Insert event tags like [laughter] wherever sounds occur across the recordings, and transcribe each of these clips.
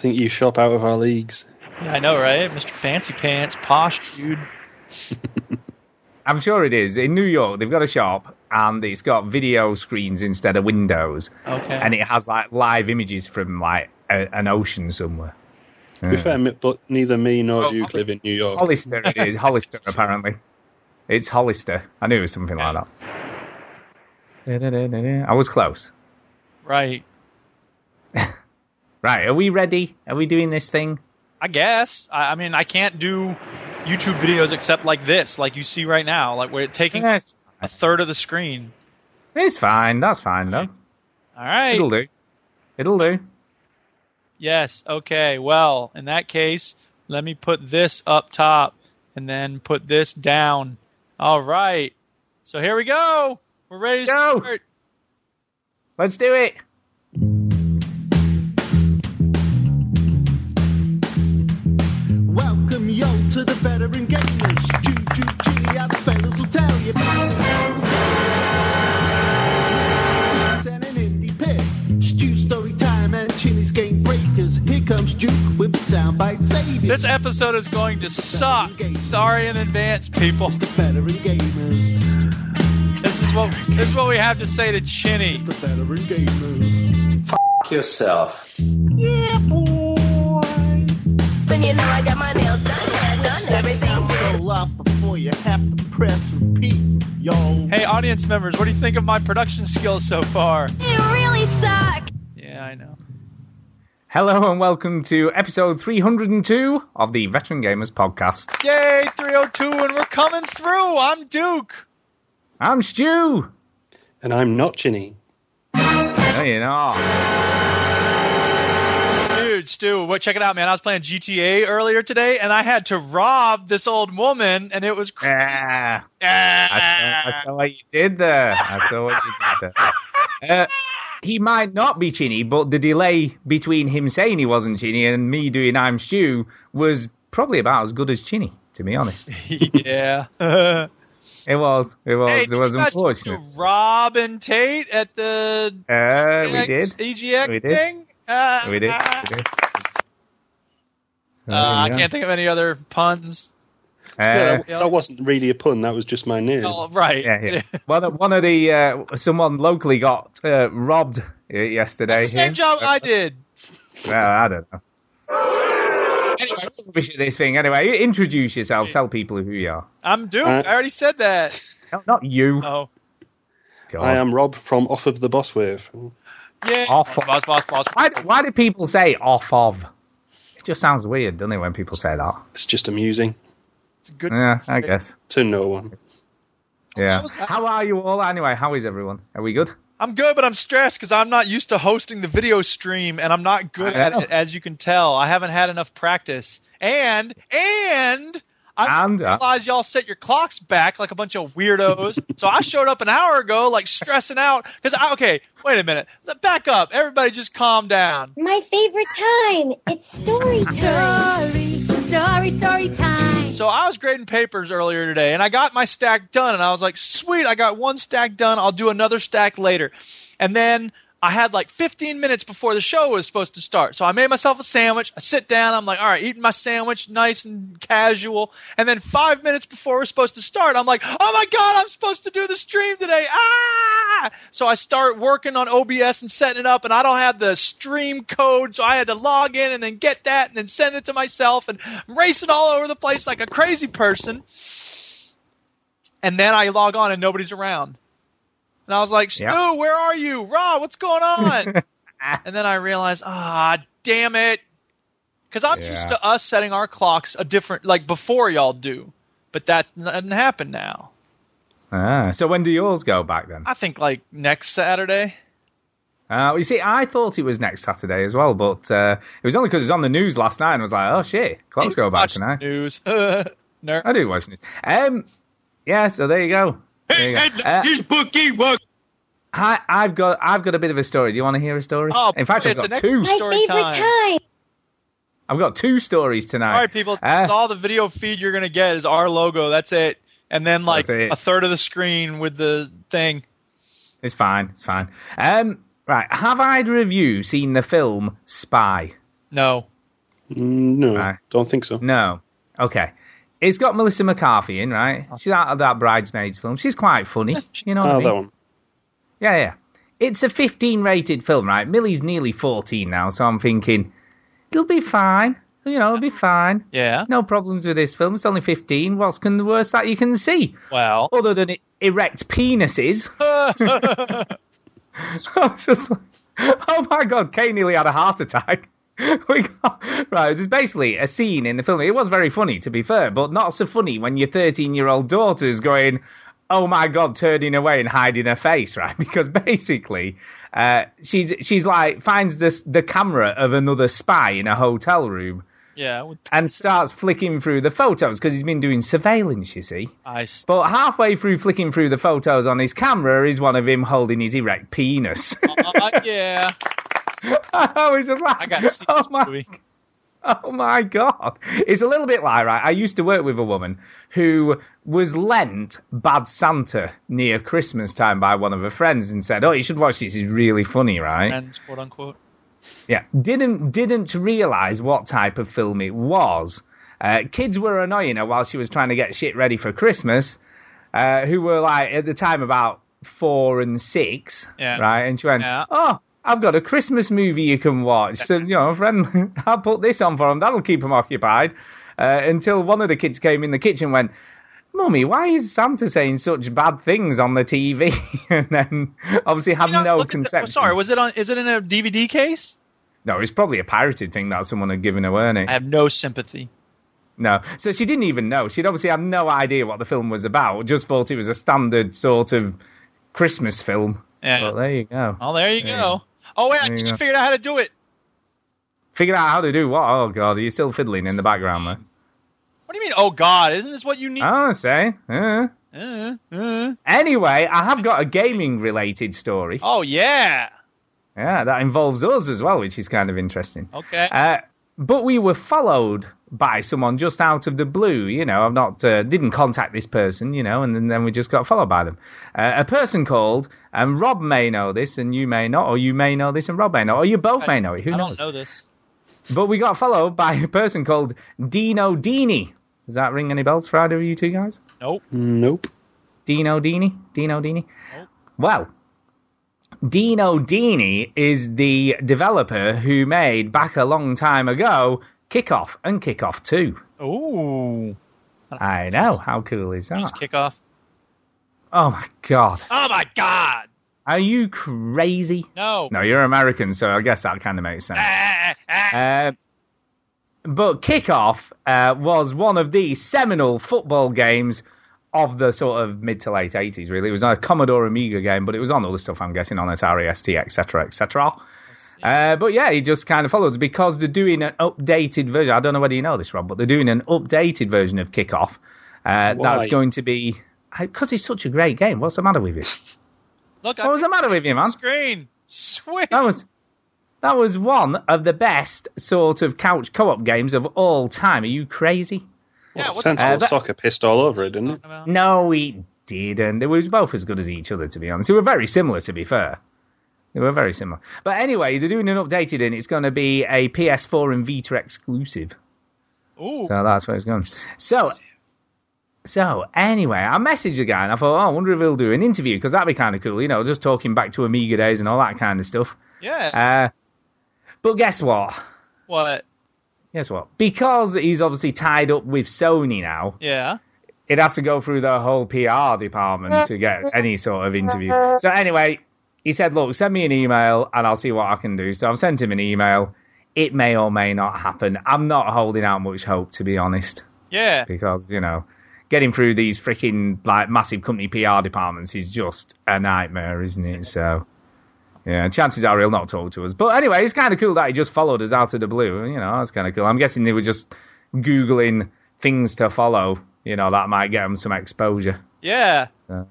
think you shop out of our leagues. Yeah, I know, right? Mr. Fancy Pants, posh dude. [laughs] I'm sure it is. In New York, they've got a shop and it's got video screens instead of windows. Okay. And it has like live images from like a, an ocean somewhere. To be Yeah. fair, but neither me nor Oh, Duke Hollister. live in New York. Hollister it is. Hollister apparently. It's Hollister. I knew it was something like that. I was close. Right. [laughs] Right, are we ready? Are we doing this thing? I guess. I, I mean, I can't do YouTube videos except like this, like you see right now, like we're taking Yes. a third of the screen. It's fine. That's fine though. All right. It'll do. It'll do. Yes. Okay. Well, in that case, let me put this up top and then put this down. All right. So here we go. We're ready to Go. start. Let's do it. Welcome yo to the veteran gamers. Choo choo how the fellas will tell you. And an indie pick. Stu story time and Chinny's game breakers. Here comes Duke with the soundbite savior. This episode is going to suck. Sorry in advance, people. the veteran gamers. This is what this is what we have to say to Chinny. The veteran gamers. yourself. Yeah, boy. When you know I got my nails done, hair done, everything good. Roll up before you have to press repeat, yo. Hey, audience members, what do you think of my production skills so far? You really suck. Yeah, I know. Hello and welcome to episode 302 of the Veteran Gamers podcast. Yay, 302, and we're coming through. I'm Duke. I'm Stu. And I'm not Chinny. No, you're not. Stu, what, check it out, man. I was playing GTA earlier today, and I had to rob this old woman, and it was crazy. Ah, I, saw, I saw what you did there. I saw what you did there. Uh, he might not be Chinny, but the delay between him saying he wasn't Chinny and me doing I'm Stu was probably about as good as Chinny, to be honest. [laughs] yeah. [laughs] It was. It was. did it was unfortunate. Rob and Tate at the Uh, we did. EGX We did. thing? Uh, We did. We did. Uh, I yeah. can't think of any other puns. Uh, Yeah, that, that wasn't really a pun. That was just my name. Oh, right. yeah, yeah. [laughs] One of, one of the uh, someone locally got uh, robbed uh, yesterday. That's the same job I did. Well, I don't know. Anyway, rubbish at this thing. Anyway, introduce yourself. Tell people who you are. I'm Duke. Uh, I already said that. No, not you. Oh. God. I am Rob from Off of the Boss Wave. Yeah. Off- Boss, boss, boss. Why, why do people say off of? It just sounds weird, doesn't it, when people say that? It's just amusing It's good. Yeah, I guess. to no one. Yeah. How are you all anyway? How is everyone? Are we good? I'm good, but I'm stressed because I'm not used to hosting the video stream, and I'm not good at it, as you can tell. I haven't had enough practice, and and I And, uh, realize y'all set your clocks back like a bunch of weirdos. so I showed up an hour ago, like stressing out because I okay. Wait a minute, back up. Everybody, just calm down. My favorite time. It's story time. Story, story, story time. So I was grading papers earlier today, and I got my stack done, and I was like, "Sweet, I got one stack done. I'll do another stack later." And then I had like 15 minutes before the show was supposed to start, so I made myself a sandwich. I sit down, I'm like, "All right, eating my sandwich, nice and casual." And then five minutes before we're supposed to start, I'm like, "Oh my god, I'm supposed to do the stream today!" Ah! So I start working on OBS and setting it up, and I don't have the stream code, so I had to log in and then get that and then send it to myself and I'm racing all over the place like a crazy person. And then I log on and nobody's around. And I was like, Stu, Yeah. where are you? Rob, what's going on? [laughs] and then I realized, ah, damn it. Because I'm Yeah. used to us setting our clocks a different, like before y'all do. But that doesn't happen now. Ah, so when do yours go back then? I think like next Saturday. Uh, you see, I thought it was next Saturday as well, but uh, it was only because it was on the news last night and I was like, oh shit, clocks go back tonight. news. [laughs] no. I do watch news. Um, yeah, so there you go. There you go. Uh, I, I've got I've got a bit of a story. Do you want to hear a story? Oh, In fact, I've got an two. extra- My favorite time. time. I've got two stories tonight. All right, people. Uh, all the video feed you're gonna get is our logo. That's it. And then like a third of the screen with the thing. It's fine. It's fine. Um, right. Have either of you seen the film Spy? No. Mm, no, Right. don't think so. No. Okay. It's got Melissa McCarthy in, right? Oh. She's out of that Bridesmaids film. She's quite funny. You know what oh, I Oh, mean? that one. Yeah, yeah. It's a 15 rated film, right? Millie's nearly 14 now, so I'm thinking it'll be fine. You know, it'll be fine. Yeah. No problems with this film. It's only 15. What's can the worst that you can see? Well. Other than erect penises. [laughs] [laughs] I was just like, oh my god, Kay nearly had a heart attack. [laughs] we got, right, there's basically a scene in the film. It was very funny, to be fair, but not so funny when your 13 year old daughter's going, oh my god, turning away and hiding her face, [laughs] right? Because basically, uh, she's she's like finds this the camera of another spy in a hotel room yeah. and starts flicking through the photos because he's been doing surveillance, you see. I s- But halfway through flicking through the photos on his camera is one of him holding his erect penis. uh, yeah. [laughs] [laughs] I was just like, I got to see oh this my, movie. oh my god! It's a little bit like right. I used to work with a woman who was lent Bad Santa near Christmas time by one of her friends and said, "Oh, you should watch this. It's really funny, right?" Friends, quote unquote. Yeah, didn't didn't realise what type of film it was. Uh, kids were annoying her while she was trying to get shit ready for Christmas, uh, who were like at the time about four and six, Yeah. right? And she went, Yeah. "Oh, I've got a Christmas movie you can watch." So you know, friend, [laughs] I'll put this on for them. That'll keep them occupied. Uh, until one of the kids came in the kitchen and went. Mummy, why is Santa saying such bad things on the TV? [laughs] and then obviously had no the- conception. sorry, was it on? Is it in a DVD case? No, it's probably a pirated thing that someone had given her, weren't it? I have no sympathy. No. So she didn't even know. She'd obviously had no idea what the film was about. Just thought it was a standard sort of Christmas film. Yeah. But there you go. Oh, there you There you go. Oh wait, I There you think you out how to do it. Figured out how to do what? Oh god, are you still fiddling in the background there? What do you mean? Oh God, isn't this what you need? I don't say. Uh. Uh, uh. Anyway, I have got a gaming related story. Oh yeah. Yeah, that involves us as well, which is kind of interesting. Okay. Uh, but we were followed by someone just out of the blue. You know, I've not uh, didn't contact this person. You know, and then, then we just got followed by them. Uh, a person called, and Rob may know this, and you may not, or you may know this, and Rob may not, or you both may know it. Who I knows? don't know this. But we got followed by a person called Dino Dini. Does that ring any bells for either of you two guys? Nope. Nope. Dino Dini? Dino Dini? Nope. Well, Dino Dini is the developer who made back a long time ago Kickoff and Kickoff 2. Ooh. I know. How cool is that? kick off. Oh my god. Oh my God. Are you crazy? No. No, you're American, so I guess that kind of makes sense. Ah, ah. Uh, but Kickoff uh, was one of the seminal football games of the sort of mid to late 80s, really. It was a Commodore Amiga game, but it was on other stuff, I'm guessing, on Atari ST, etc., etc. Uh, but yeah, he just kind of follows because they're doing an updated version. I don't know whether you know this, Rob, but they're doing an updated version of Kickoff. Uh, that's going to be because it's such a great game. What's the matter with you? Look, What was the matter with you, man? Screen. Sweet. That was that was one of the best sort of couch co-op games of all time. Are you crazy? Yeah, Well, Sensible Uh, that- Soccer pissed all over it, didn't it? About- No, he didn't. They were both as good as each other, to be honest. They were very similar, to be fair. They were very similar. But anyway, they're doing an updated, and it's going to be a PS4 and Vita exclusive. Ooh. So that's where it's going. So, so anyway, I messaged the guy, and I thought, oh, I wonder if he'll do an interview because that'd be kind of cool, you know, just talking back to Amiga days and all that kind of stuff. yeah. Uh, but guess what? what? Guess what? Because he's obviously tied up with Sony now, Yeah. it has to go through the whole PR department to get any sort of interview. So anyway, he said, "Look, send me an email and I'll see what I can do." So I've sent him an email. It may or may not happen. I'm not holding out much hope, to be honest, Yeah. because you know, getting through these freaking like massive company PR departments is just a nightmare, isn't it? So. Yeah, chances are he'll not talk to us. But anyway, it's kind of cool that he just followed us out of the blue. You know, that's kind of cool. I'm guessing they were just Googling things to follow, you know, that might get him some exposure. Yeah. So,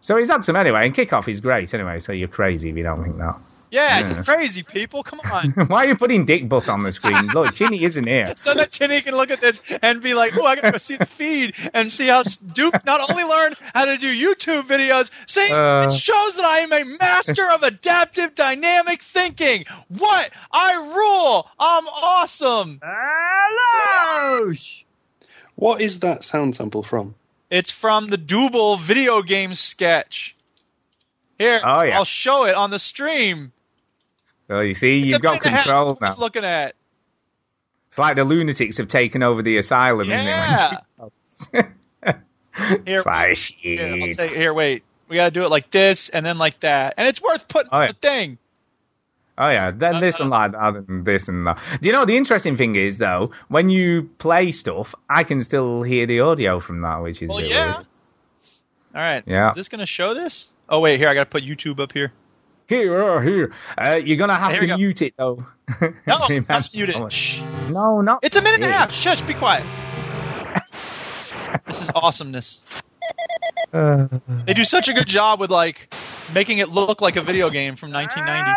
so he's had some anyway, and kickoff is great anyway, so you're crazy if you don't think that. Yeah, Yeah. you're crazy people. Come on. [laughs] Why are you putting Dick Butt on the screen? [laughs] Look, Chinny isn't here. so that Chinny can look at this and be like, "Oh, I gotta see the feed and see how Duke not only learned how to do YouTube videos, see, Uh. it shows that I am a master of adaptive dynamic thinking. What? I rule. I'm awesome. Hello! What is that sound sample from? It's from the Double video game sketch. Here, Oh, yeah. I'll show it on the stream. So you see, It's you've got control now. Looking at. It's like the lunatics have taken over the asylum, Yeah. isn't it? [laughs] Here, like Here, I'll take, here, wait. We gotta do it like this and then like that, and it's worth putting Oh, on yeah. the thing. Oh yeah, then this and like that, and this and that. Do you know the interesting thing is though, when you play stuff, I can still hear the audio from that, which is Well, yeah. weird. All right. Yeah. Is this gonna show this? Oh wait, here I gotta put YouTube up here. Here, oh, here. Uh, you're gonna have Here to mute it though. [laughs] No, [laughs] let's mute it. Shh. No, not. It's a minute and a half. Shush, be quiet. [laughs] this is awesomeness. Uh, They do such a good job with like making it look like a video game from 1990.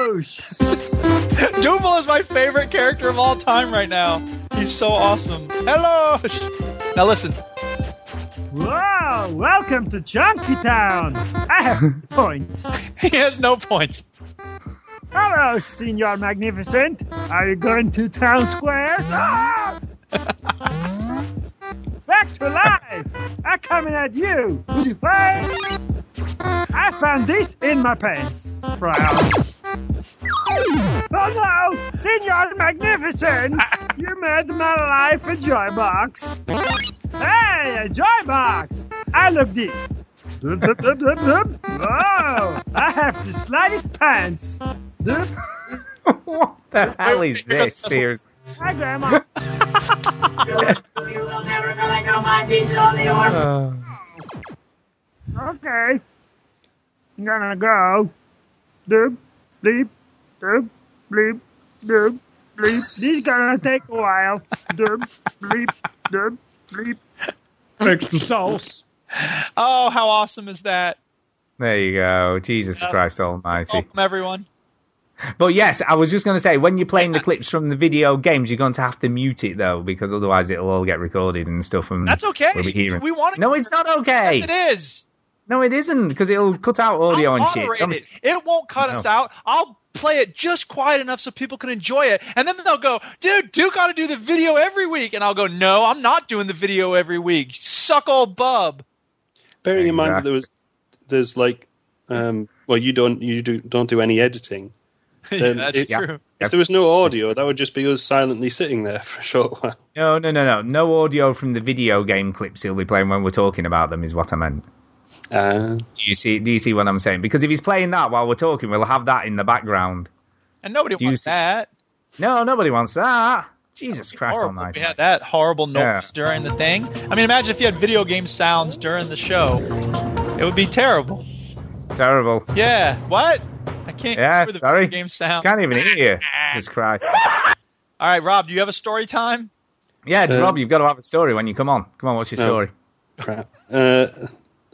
Hello! [laughs] Double is my favorite character of all time right now. He's so awesome. Hello. Now listen. Whoa! Welcome to Chunky Town! I have [laughs] points. He has no points. Hello, Senor Magnificent. Are you going to Town Square? Ah! Back to life! I'm coming at you! Would you play? I found this in my pants. Frown. Oh no! Senor Magnificent! [laughs] You made my life a joy box. Hey, a joy box! I love this. Whoa! I have the slightest pants. Dub. what the hell is here this? goes- Seriously. Hi, Grandma. Uh, Okay. I'm gonna go. Doop, bleep, doop, bleep, doop, bleep. This is gonna take a while. Doop, bleep, doop, bleep. Extra sauce. Oh, how awesome is that? there you go. Jesus Yeah. Christ Almighty. Welcome everyone. But yes, I was just going to say, when you're playing the clips from the video games, you're going to have to mute it though, because otherwise it'll all get recorded and stuff. And That's okay. We'll be hearing. We want it. No, it's not okay. Yes, it is. No, it isn't, because it'll cut out audio I'll and shit. moderate I'm- it. It won't cut us out. I'll play it just quiet enough so people can enjoy it, and then they'll go, "Dude, Duke ought to do the video every week," and I'll go, "No, I'm not doing the video every week. Suck old bub." Bearing in mind that there was, there's like, um, well, you don't you do don't do any editing. [laughs] yeah, that's it- true. If there was no audio, that would just be us silently sitting there for a short while. No, no, no, no. No audio from the video game clips he'll be playing when we're talking about them is what I meant. Uh, Do you see? Do you see what I'm saying? Because if he's playing that while we're talking, we'll have that in the background. And nobody Do wants see- that. No, nobody wants that. Jesus Christ Horrible. Almighty! We had that horrible noise Yeah. during the thing. I mean, imagine if you had video game sounds during the show. It would be terrible. Terrible. Yeah. What? I can't Yeah, hear the sorry. video game sound. Can't even hear you. [laughs] Jesus Christ. All right, Rob, do you have a story time? Yeah, Uh, Rob, you've got to have a story when you come on. Come on, what's your No. story? crap. Uh,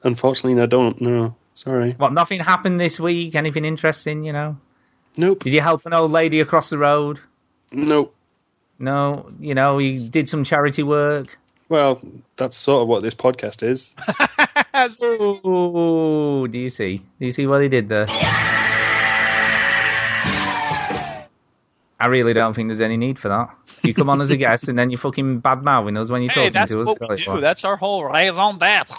unfortunately, I don't. No, sorry. What? Nothing happened this week? Anything interesting? You know? Nope. Did you help an old lady across the road? Nope. No. You know, you did some charity work. Well, that's sort of what this podcast is. [laughs] As- Oh, do you see? Do you see what he did there? I really don't think there's any need for that. You come on as a guest and then you're fucking bad mouthing us when you're hey, talking that's to us. what we do. That's our whole raison d'etre.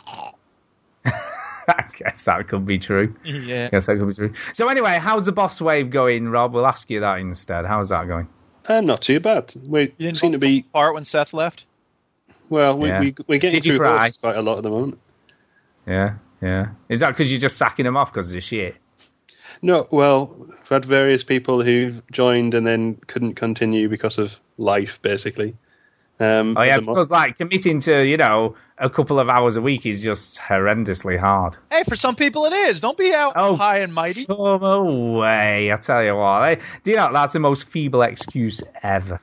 [laughs] I guess that could be true. Yeah. Guess that could be true. So anyway, how's the boss wave going, Rob? We'll ask you that instead. How's that going? Uh, not too bad. We You didn't seem to be part when Seth left. well. We, Yeah. we we're getting Did through cry? horses quite a lot at the moment. Yeah, yeah. Is that because you're just sacking them off because of shit? No, well, we've had various people who've joined and then couldn't continue because of life, basically. Um, Oh yeah, as a mo- because like committing to you know a couple of hours a week is just horrendously hard. Hey, for some people it is. Don't be out Oh. high and mighty. Come away! I tell you what, eh? do you know that's the most feeble excuse ever?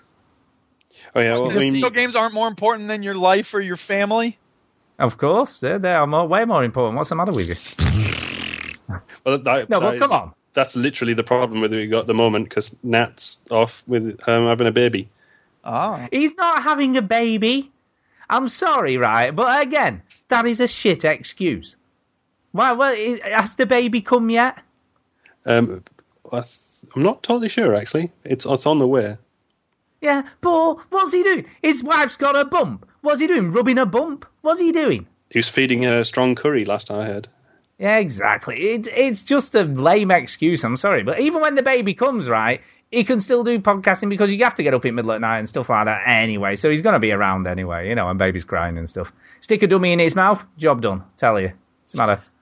oh yeah, well, I just mean, Video games aren't more important than your life or your family. Of course, they're, they are more, way more important. What's the matter with you? [laughs] well, that, No, that but is- come on. that's literally the problem with we got at the moment because Nat's off with um, having a baby. Oh. He's not having a baby. I'm sorry, right? But again, that is a shit excuse. Why? Well, has the baby come yet? Um, I th- I'm not totally sure actually. It's it's on the way. Yeah, but what's he doing? His wife's got a bump. What's he doing? Rubbing a bump? What's he doing? He was feeding her strong curry last I heard. Yeah, exactly. It, it's just a lame excuse. I'm sorry, but even when the baby comes, right, he can still do podcasting because you have to get up in the middle at night and stuff like that anyway. So he's gonna be around anyway, you know, and baby's crying and stuff. Stick a dummy in his mouth, job done. Tell you, it's a matter. [laughs]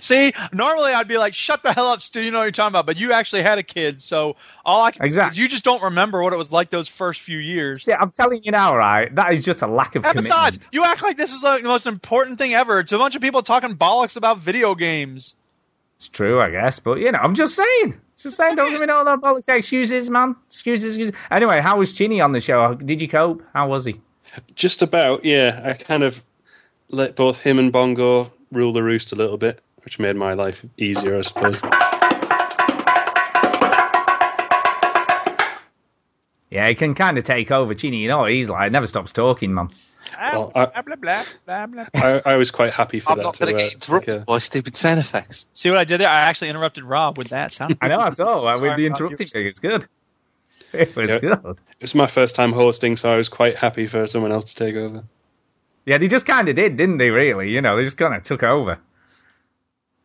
See, normally I'd be like, "Shut the hell up, Stu." You know what you're talking about, but you actually had a kid, so all I can Exactly. say is you just don't remember what it was like those first few years. See, I'm telling you now, right? That is just a lack of And commitment. besides, you act like this is like the most important thing ever. It's a bunch of people talking bollocks about video games. It's true, I guess, but you know, I'm just saying. Just saying, don't give me no other bollocks excuses, man. Excuses, excuses. Anyway, how was Chinny on the show? Did you cope? How was he? Just about, yeah. I kind of let both him and Bongo rule the roost a little bit, which made my life easier, I suppose. Yeah, he can kind of take over Chinny. You know what he's like? Never stops talking, man. Well, I, Blah blah blah blah blah. I, I was quite happy for I'm that. not to, going to uh, get interrupted take by stupid sound effects. See what I did there? I actually interrupted Rob with that sound. I know, I saw uh, Sorry with the interrupting yours. thing. It's good. [laughs] It was Yeah. good. It was my first time hosting, so I was quite happy for someone else to take over. Yeah, they just kind of did, didn't they? Really, you know, they just kind of took over.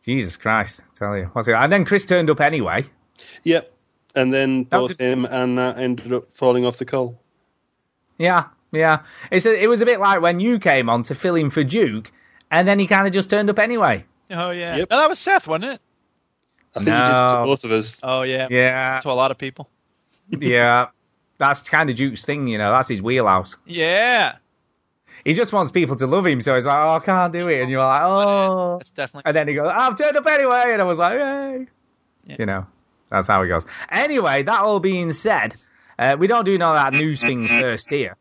Jesus Christ, I tell you. What's it? And then Chris turned up anyway. Yep. And then That was both him and Nat ended up falling off the coal. Yeah, yeah. It's a, it was a bit like when you came on to fill in for Duke, and then he kind of just turned up anyway. Oh yeah. Yep. No, that was Seth, wasn't it? I think he did it No. to both of us. Oh yeah. Yeah, To a lot of people. [laughs] yeah. That's kind of Duke's thing, you know. That's his wheelhouse. Yeah. He just wants people to love him, so he's like, "Oh, I can't do it," and you're like, "Oh." That's definitely. And then he goes, I've turned up anyway. And I was like, yay. Yeah. You know, that's how it goes. Anyway, that all being said, uh, we don't do none of that news thing [clears throat] first here.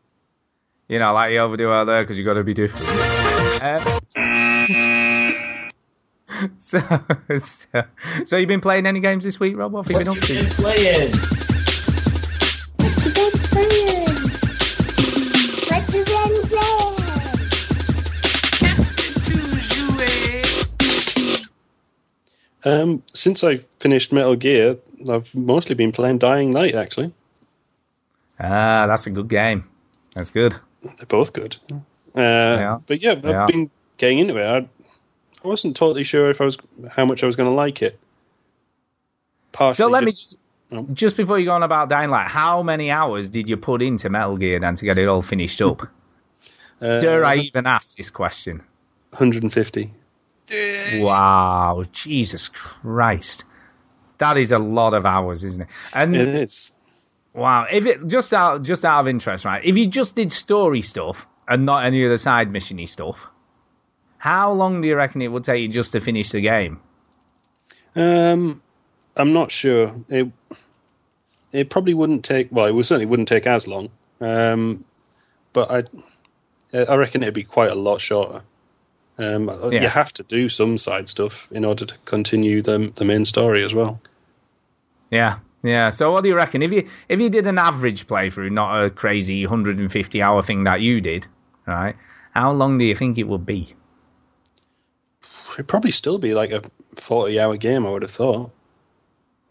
You know, like you overdo out there because you got to be different. Uh, [laughs] so, so, so you've been playing any games this week, Rob? What have you been up to? What you been playing? What you been playing? Um, since I finished Metal Gear, I've mostly been playing Dying Light, actually. Ah, that's a good game. That's good. They're both good. Uh, But yeah, I've Yeah. been getting into it. I, I wasn't totally sure if I was how much I was going to like it. Partially So let me just- just, Oh. just before you go on about Dying Light, how many hours did you put into Metal Gear then to get it all finished up? [laughs] uh, Dare I even ask this question? 150. Wow, Jesus Christ. That is a lot of hours, isn't it? And It is. Wow, if it just out just out of interest, right? If you just did story stuff and not any of the side missiony stuff, how long do you reckon it would take you just to finish the game? Um, I'm not sure. It it probably wouldn't take. Well, it certainly wouldn't take as long. Um, but I I reckon it'd be quite a lot shorter. Um, Yeah. you have to do some side stuff in order to continue the the main story as well. Yeah, yeah. So what do you reckon? If you if you did an average playthrough, not a crazy 150 hour thing that you did, right? How long do you think it would be? It'd probably still be like a 40 hour game. I would have thought.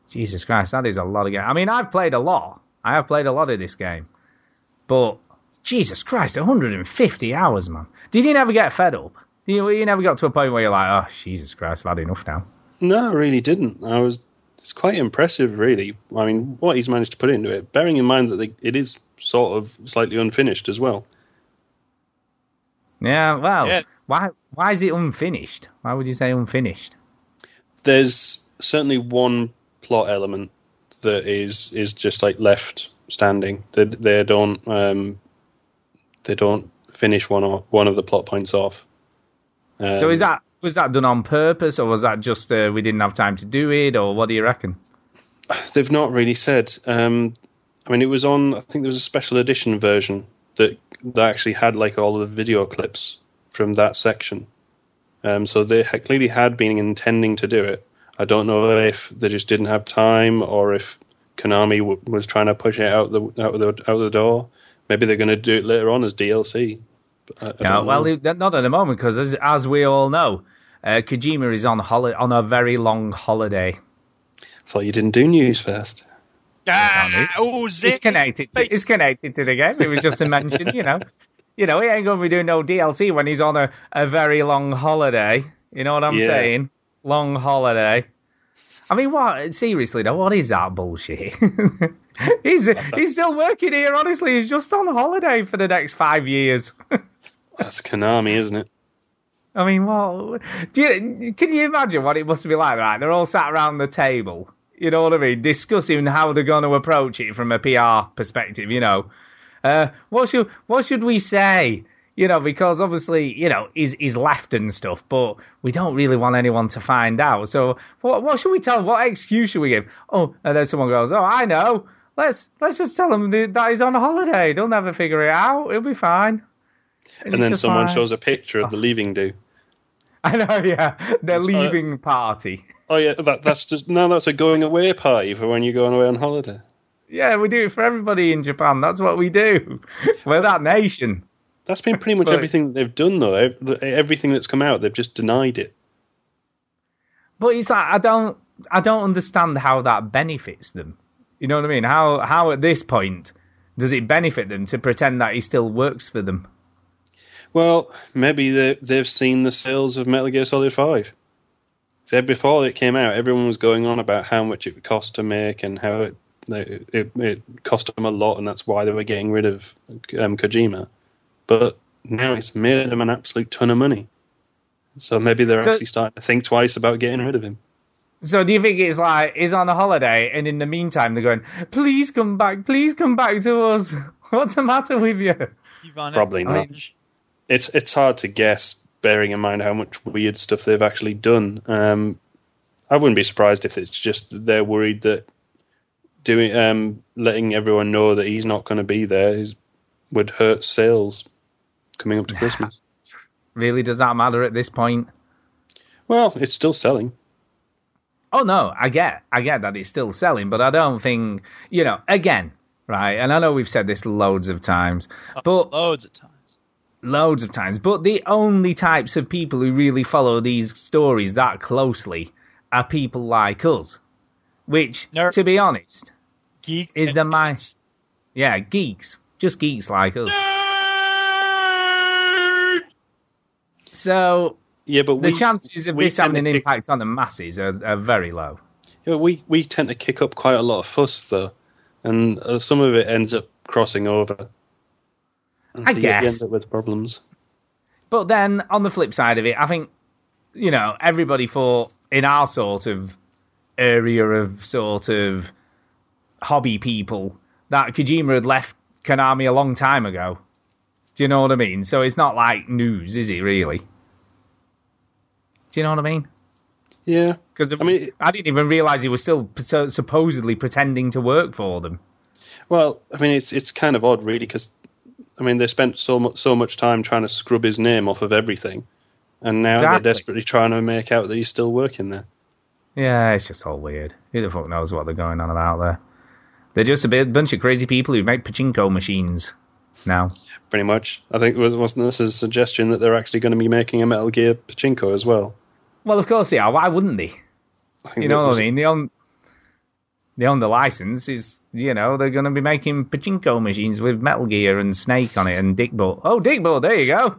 Jesus Christ, that is a lot of game. I mean, I've played a lot. I have played a lot of this game, but Jesus Christ, 150 hours, man. Did you never get fed up? You, you never got to a point where you're like, oh, Jesus Christ, I've had enough now. No, I really didn't. I was. It's quite impressive, really. I mean, what he's managed to put into it, bearing in mind that they, it is sort of slightly unfinished as well. Yeah, well, Yeah. why why is it unfinished? Why would you say unfinished? There's certainly one plot element that is is just like left standing. They they don't um they don't finish one or one of the plot points off. Um, so is that was that done on purpose, or was that just uh, we didn't have time to do it, or what do you reckon? They've not really said. Um, I mean, it was on. I think there was a special edition version that that actually had like all the video clips from that section. Um, so they had, clearly had been intending to do it. I don't know if they just didn't have time or if Konami w- was trying to push it out the out the out the door. Maybe they're going to do it later on as DLC. But I- I Yeah, don't well, know. not at the moment because as, as we all know, uh, Kojima is on holi- on a very long holiday. thought you didn't do news first. Ah, oh, It's zing. connected. To, it's connected to the game. It was just a [laughs] mention, you know. You know, he ain't going to be doing no DLC when he's on a, a very long holiday. You know what I'm Yeah. saying? Long holiday. I mean, what? Seriously though, what is that bullshit? [laughs] he's he's still working here. Honestly, he's just on holiday for the next five years. [laughs] That's Konami, isn't it? I mean, well, do you, can you imagine what it must be like? Right, they're all sat around the table. You know what I mean? Discussing how they're going to approach it from a PR perspective. You know, uh, what should what should we say? You know, because obviously, you know, he's he's left and stuff, but we don't really want anyone to find out. So, what what should we tell? What excuse should we give? Oh, and then someone goes, "Oh, I know. Let's let's just tell him that he's on holiday. They'll never figure it out. It'll be fine." And, it's then someone shows a picture of the leaving do. [laughs] I know, yeah. Their It's, uh, leaving party. Oh yeah, that, that's just now that's a going away party for when you're going away on holiday. Yeah, we do it for everybody in Japan. That's what we do. [laughs] We're that nation. That's been pretty much But- everything they've done though. Everything that's come out, they've just denied it. But it's like I don't I don't understand how that benefits them. You know what I mean? How how at this point does it benefit them to pretend that he still works for them? Well, maybe they, they've seen the sales of Metal Gear Solid 5. So before it came out, everyone was going on about how much it would cost to make and how it it, it, it cost them a lot, and that's why they were getting rid of um, Kojima. But now it's made them an absolute ton of money. So maybe they're So- actually starting to think twice about getting rid of him. So do you think it's like he's on a holiday and in the meantime they're going, Please come back, please come back to us. [laughs] What's the matter with you? Probably not. Range. It's it's hard to guess, bearing in mind how much weird stuff they've actually done. Um, I wouldn't be surprised if it's just they're worried that doing um, letting everyone know that he's not going to be there is, would hurt sales coming up to Christmas. Really, does that matter at this point? Well, it's still selling. Oh no, I get, I get that it's still selling, but I don't think, you know, again, right? And I know we've said this loads of times, but Loads of times. Loads of times. But the only types of people who really follow these stories that closely are people like us, which, Nerds. to be honest, Geeks. is the my, geeks. yeah, geeks, just geeks like us. So Yeah, but the we, chances of this having an kick- impact on the masses are, are very low. yeah, we we tend to kick up quite a lot of fuss though, and uh, some of it ends up crossing over. And I so you guess. end up with problems. But then on the flip side of it, I think you know everybody thought in our sort of area of sort of hobby people that Kojima had left Konami a long time ago. Do you know what I mean? So it's not like news, is it really? Do you know what I mean? Yeah, Because I mean, I didn't even realize he was still supposedly pretending to work for them. Well, I mean, it's it's kind of odd, really, because I mean, they spent so much so much time trying to scrub his name off of everything, and now Exactly. they're desperately trying to make out that he's still working there. Yeah, it's just all weird. Who the fuck knows what they're going on about there? They're just a bit, bunch of crazy people who make pachinko machines now. Pretty much, I think was wasn't this a suggestion that they're actually going to be making a Metal Gear Pachinko as well? Well, of course they are. Why wouldn't they? You know what I mean? They own, they own the license. Is you know they're going to be making pachinko machines with Metal Gear and Snake on it and Dick Bull. Oh, Dick Bull, there you go. [laughs] [laughs]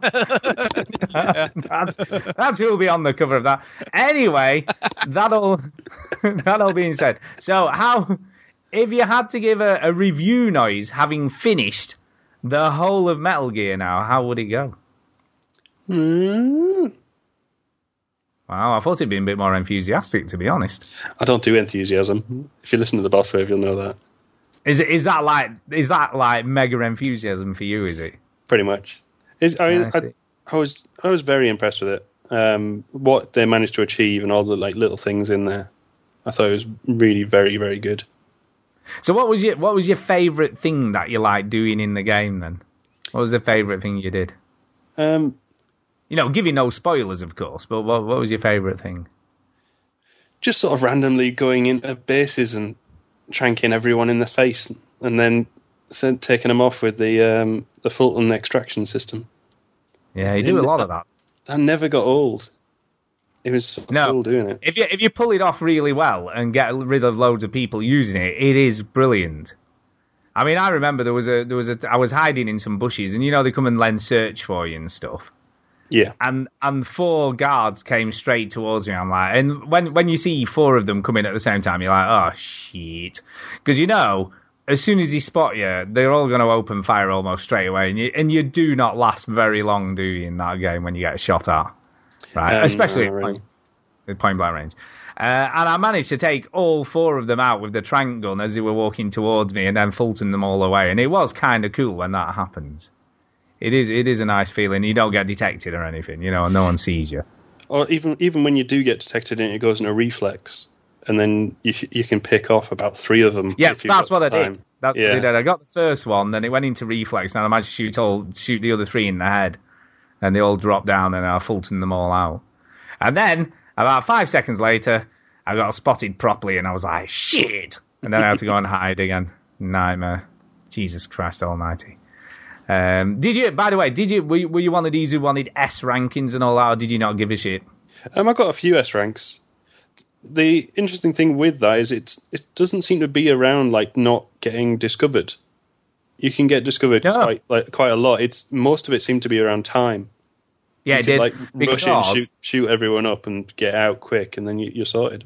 that's that's who'll be on the cover of that. Anyway, that all [laughs] that all being said, so how if you had to give a, a review noise having finished the whole of Metal Gear now, how would it go? Hmm. Wow, I thought it'd be a bit more enthusiastic, to be honest. I don't do enthusiasm. If you listen to the Boss Wave, you'll know that. Is it is that like is that like mega enthusiasm for you? Is it? Pretty much. It's, I mean, I I. I was I was very impressed with it. Um, what they managed to achieve and all the like little things in there, I thought it was really very very good. So what was your what was your favourite thing that you liked doing in the game then? What was the favourite thing you did? Um, You know, giving no spoilers, of course, but what what was your favourite thing? just sort of randomly going into bases and tranking everyone in the face, and then sent, taking them off with the um, the Fulton extraction system. Yeah, you do a lot of that. That never got old. It was so No. cool doing it. If you if you pull it off really well and get rid of loads of people using it, it is brilliant. I mean, I remember there was a there was a I was hiding in some bushes, and you know they come and lend search for you and stuff. Yeah. And and four guards came straight towards me. I'm like, and when when you see four of them coming at the same time, you're like, oh shit, because you know. As soon as they spot you, they're all going to open fire almost straight away, and you and you do not last very long, do you, in that game when you get shot at, right? Um, Especially no, really. point, at point blank range. Uh, and I managed to take all four of them out with the trank gun as they were walking towards me, and then Fulton them all away. And it was kind of cool when that happens. It is it is a nice feeling. You don't get detected or anything, you know, no one sees you. Or even even when you do get detected and it goes into reflex, and then you you can pick off about three of them. Yeah, that's what I time. did. That's yeah. what I did. I got the first one, then it went into reflex, and I managed to shoot all shoot the other three in the head, and they all dropped down, and I Fulton them all out. And then about five seconds later, I got spotted properly, and I was like, shit. And then I had to go and [laughs] hide again. Nightmare. Jesus Christ Almighty. Um, did you? By the way, did you? Were, you- were you one of these who wanted S rankings and all that, or did you not give a shit? Um, I got a few S ranks. The interesting thing with that is it's it doesn't seem to be around like not getting discovered. You can get discovered Yeah. quite like quite a lot. It's most of it seemed to be around time. Yeah, you it could, did. like rush in, shoot, shoot everyone up, and get out quick, and then you, you're sorted.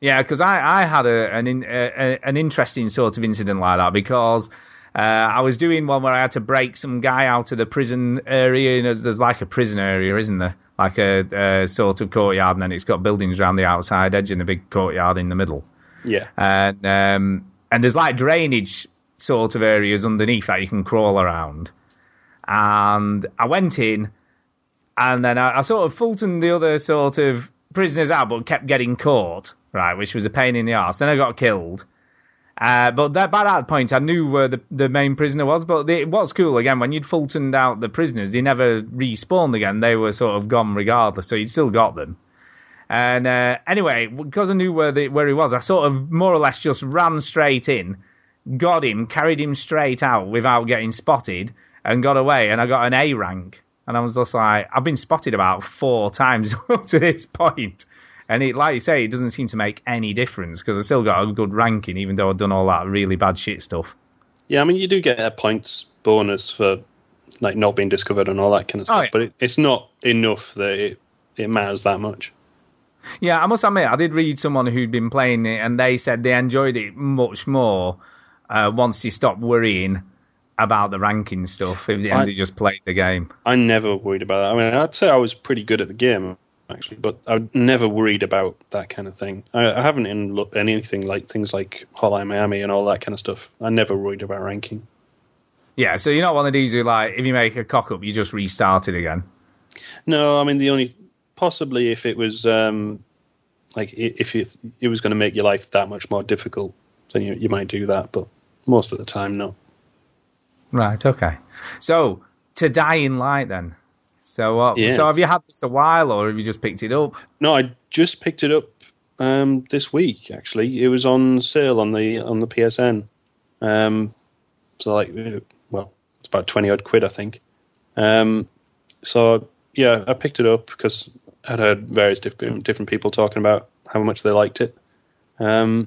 Yeah, because I, I had a, an a- an interesting sort of incident like that because uh, I was doing one where I had to break some guy out of the prison area. And there's, there's like a prison area, isn't there? Like a, a sort of courtyard, and then it's got buildings around the outside edge and a big courtyard in the middle. Yeah. And um, and there's like drainage sort of areas underneath that you can crawl around. And I went in, and then I, I sort of Fultoned the other sort of prisoners out, but kept getting caught, right, which was a pain in the ass. Then I got killed. Uh, but that, by that point, I knew where the, the main prisoner was. But the, what's cool, again, when you'd Fultoned out the prisoners, they never respawned again. They were sort of gone regardless, so you'd still got them. And uh, anyway, because I knew where the, where he was, I sort of more or less just ran straight in, got him, carried him straight out without getting spotted, and got away. And I got an A rank. And I was just like, I've been spotted about four times [laughs] up to this point. And it, like you say, it doesn't seem to make any difference because I still got a good ranking, even though I've done all that really bad shit stuff. Yeah, I mean, you do get a points bonus for like not being discovered and all that kind of stuff, Oh, yeah. but it, it's not enough that it it matters that much. Yeah, I must admit, I did read someone who'd been playing it, and they said they enjoyed it much more uh, once they stopped worrying about the ranking stuff if they, and I- they just played the game. I never worried about that. I mean, I'd say I was pretty good at the game actually, but I never worried about that kind of thing. I, I haven't in lo- anything like things like Hotline Miami and all that kind of stuff. I never worried about ranking. Yeah, so you're not one of these who, like, if you make a cock up, you just restart it again. No, I mean the only possibly if it was um, like if it, it was going to make your life that much more difficult, then you you might do that. But most of the time, no. Right, okay. So, to Dying Light then. So, uh, Yes. so have you had this a while, or have you just picked it up? No, I just picked it up um, this week. Actually, it was on sale on the on the PSN. Um, so like, well, it's about twenty odd quid, I think. Um, so yeah, I picked it up because I'd heard various different different people talking about how much they liked it. Um,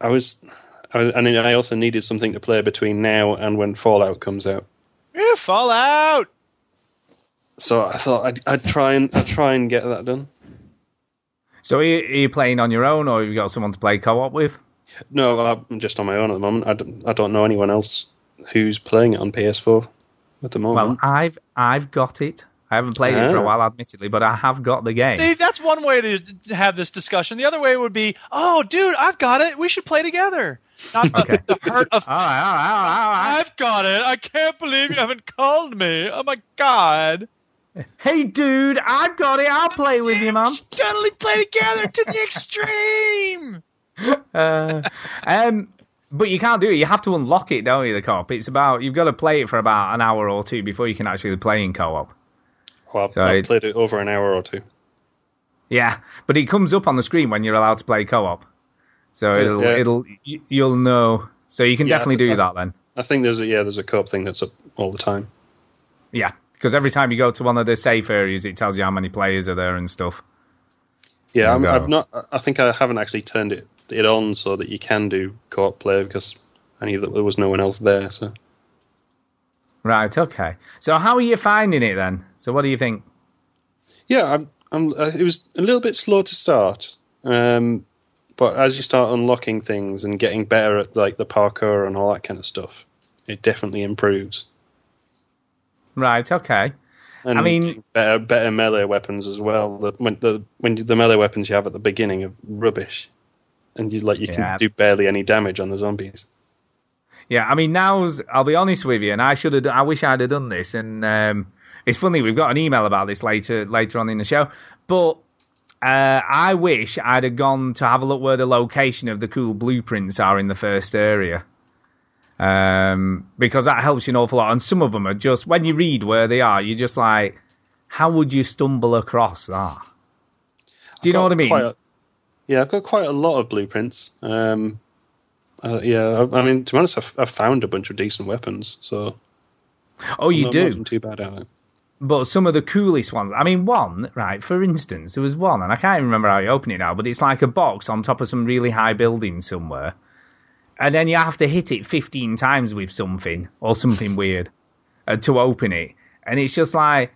I was, I, and then I also needed something to play between now and when Fallout comes out. Yeah, Fallout. So I thought I'd, I'd try and I'd try and get that done. So, are you, are you playing on your own, or have you got someone to play co op with? No, I'm just on my own at the moment. I don't, I don't know anyone else who's playing it on PS4 at the moment. Well. I've I've got it. I haven't played it for a Ah. while, admittedly, but I have got the game. See, that's one way to to have this discussion. The other way would be, oh, dude, I've got it. We should play together. Not the, Okay. the hurt of, [laughs] all right, all right, all right, all right. I've got it. I can't believe you haven't called me. Oh my god. Hey, dude, I've got it. I'll play with you, man. [laughs] Totally play together to the extreme. [laughs] Uh, um, but you can't do it. You have to unlock it, don't you? The co-op. It's about you've got to play it for about an hour or two before you can actually play in co-op. Well, I've, so I've played it over an hour or two. Yeah, but it comes up on the screen when you're allowed to play co-op, so it'll yeah. it'll you'll know. So you can Yeah, definitely think do that- that then. I think there's a yeah there's a co-op thing that's up all the time. Yeah, because every time you go to one of the safe areas, it tells you how many players are there and stuff. Yeah, I'm, There you go. I've not. I think I haven't actually turned it it on so that you can do co-op play because I knew that there was no one else there. So Right. Okay. So how are you finding it then? So what do you think? yeah, I'm. I'm. Uh, it was a little bit slow to start, um, but as you start unlocking things and getting better at like the parkour and all that kind of stuff, it definitely improves. Right. Okay. And I mean- better better melee weapons as well. The, when the when the melee weapons you have at the beginning are rubbish, and you like you Yeah. can do barely any damage on the zombies. Yeah, I mean now's I'll be honest with you, and I should have. I wish I'd have done this. And um, it's funny we've got an email about this later later on in the show. But uh, I wish I'd have gone to have a look where the location of the cool blueprints are in the first area. Um, because that helps you an awful lot. And some of them are just when you read where they are, you're just like, how would you stumble across that? Do you know what I mean? a- yeah, I've got quite a lot of blueprints. Um, uh, yeah, I, I mean, to be honest, I've, I've found a bunch of decent weapons, so oh, you I'm do. too bad at it. but some of the coolest ones. I mean, one, right, for instance, there was one, and I can't even remember how you open it now, but it's like a box on top of some really high building somewhere. And then you have to hit it 15 times with something or something weird uh, to open it. And it's just like,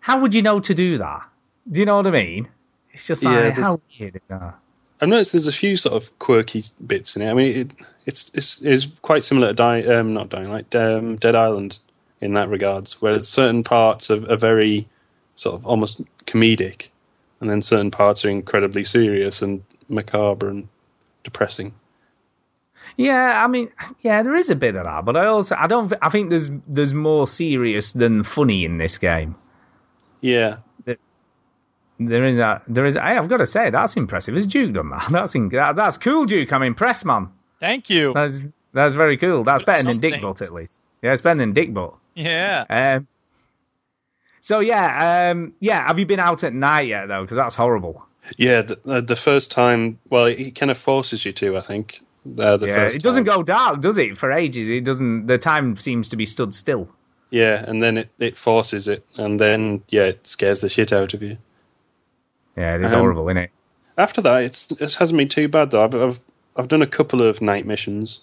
how would you know to do that? Do you know what I mean? It's just like, there's- how weird is that? I've noticed there's a few sort of quirky bits in it. I mean, it, it's it's it's quite similar to um, not Dying Light, um, Dead Island in that regards, where certain parts are, are very sort of almost comedic, and then certain parts are incredibly serious and macabre and depressing. Yeah, I mean, yeah, there is a bit of that, but I also, I don't, I think there's, there's more serious than funny in this game. Yeah, There is a, there is. Hey, I've got to say that's impressive. Has Duke done that? [laughs] That's in, that, that's cool, Duke. I'm impressed, man. Thank you. That's that's very cool. That's better than Some Dick. Butt at least. Yeah, it's better than Dick Butt. Yeah. Um, so yeah, um, yeah. Have you been out at night yet though? Because that's horrible. yeah. The, the- the first time, well, it kind of forces you to. I think. Uh, the yeah, first it doesn't time. go dark, does it? For ages, it doesn't. The time seems to be stood still. Yeah, and then it, it forces it, and then yeah, it scares the shit out of you. Yeah, it is Um, horrible, isn't it? After that, it's it hasn't been too bad though. I've I've, I've done a couple of night missions.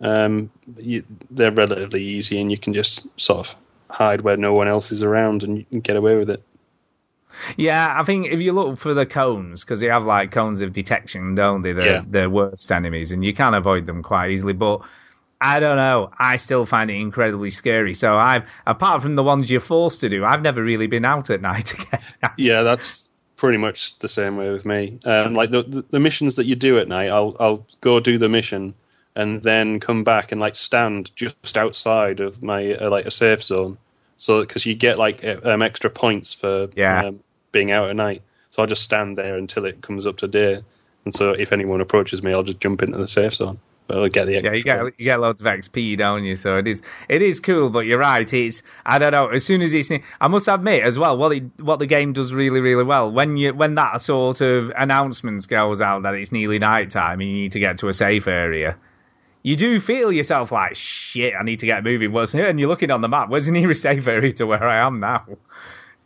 Um, you, they're relatively easy, and you can just sort of hide where no one else is around, and you can get away with it. Yeah, I think if you look for the cones, because they have like cones of detection, don't they? The Yeah. the worst enemies, and you can avoid them quite easily. But I don't know. I still find it incredibly scary. So I've, apart from the ones you're forced to do, I've never really been out at night [laughs] again. Yeah, that's pretty much the same way with me. Um, like the, the the missions that you do at night, I'll I'll go do the mission and then come back and like stand just outside of my uh, like a safe zone, so because you get like um, extra points for Yeah. um, being out at night. So I'll just stand there until it comes up to day, and so if anyone approaches me, I'll just jump into the safe zone. But I'll get the Yeah, you get points. you get loads of XP, don't you? So it is it is cool, but you're right. It's I don't know. As soon as it's, I must admit as well, what it, what the game does really really well when you when that sort of announcement goes out that it's nearly night time and you need to get to a safe area. You do feel yourself like shit. I need to get moving. What's here? And you're looking on the map. Where's the nearest safe area to where I am now?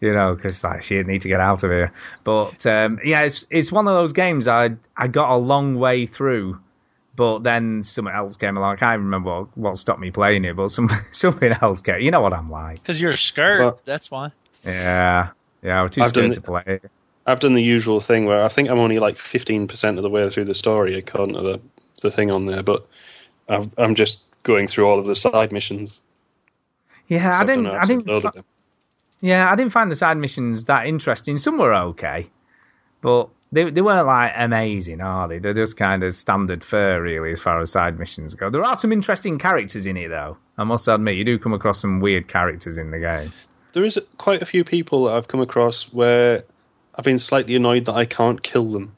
You know, because like shit, need to get out of here. But um, yeah, it's it's one of those games I I got a long way through but then something else came along. I can't remember what, what stopped me playing it, but some [laughs] something else came. You know what I'm like. Because you're scared. Well- That's why. Yeah, yeah. I'm too I've done scared to it. play. I've done the usual thing where I think I'm only like 15% of the way through the story according to the, the thing on there, but I've, I'm just going through all of the side missions. Yeah, I didn't. a I didn't. fi- yeah, I didn't find the side missions that interesting. Some were okay, but they they weren't like amazing, are they? They're just kind of standard fare, really, as far as side missions go. There are some interesting characters in it, though. I must admit, you do come across some weird characters in the game. There is quite a few people that I've come across where I've been slightly annoyed that I can't kill them.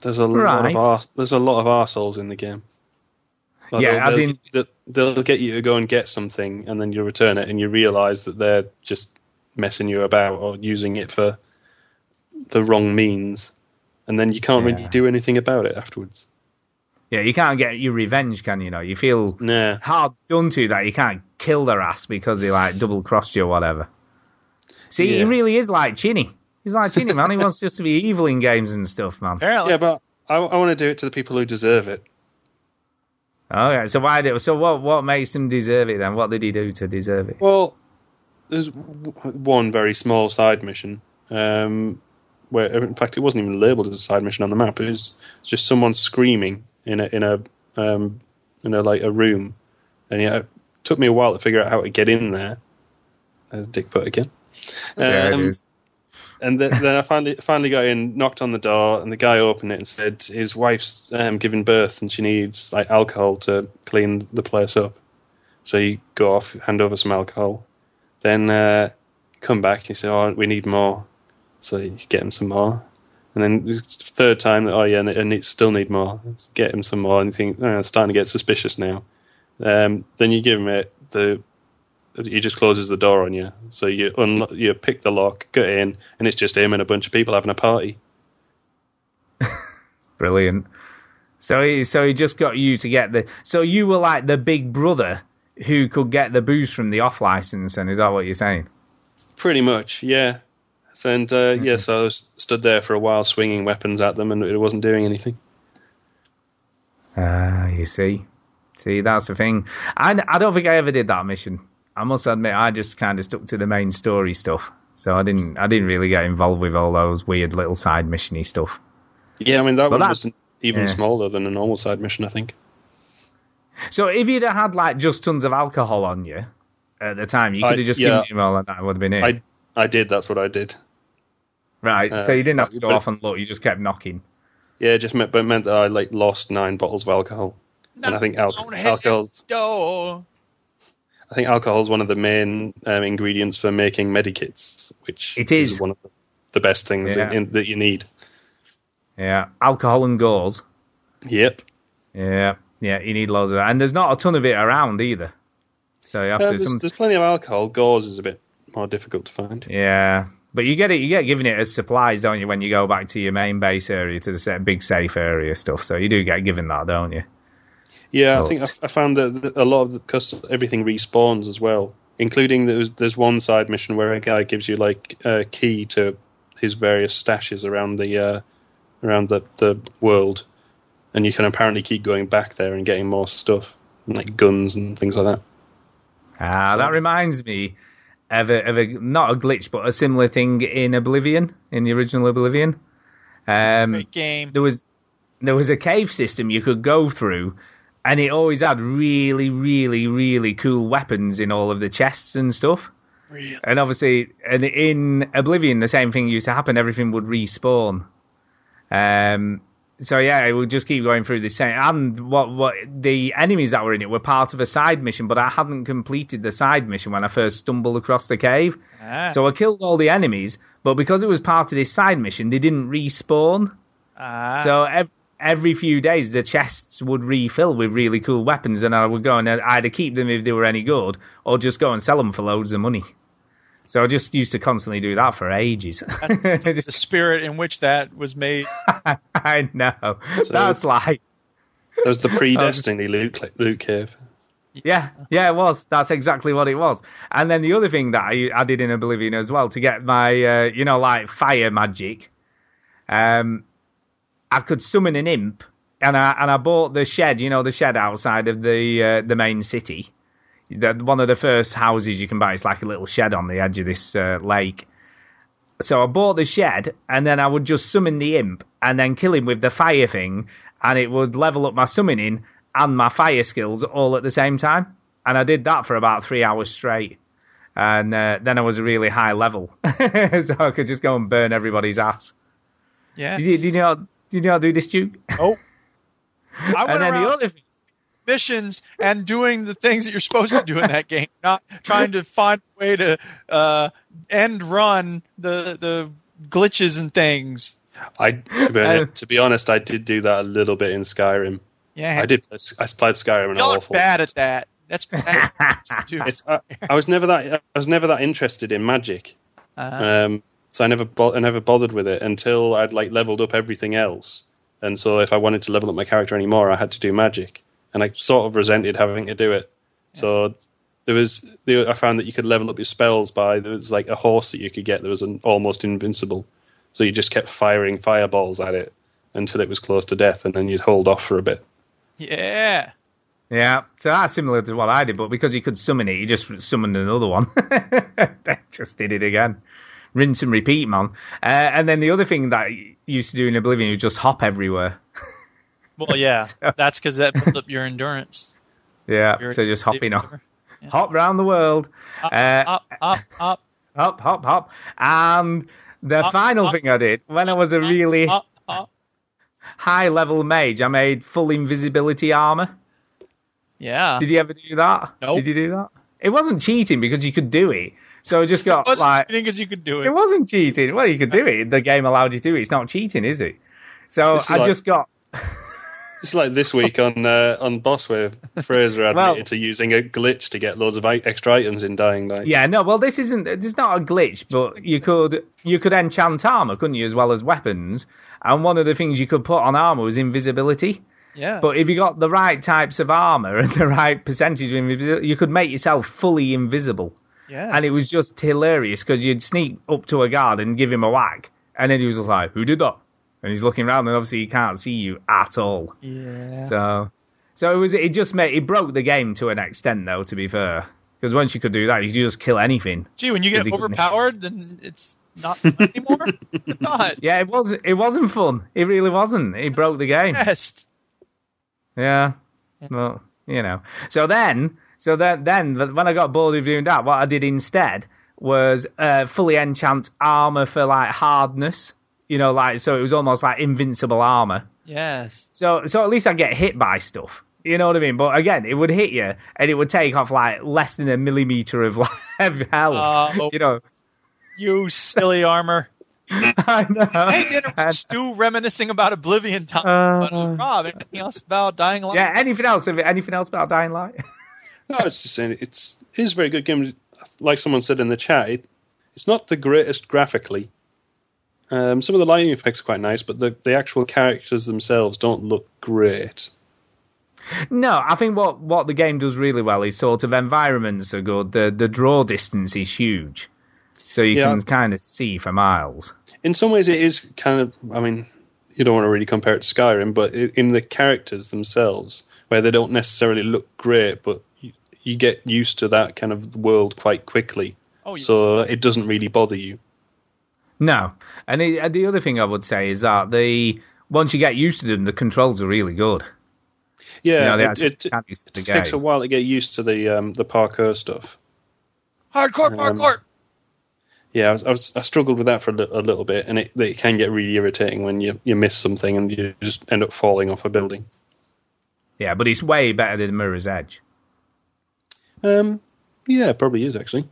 There's a lot of arse, there's a lot of arseholes in the game. Like, Yeah, they'll, as they'll, in- they'll, they'll get you to go and get something, and then you return it, and you realise that they're just messing you about or using it for the wrong means, and then you can't really do anything about it afterwards. Yeah, you can't get your revenge, can you? Know you feel Nah. hard done to that you can't kill their ass because they like double crossed you or whatever. See, he really is like Chinny. He's like Chinny, man. He wants just to be evil in games and stuff, man. Apparently, Yeah, but I, I want to do it to the people who deserve it. Okay, so why did so what what makes him deserve it then? What did he do to deserve it? Well, there's one very small side mission, um, where in fact it wasn't even labelled as a side mission on the map. It was just someone screaming in a in a um, in a like a room, and yeah, it took me a while to figure out how to get in there. There's Dick Butt again. yeah, it Um, is. And then, I finally finally got in, knocked on the door, and the guy opened it and said his wife's um, giving birth and she needs like alcohol to clean the place up. So you go off, hand over some alcohol, then uh, come back. You say, "Oh, we need more." So you get him some more, and then the third time, "Oh yeah, and and it still need more." Get him some more, and you think, "Oh, it's starting to get suspicious now." Um, then you give him it. The he just closes the door on you. So you you pick the lock, get in, and it's just him and a bunch of people having a party. [laughs] Brilliant. So he so he just got you to get the so you were like the big brother who could get the booze from the off license, and is that what you're saying? Pretty much, yeah. So, and uh, yeah, so I was stood there for a while swinging weapons at them, and it wasn't doing anything. Ah, you see, see that's the thing. I I don't think I ever did that mission. I must admit, I just kind of stuck to the main story stuff. So I didn't I didn't really get involved with all those weird little side missiony stuff. Yeah, I mean that Well, one was even yeah. smaller than a normal side mission, I think. So if you'd have had like just tons of alcohol on you at the time, you could have just yeah. given him all of that. Would have been it. I I did. That's what I did. right. uh, so you didn't have to go off and look. You just kept knocking. Yeah, it just meant, but it meant that I like lost nine bottles of alcohol, and I think al- Don't alcohol's door. I think alcohol is one of the main um, ingredients for making medikits, which It is. one of the, best things Yeah. in, that you need. Yeah, alcohol and gauze. Yep. Yeah, yeah. You need loads of that, and there's not a ton of it around either. So you have Uh, to. there's, Some, there's plenty of alcohol. Gauze is a bit more difficult to find. yeah, but you get it. You get given it as supplies, don't you? When you go back to your main base area, to the big safe area stuff. So you do get given that, don't you? Yeah, I think I, I found that a lot of because everything respawns as well, including there's there's one side mission where a guy gives you like a key to his various stashes around the uh, around the the world, and you can apparently keep going back there and getting more stuff, like guns and things like that. Ah, that reminds me of a, of a not a glitch, but a similar thing in Oblivion, in the original Oblivion. Um, Great game. there was there was a cave system you could go through, and it always had really, really, really cool weapons in all of the chests and stuff. Really? And obviously, and in Oblivion, the same thing used to happen. Everything would respawn. Um, so yeah, it would just keep going through the same. And what what the enemies that were in it were part of a side mission, but I hadn't completed the side mission when I first stumbled across the cave. Ah, So I killed all the enemies, but because it was part of this side mission, they didn't respawn. ah. So every few days, the chests would refill with really cool weapons, and I would go and either keep them if they were any good, or just go and sell them for loads of money. So I just used to constantly do that for ages. [laughs] the [laughs] spirit in which that was made. [laughs] I know. That's like, That was the pre-Destiny loot loot cave. yeah, yeah, it was. That's exactly what it was. And then the other thing that I, I did in Oblivion as well to get my, uh, you know, like fire magic, um, I could summon an imp, and I and I bought the shed, you know, the shed outside of the uh, the main city. One of the first houses you can buy. It's like a little shed on the edge of this uh, lake. So I bought the shed, and then I would just summon the imp, and then kill him with the fire thing, and it would level up my summoning and my fire skills all at the same time. And I did that for about three hours straight, and uh, then I was a really high level, [laughs] so I could just go and burn everybody's ass. Yeah. Did you did you not did you not do this, Duke? Oh. [laughs] I went and then around the other missions and doing the things that you're supposed to do in that game, not trying to find a way to uh, end run the the glitches and things. I to be, Uh, to be honest, I did do that a little bit in Skyrim. Yeah, I did. I played Skyrim and Y'all are awful. bad at that. That's [laughs] bad to. It's I, I was never that I was never that interested in magic. Uh, Um, so I never bo- I never bothered with it until I'd like leveled up everything else. And so if I wanted to level up my character anymore, I had to do magic, and I sort of resented having to do it. So there was there, I found that you could level up your spells by there was like a horse that you could get that was an, almost invincible. So you just kept firing fireballs at it until it was close to death, and then you'd hold off for a bit. Yeah. Yeah, so that's similar to what I did, but because you could summon it, you just summoned another one. [laughs] just did it again. Rinse and repeat, man. Uh, and then the other thing that you used to do in Oblivion was just hop everywhere. Well, yeah. [laughs] That's because that built up your endurance. Yeah, Your so just hopping off. Yeah. Hop around the world. Up, Uh, up, up, up. Hop, hop, hop. And the Hop, final hop, thing I did, when I was a really high level mage, I made full invisibility armor. Yeah. Did you ever do that? Nope. Did you do that? It wasn't cheating because you could do it. So I just got It wasn't like cheating because you could do it. It wasn't cheating. Well, you could do it. The game allowed you to do it. It's not cheating, is it? So This I like- just got. [laughs] It's like this week on uh, on Boss Wave Fraser [laughs] admitted Well- to using a glitch to get loads of extra items in Dying Light. Yeah, no. Well, this isn't. It's not a glitch, but you could you could enchant armor, couldn't you, as well as weapons? And one of the things you could put on armor was invisibility. Yeah. But if you got the right types of armor and [laughs] the right percentage of invisibility, you could make yourself fully invisible. Yeah. And it was just hilarious because you'd sneak up to a guard and give him a whack, and then he was just like, "Who did that?" And he's looking around, and obviously he can't see you at all. yeah. So, so it was. It just made it broke the game to an extent, though. To be fair, because once you could do that, you could just kill anything. Gee, when you get Because he couldn't- overpowered, then it's not fun anymore. [laughs] I thought. Yeah, it was. It wasn't fun. It really wasn't. It broke the game. Best. Yeah. Well, you know. So then, so then, then when I got bored of doing that, what I did instead was uh, fully enchant armor for like hardness. You know, like so it was almost like invincible armor. Yes. So, so at least I get hit by stuff. You know what I mean? But again, it would hit you, and it would take off like less than a millimeter of [laughs] like health. Oh. you know. You silly armor. [laughs] I know. Hey, dinner with [laughs] Stu reminiscing about Oblivion time. Uh, but, uh, Rob, anything else about Dying Light? yeah. Anything else? Anything else about Dying Light? No, I was just saying it's it is a very good game. Like someone said in the chat, it, it's not the greatest graphically. Um, some of the lighting effects are quite nice, but the the actual characters themselves don't look great. No, I think what, what the game does really well is sort of environments are good. The the draw distance is huge, so you Yeah. can kind of see for miles. In some ways, it is kind of. I mean, you don't want to really compare it to Skyrim, but in the characters themselves, where they don't necessarily look great, but you, you get used to that kind of world quite quickly, Oh, yeah. so it doesn't really bother you. No, and the, the other thing I would say is that the once you get used to them, the controls are really good. Yeah, you know, they it, it, get used to the it takes a while to get used to the um, the parkour stuff. Hardcore, Um, parkour. Yeah, I, was, I, was, I struggled with that for a, li- a little bit, and it, it can get really irritating when you, you miss something and you just end up falling off a building. Yeah, but it's way better than Mirror's Edge. Um, yeah, it probably is actually.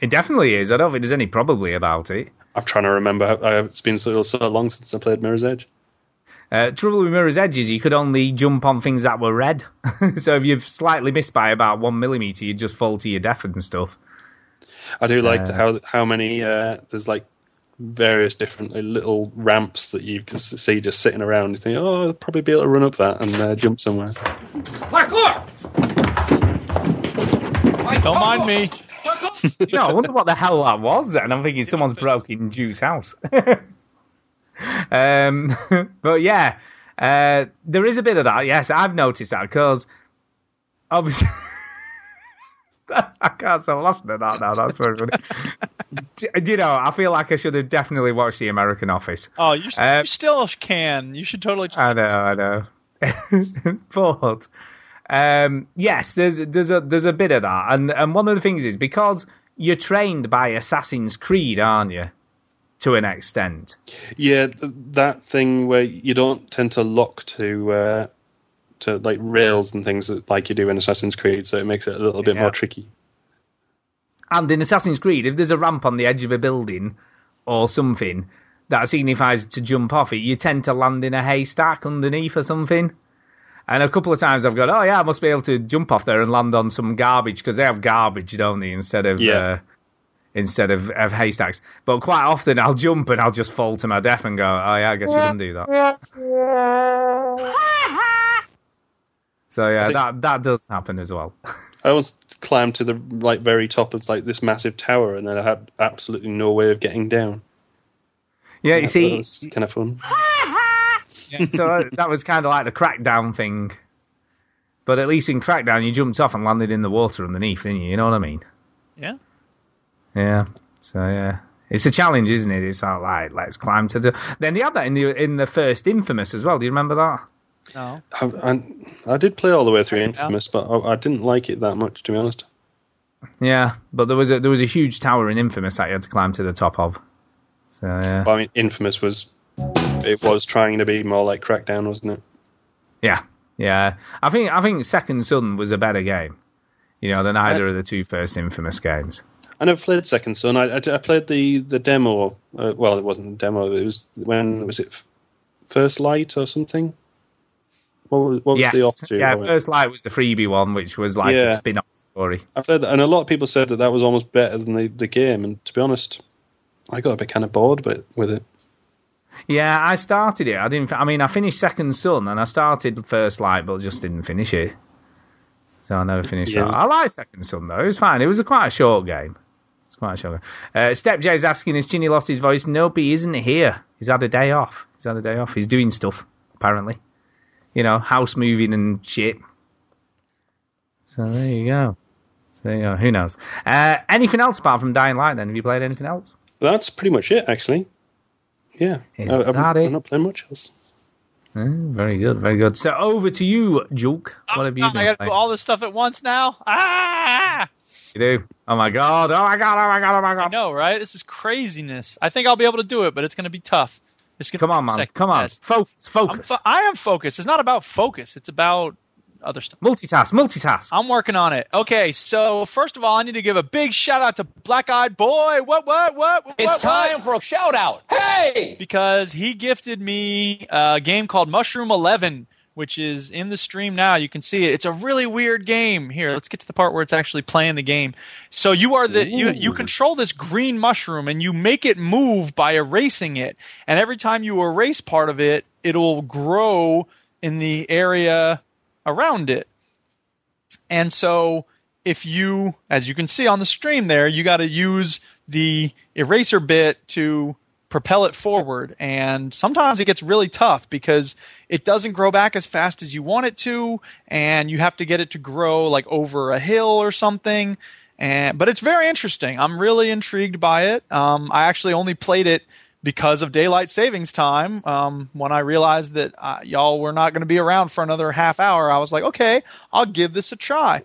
It definitely is. I don't think there's any probably about it. I'm trying to remember. How, it's been so so long since I played Mirror's Edge. Uh, trouble with Mirror's Edge is you could only jump on things that were red. [laughs] so if you've slightly missed by about one millimeter, you'd just fall to your death and stuff. I do like Uh, how how many uh, there's like various different little ramps that you can see just sitting around. You think, oh, I'll probably be able to run up that and uh, jump somewhere. Don't mind me. [laughs] you know, I wonder what the hell that was And I'm thinking someone's [laughs] broken Jew's house. [laughs] um, but yeah, uh, there is a bit of that. Yes, I've noticed that because obviously. I can't stop laughing at that now. That's very funny. do, do you know? I feel like I should have definitely watched The American Office. Oh, you, Uh, you still can. You should totally. I know, I know. but um, yes, there's there's a there's a bit of that, and and one of the things is because you're trained by Assassin's Creed, aren't you? To an extent. Yeah, that thing where you don't tend to lock to uh, to like rails and things that- like you do in Assassin's Creed, so it makes it a little bit Yeah. more tricky. And in Assassin's Creed, if there's a ramp on the edge of a building or something that signifies to jump off it, you tend to land in a haystack underneath or something. And a couple of times I've gone, oh yeah, I must be able to jump off there and land on some garbage because they have garbage, don't they? Instead of Yeah. uh, instead of, of haystacks. But quite often I'll jump and I'll just fall to my death and go, oh yeah, I guess you can do that. [laughs] So yeah, that that does happen as well. I once climbed to the like very top of like this massive tower, and then I had absolutely no way of getting down. Yeah, you that see, was kind of fun. [laughs] [laughs] so uh, that was kind of like the crackdown thing. But at least in crackdown, you jumped off and landed in the water underneath, didn't you? You know what I mean? Yeah. Yeah. So yeah, it's a challenge, isn't it? It's not like let's climb to the. Then they had that in the in the first Infamous as well. Do you remember that? No. I, I, I did play all the way through Infamous, but I, I didn't like it that much, to be honest. Yeah, but there was a there was a huge tower in Infamous that you had to climb to the top of. So yeah, Well, I mean, Infamous was it was trying to be more like Crackdown, wasn't it? yeah, yeah. I think I think Second Son was a better game, you know, than either of the two first Infamous games. I never played Second Son. I, I, I played the the demo. Uh, well, it wasn't a demo. It was when was it? First Light or something. What was, what was yes, the offshoot? yeah. First Light was the freebie one, which was like a spin-off story. I played that, and a lot of people said that that was almost better than the, the game. And to be honest, I got a bit kind of bored but with it. Yeah, I started it. I didn't. I mean, I finished Second Son and I started First Light, but just didn't finish it. So I never finished Yeah. that. I like Second Son though. It was fine. It was a quite a short game. It's quite a short game. Uh, Step J's asking, has Chinny lost his voice? Nope, he isn't here. He's had a day off. He's had a day off. He's doing stuff apparently. You know, house moving and shit. So there you go. So there you go. Who knows? Uh, anything else apart from Dying Light? Then have you played anything else? That's pretty much it, actually. Yeah, Is I, I've, that it? I'm not playing much else. Mm, very good, very good. So over to you, Duke. What have you Oh, been I gotta playing? do all this stuff at once now. Ah! You do? Oh my god! Oh my god! Oh my god! Oh my I god! know, right? This is craziness. I think I'll be able to do it, but it's going to be tough. It's gonna Come on, man! Come on! Focus! Focus! fo- I am focused. It's not about focus. It's about other stuff. multitask! Multitask! I'm working on it. Okay, so first of all, I need to give a big shout out to Black Eyed Boy. What, what, what? what It's what? time for a shout out. Hey! because he gifted me a game called Mushroom 11, which is in the stream now. You can see it. It's a really weird game. Here, let's get to the part where it's actually playing the game. So you are the you you control this green mushroom and you make it move by erasing it. And every time you erase part of it, it'll grow in the area around it. And so if you, as you can see on the stream there, you got to use the eraser bit to propel it forward. And sometimes it gets really tough because it doesn't grow back as fast as you want it to, and you have to get it to grow like over a hill or something. And but it's very interesting. I'm really intrigued by it. Um, I actually only played it because of daylight savings time. Um, when I realized that uh, y'all were not going to be around for another half hour, I was like, okay, I'll give this a try.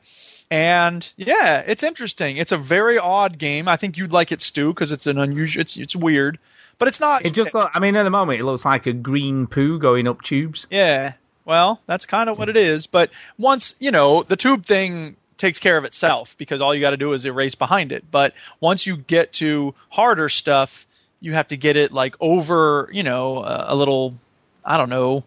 And yeah, it's interesting. It's a very odd game. I think you'd like it, Stu, because it's an unusual. It's it's weird, but it's not. It just, look, I mean, at the moment, it looks like a green poo going up tubes. Yeah. Well, that's kind of what it is. But once, you know, the tube thing takes care of itself because all you got to do is erase behind it. But once you get to harder stuff, you have to get it like over, you know, a, a little, I don't know,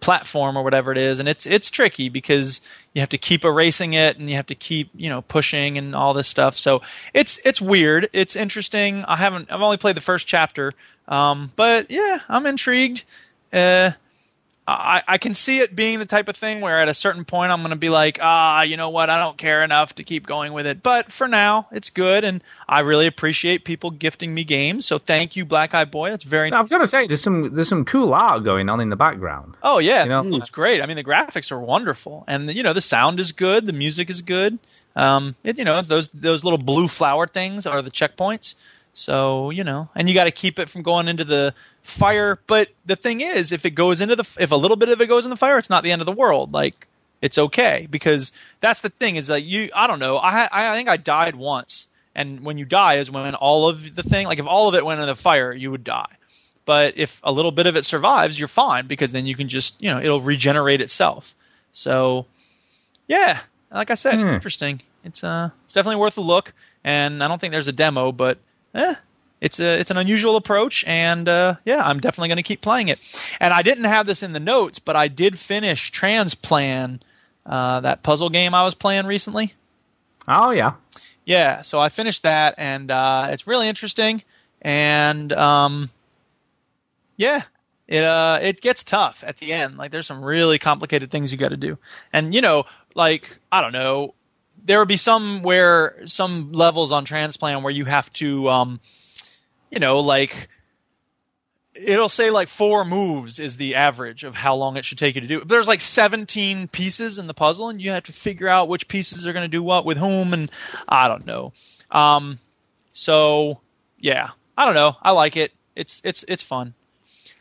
platform or whatever it is. And it's, it's tricky because you have to keep erasing it and you have to keep, you know, pushing and all this stuff. So it's, it's weird. It's interesting. I haven't, I've only played the first chapter. Um, but yeah, I'm intrigued. Uh, I, I can see it being the type of thing where at a certain point I'm going to be like, ah, you know what, I don't care enough to keep going with it. But for now, it's good, and I really appreciate people gifting me games. So thank you, Black Eye Boy. That's very. nice I've got to say, there's some there's some cool art going on in the background. Oh yeah, You know? it looks great. I mean, the graphics are wonderful, and you know the sound is good, the music is good. Um, it, you know those those little blue flower things are the checkpoints. So you know, and you got to keep it from going into the fire. But the thing is, if it goes into the if a little bit of it goes in the fire, it's not the end of the world. Like it's okay because that's the thing is that you. I don't know. I I think I died once, and when you die is when all of the thing like if all of it went in the fire, you would die. But if a little bit of it survives, you're fine because then you can just you know it'll regenerate itself. So yeah, like I said, it's Hmm. interesting. It's uh it's definitely worth a look. And I don't think there's a demo, but eh, it's a it's an unusual approach, and uh, yeah, I'm definitely going to keep playing it. And I didn't have this in the notes, but I did finish Transplant, uh, that puzzle game I was playing recently. Oh yeah, yeah, so I finished that, and uh, it's really interesting, and um, yeah, it uh, it gets tough at the end. Like there's some really complicated things you got to do, and you know, like I don't know, there would be some where some levels on transplant where you have to, um, you know, like it'll say like four moves is the average of how long it should take you to do. But there's like 17 pieces in the puzzle, and you have to figure out which pieces are going to do what with whom, and I don't know. Um, so yeah, I don't know. I like it. It's it's it's fun.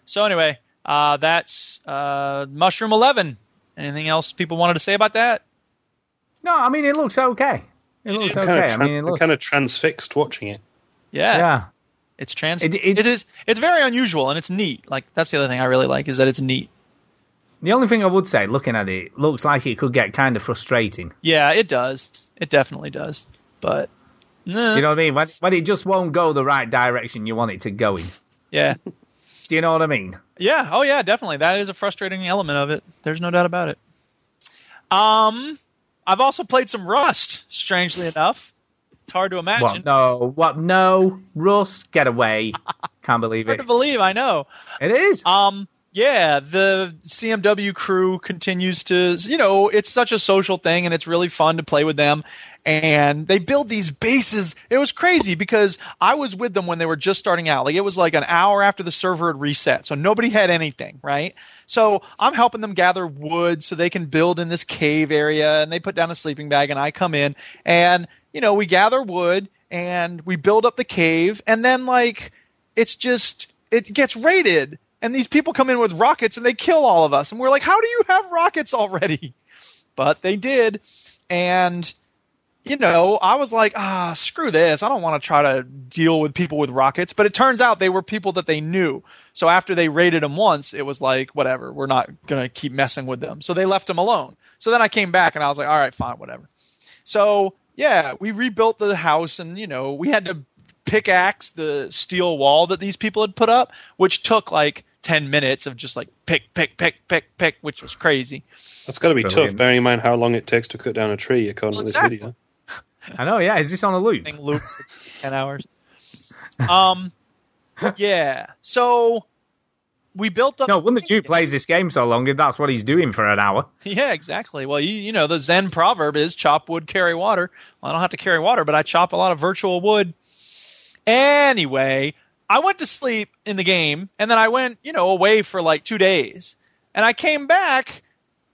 So anyway, uh, that's uh, Mushroom Eleven. Anything else people wanted to say about that? No, I mean it looks okay. It looks okay. Kind of, I mean, it looks. kind of transfixed watching it. Yeah, Yeah. it's trans. It- It, it- it is. It's very unusual and it's neat. Like that's the other thing I really like is that it's neat. The only thing I would say, looking at it, looks like it could get kind of frustrating. Yeah, it does. It definitely does. But nah, You know what I mean? When, when it just won't go the right direction you want it to go in. yeah, [laughs] Do you know what I mean? yeah. Oh yeah, definitely. That is a frustrating element of it. There's no doubt about it. Um, I've also played some Rust. Strangely enough, it's hard to imagine. What? No. What? No. Rust, get away. [laughs] Can't believe it. Hard to believe. I know. It is. Um, yeah, the CMW crew continues to, you know, it's such a social thing and it's really fun to play with them. And they build these bases. It was crazy because I was with them when they were just starting out. Like it was like an hour after the server had reset. So nobody had anything, right? So I'm helping them gather wood so they can build in this cave area and they put down a sleeping bag and I come in and, you know, we gather wood and we build up the cave and then like, it's just, it gets raided and these people come in with rockets and they kill all of us. And we're like how do you have rockets already? [laughs] But they did. And you know i was like ah screw this. I don't want to try to deal with people with rockets. But it turns out they were people that they knew. So after they raided them once it was like whatever. We're not going to keep messing with them. So they left them alone. So then i came back and i was like all right fine whatever. So yeah we rebuilt the house and you know we had to pickaxe the steel wall that these people had put up, which took like 10 minutes of just like pick, pick, pick, pick, pick, which was crazy. That's got to be Brilliant. tough, bearing in mind how long it takes to cut down a tree, according Well, to this exactly. video. I know. Yeah. Is this on a loop? Thing looped for 10 hours. Um, yeah. So we built up. No wonder Duke [laughs] plays this game so long. If that's what he's doing for an hour. Yeah, exactly. Well, you, you know, the Zen proverb is chop wood, carry water. Well, I don't have to carry water, but I chop a lot of virtual wood. Anyway, I went to sleep in the game, and then I went, you know, away for like two days. And I came back,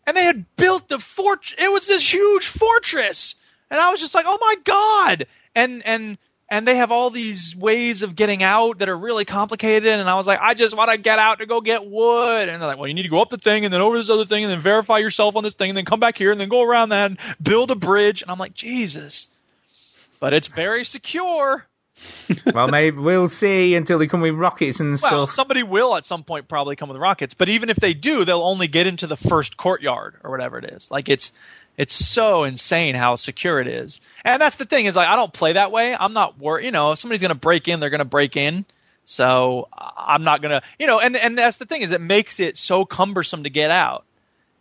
and they had built the fort. It was this huge fortress, and I was just like, oh my god! And and and they have all these ways of getting out that are really complicated. And I was like, I just want to get out to go get wood. And they're like, well, you need to go up the thing and then over this other thing and then verify yourself on this thing and then come back here and then go around that and build a bridge. And I'm like, Jesus. But it's very secure. Well, maybe we'll see until they come with rockets and Well, stuff. somebody will at some point probably come with rockets, but even if they do, they'll only get into the first courtyard or whatever it is. Like it's it's so insane how secure it is. And that's the thing is like I don't play that way. I'm not worried. You know, if somebody's gonna break in, they're gonna break in. So I'm not gonna, you know, and and that's the thing is it makes it so cumbersome to get out.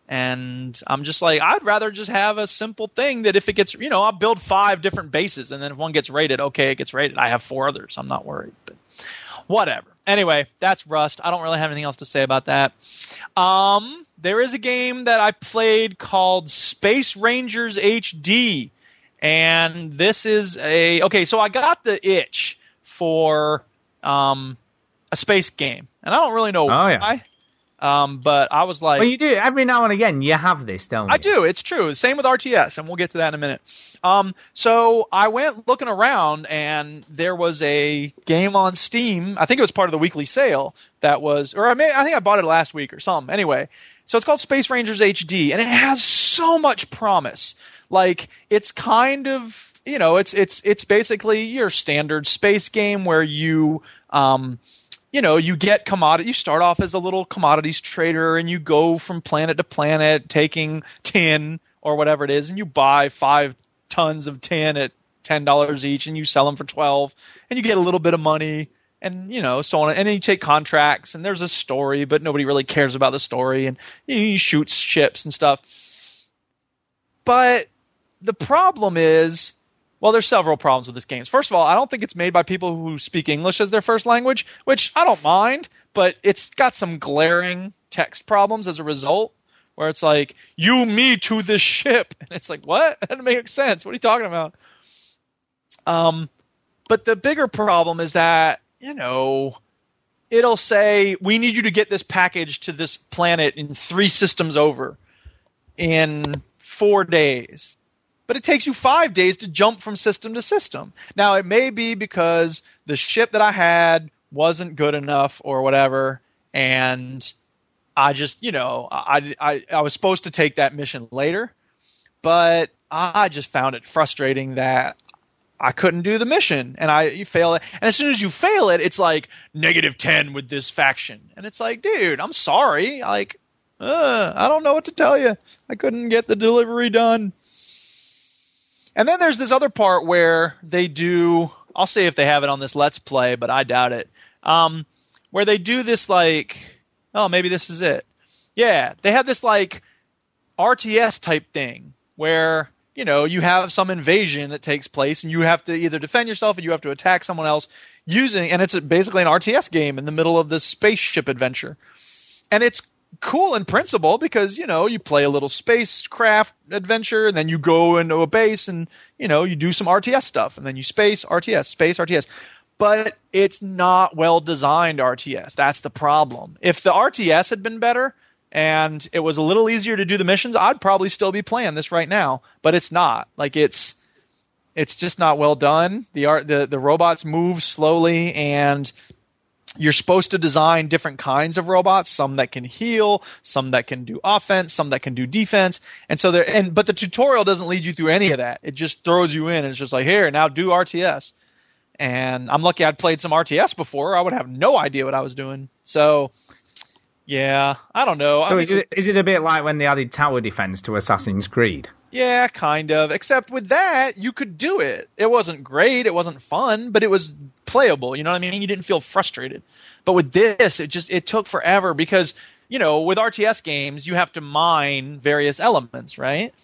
And I'm just like, I'd rather just have a simple thing that if it gets, you know, I'll build five different bases, and then if one gets rated, okay, it gets rated. I have four others. I'm not worried. But whatever. Anyway, that's Rust. I don't really have anything else to say about that. Um, there is a game that I played called Space Rangers HD, and this is a okay. So I got the itch for um a space game, and I don't really know Oh, yeah. Um, but I was like, well, you do every now and again. You have this, don't you? I do. It's true. Same with RTS, and we'll get to that in a minute. Um, so I went looking around, and there was a game on Steam. I think it was part of the weekly sale that was, or I may, I think I bought it last week or something. Anyway, so it's called Space Rangers HD, and it has so much promise. Like it's kind of, you know, it's it's it's basically your standard space game where you, um, you know, you get commodity. You start off as a little commodities trader, and you go from planet to planet, taking tin or whatever it is, and you buy five tons of tin at ten dollars each, and you sell them for twelve, and you get a little bit of money, and you know, so on. And then you take contracts, and there's a story, but nobody really cares about the story, and you shoot ships and stuff. But the problem is Well, there's several problems with this game. First of all, I don't think it's made by people who speak English as their first language, which I don't mind, but it's got some glaring text problems as a result, where it's like, you me to this ship. [laughs] And it's like, what? [laughs] That doesn't make sense. What are you talking about? Um, but the bigger problem is that, you know, it'll say, we need you to get this package to this planet in three systems over in four days. But it takes you five days to jump from system to system. Now, it may be because the ship that I had wasn't good enough or whatever, and I just, you know, I, I, I was supposed to take that mission later, but I just found it frustrating that I couldn't do the mission and I you fail it. And as soon as you fail it, it's like negative 10 with this faction. And it's like, dude, I'm sorry. Like, uh, I don't know what to tell you. I couldn't get the delivery done. And then there's this other part where they do, I'll see if they have it on this Let's Play, but I doubt it. Um, where they do this like, oh, maybe this is it. Yeah, they have this like RTS type thing where you know you have some invasion that takes place and you have to either defend yourself or you have to attack someone else using and it's basically an RTS game in the middle of this spaceship adventure. And it's cool in principle because you know you play a little spacecraft adventure and then you go into a base and you know you do some RTS stuff and then you space RTS space RTS but it's not well designed RTS that's the problem. If the RTS had been better and it was a little easier to do the missions I'd probably still be playing this right now but it's not. Like it's it's just not well done. The art the the robots move slowly and you're supposed to design different kinds of robots some that can heal some that can do offense some that can do defense. And so there and but the tutorial doesn't lead you through any of that. It just throws you in and it's just like here now do rts and i'm lucky i'd played some rts before. I would have no idea what i was doing. So yeah i don't know. So I is it, is it a bit like when they added tower defense to Assassin's Creed? Yeah, kind of. Except with that, you could do it. It wasn't great, it wasn't fun, but it was playable. You know what I mean? You didn't feel frustrated. But with this, it just it took forever because you know with RTS games you have to mine various elements, right?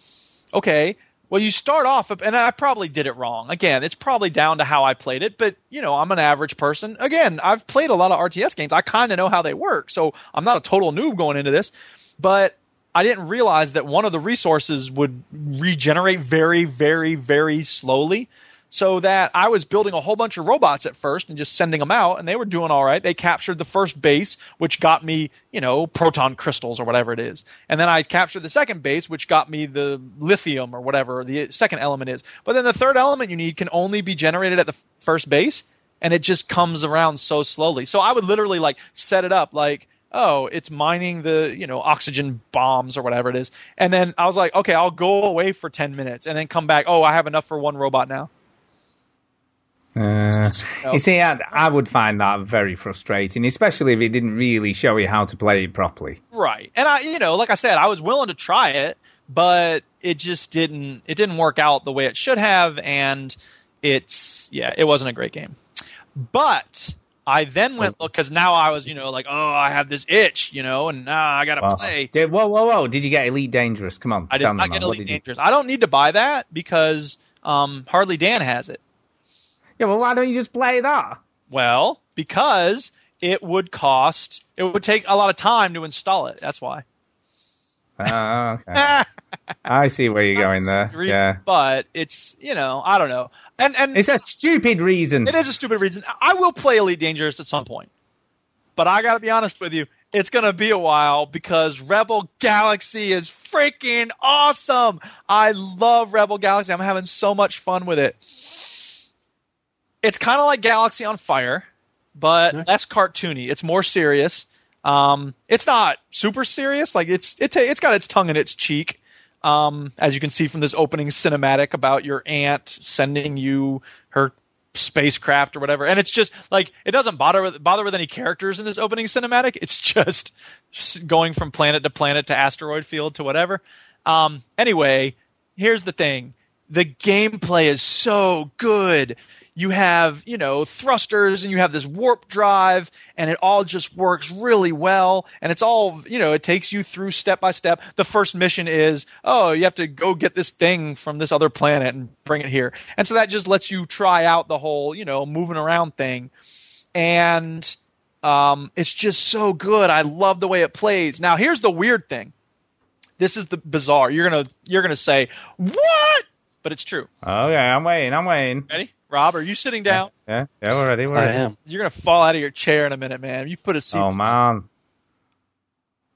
Okay. Well, you start off, and I probably did it wrong. Again, it's probably down to how I played it, but you know, I'm an average person. Again, I've played a lot of RTS games. I kind of know how they work, so I'm not a total noob going into this. But I didn't realize that one of the resources would regenerate very, very, very slowly. So that I was building a whole bunch of robots at first and just sending them out, and they were doing all right. They captured the first base, which got me, you know, proton crystals or whatever it is. And then I captured the second base, which got me the lithium or whatever the second element is. But then the third element you need can only be generated at the first base, and it just comes around so slowly. So I would literally like set it up like, oh, it's mining the, you know, oxygen bombs or whatever it is. And then I was like, okay, I'll go away for 10 minutes and then come back. Oh, I have enough for one robot now. Uh, you see, I, I would find that very frustrating, especially if it didn't really show you how to play it properly. Right. And I, you know, like I said, I was willing to try it, but it just didn't, it didn't work out the way it should have. And it's, yeah, it wasn't a great game. But I then went look because now I was, you know, like, oh, I have this itch, you know, and now I got to Wow. play. Did, whoa, whoa, whoa! Did you get Elite Dangerous? Come on, I did not get. What Elite did you- Dangerous. I don't need to buy that because um, Hardly Dan has it. Yeah, well, why don't you just play that? Well, because it would cost, it would take a lot of time to install it. That's why. Oh, okay. [laughs] I see where you're going there. Reason, Yeah, But it's, you know, I don't know. And and it's a stupid reason. It is a stupid reason. I will play Elite Dangerous at some point. But I got to be honest with you, it's going to be a while because Rebel Galaxy is freaking awesome. I love Rebel Galaxy. I'm having so much fun with it. It's kind of like Galaxy on Fire, but less cartoony. It's more serious. Um, it's not super serious. Like it's it's it's got its tongue in its cheek. Um, as you can see from this opening cinematic about your aunt sending you her spacecraft or whatever, and it's just like it doesn't bother with, bother with any characters in this opening cinematic. It's [laughs] just, going from planet to planet to asteroid field to whatever. Um, anyway, here's the thing: the gameplay is so good. You have, you know, thrusters and you have this warp drive and it all just works really well and it's all, you know, it takes you through step by step. The first mission is, oh, you have to go get this thing from this other planet and bring it here. And so that just lets you try out the whole, you know, moving around thing. And um, it's just so good. I love the way it plays. Now, here's the weird thing. This is the bizarre. You're gonna you're gonna say what? But it's true. Okay, I'm waiting. I'm waiting. Ready? Rob, are you sitting down? Yeah, yeah, we're. We're I ready. am. You're gonna fall out of your chair in a minute, man. You put a seat. Oh man.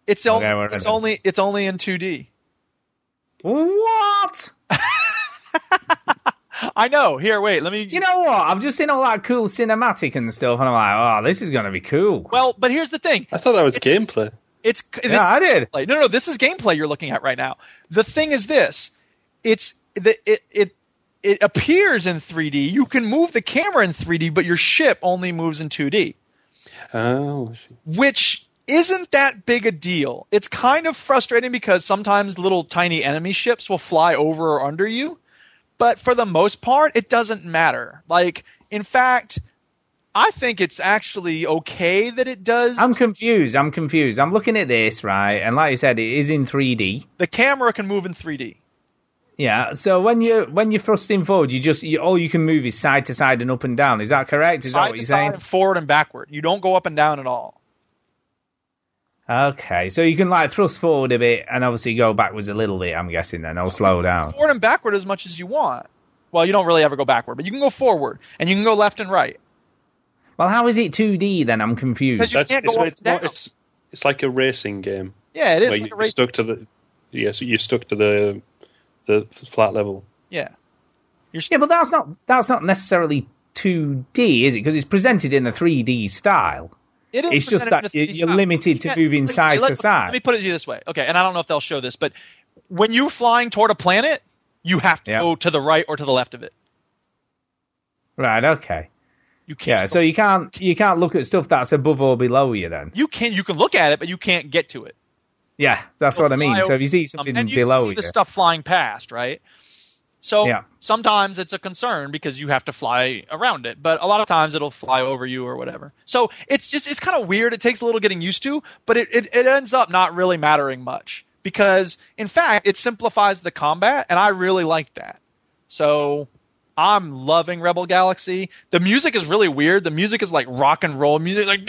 it's only we're it's ready. only it's only in 2D. What? [laughs] I know. Here, wait. Let me. Do you know what? I've just seen all that cool cinematic and stuff, and I'm like, oh, this is gonna be cool. well, but here's the thing. I thought that was It's- gameplay. It's this yeah, I did. gameplay. No, no, this is gameplay you're looking at right now. The thing is this: it's the it it it appears in 3D. You can move the camera in 3D, but your ship only moves in 2D, Oh, I see. which isn't that big a deal. It's kind of frustrating because sometimes little tiny enemy ships will fly over or under you, but for the most part, it doesn't matter. Like, in fact. I think it's actually okay that it does. I'm confused. I'm confused. I'm looking at this right, and like you said, it is in 3D. the camera can move in 3D. Yeah. So when you when you're thrusting forward, you just you, all you can move is side to side and up and down. Is that correct? Is that what you're side saying? and forward and backward. You don't go up and down at all. Okay. So you can like thrust forward a bit and obviously go backwards a little bit. I'm guessing then, or slow down. Forward and backward as much as you want. Well, you don't really ever go backward, but you can go forward and you can go left and right. Well, how is it 2D then? I'm confused. Because you That's, can't it's, go up it's, and down. it's it's like a racing game Yeah, it is where like you, a race. stuck to the yes, you're stuck to the the flat level. Yeah. You're Yeah, but that's not that's not necessarily 2D, is it? Because it's presented in a 3D style. It is It's just that you- 3D you're style. limited You to moving okay, side let, to side. Let me put it to you this way. Okay, and I don't know if they'll show this, but when you're flying toward a planet, you have to Yeah. go to the right or to the left of it. Right. Okay. You can't. Yeah. So you can't you can't look at stuff that's above or below you then. you can you can look at it, but you can't get to it. Yeah, that's You'll what I mean. So if you see something and you below see you, the stuff flying past, right? So Yeah. sometimes it's a concern because you have to fly around it, but a lot of times it'll fly over you or whatever. So it's just it's kind of weird. It takes a little getting used to, but it, it, it ends up not really mattering much because in fact it simplifies the combat, and I really like that. So I'm loving Rebel Galaxy. The music is really weird. The music is like rock and roll music, like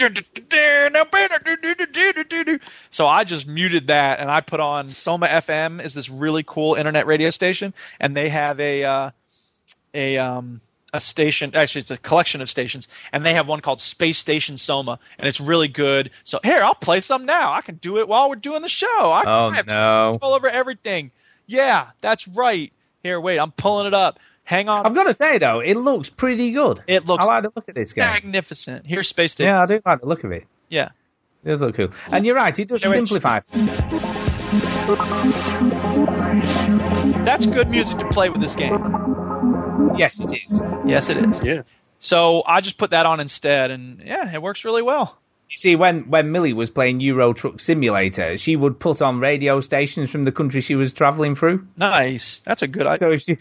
so I just muted that and I put on Soma FM is this really cool internet radio station, and they have a uh, a um a station actually it's a collection of stations and they have one called Space Station Soma and it's really good. So here I'll play some now. I can do it while we're doing the show. I, Oh, I have no. control over everything. Yeah, that's right. Here, wait, I'm pulling it up. Hang on. I've got to say though, it looks pretty good. It looks I like the look at this game. magnificent. Here's Space Station. Yeah, I do like the look of it. Yeah. It does look cool. And you're right, it does Yeah, simplify. That's good music to play with this game. Yes, it is. Yes, it is. Yeah. So I just put that on instead, and yeah, it works really well. You see, when when Millie was playing Euro Truck Simulator, she would put on radio stations from the country she was travelling through. Nice. That's a good idea. So if she,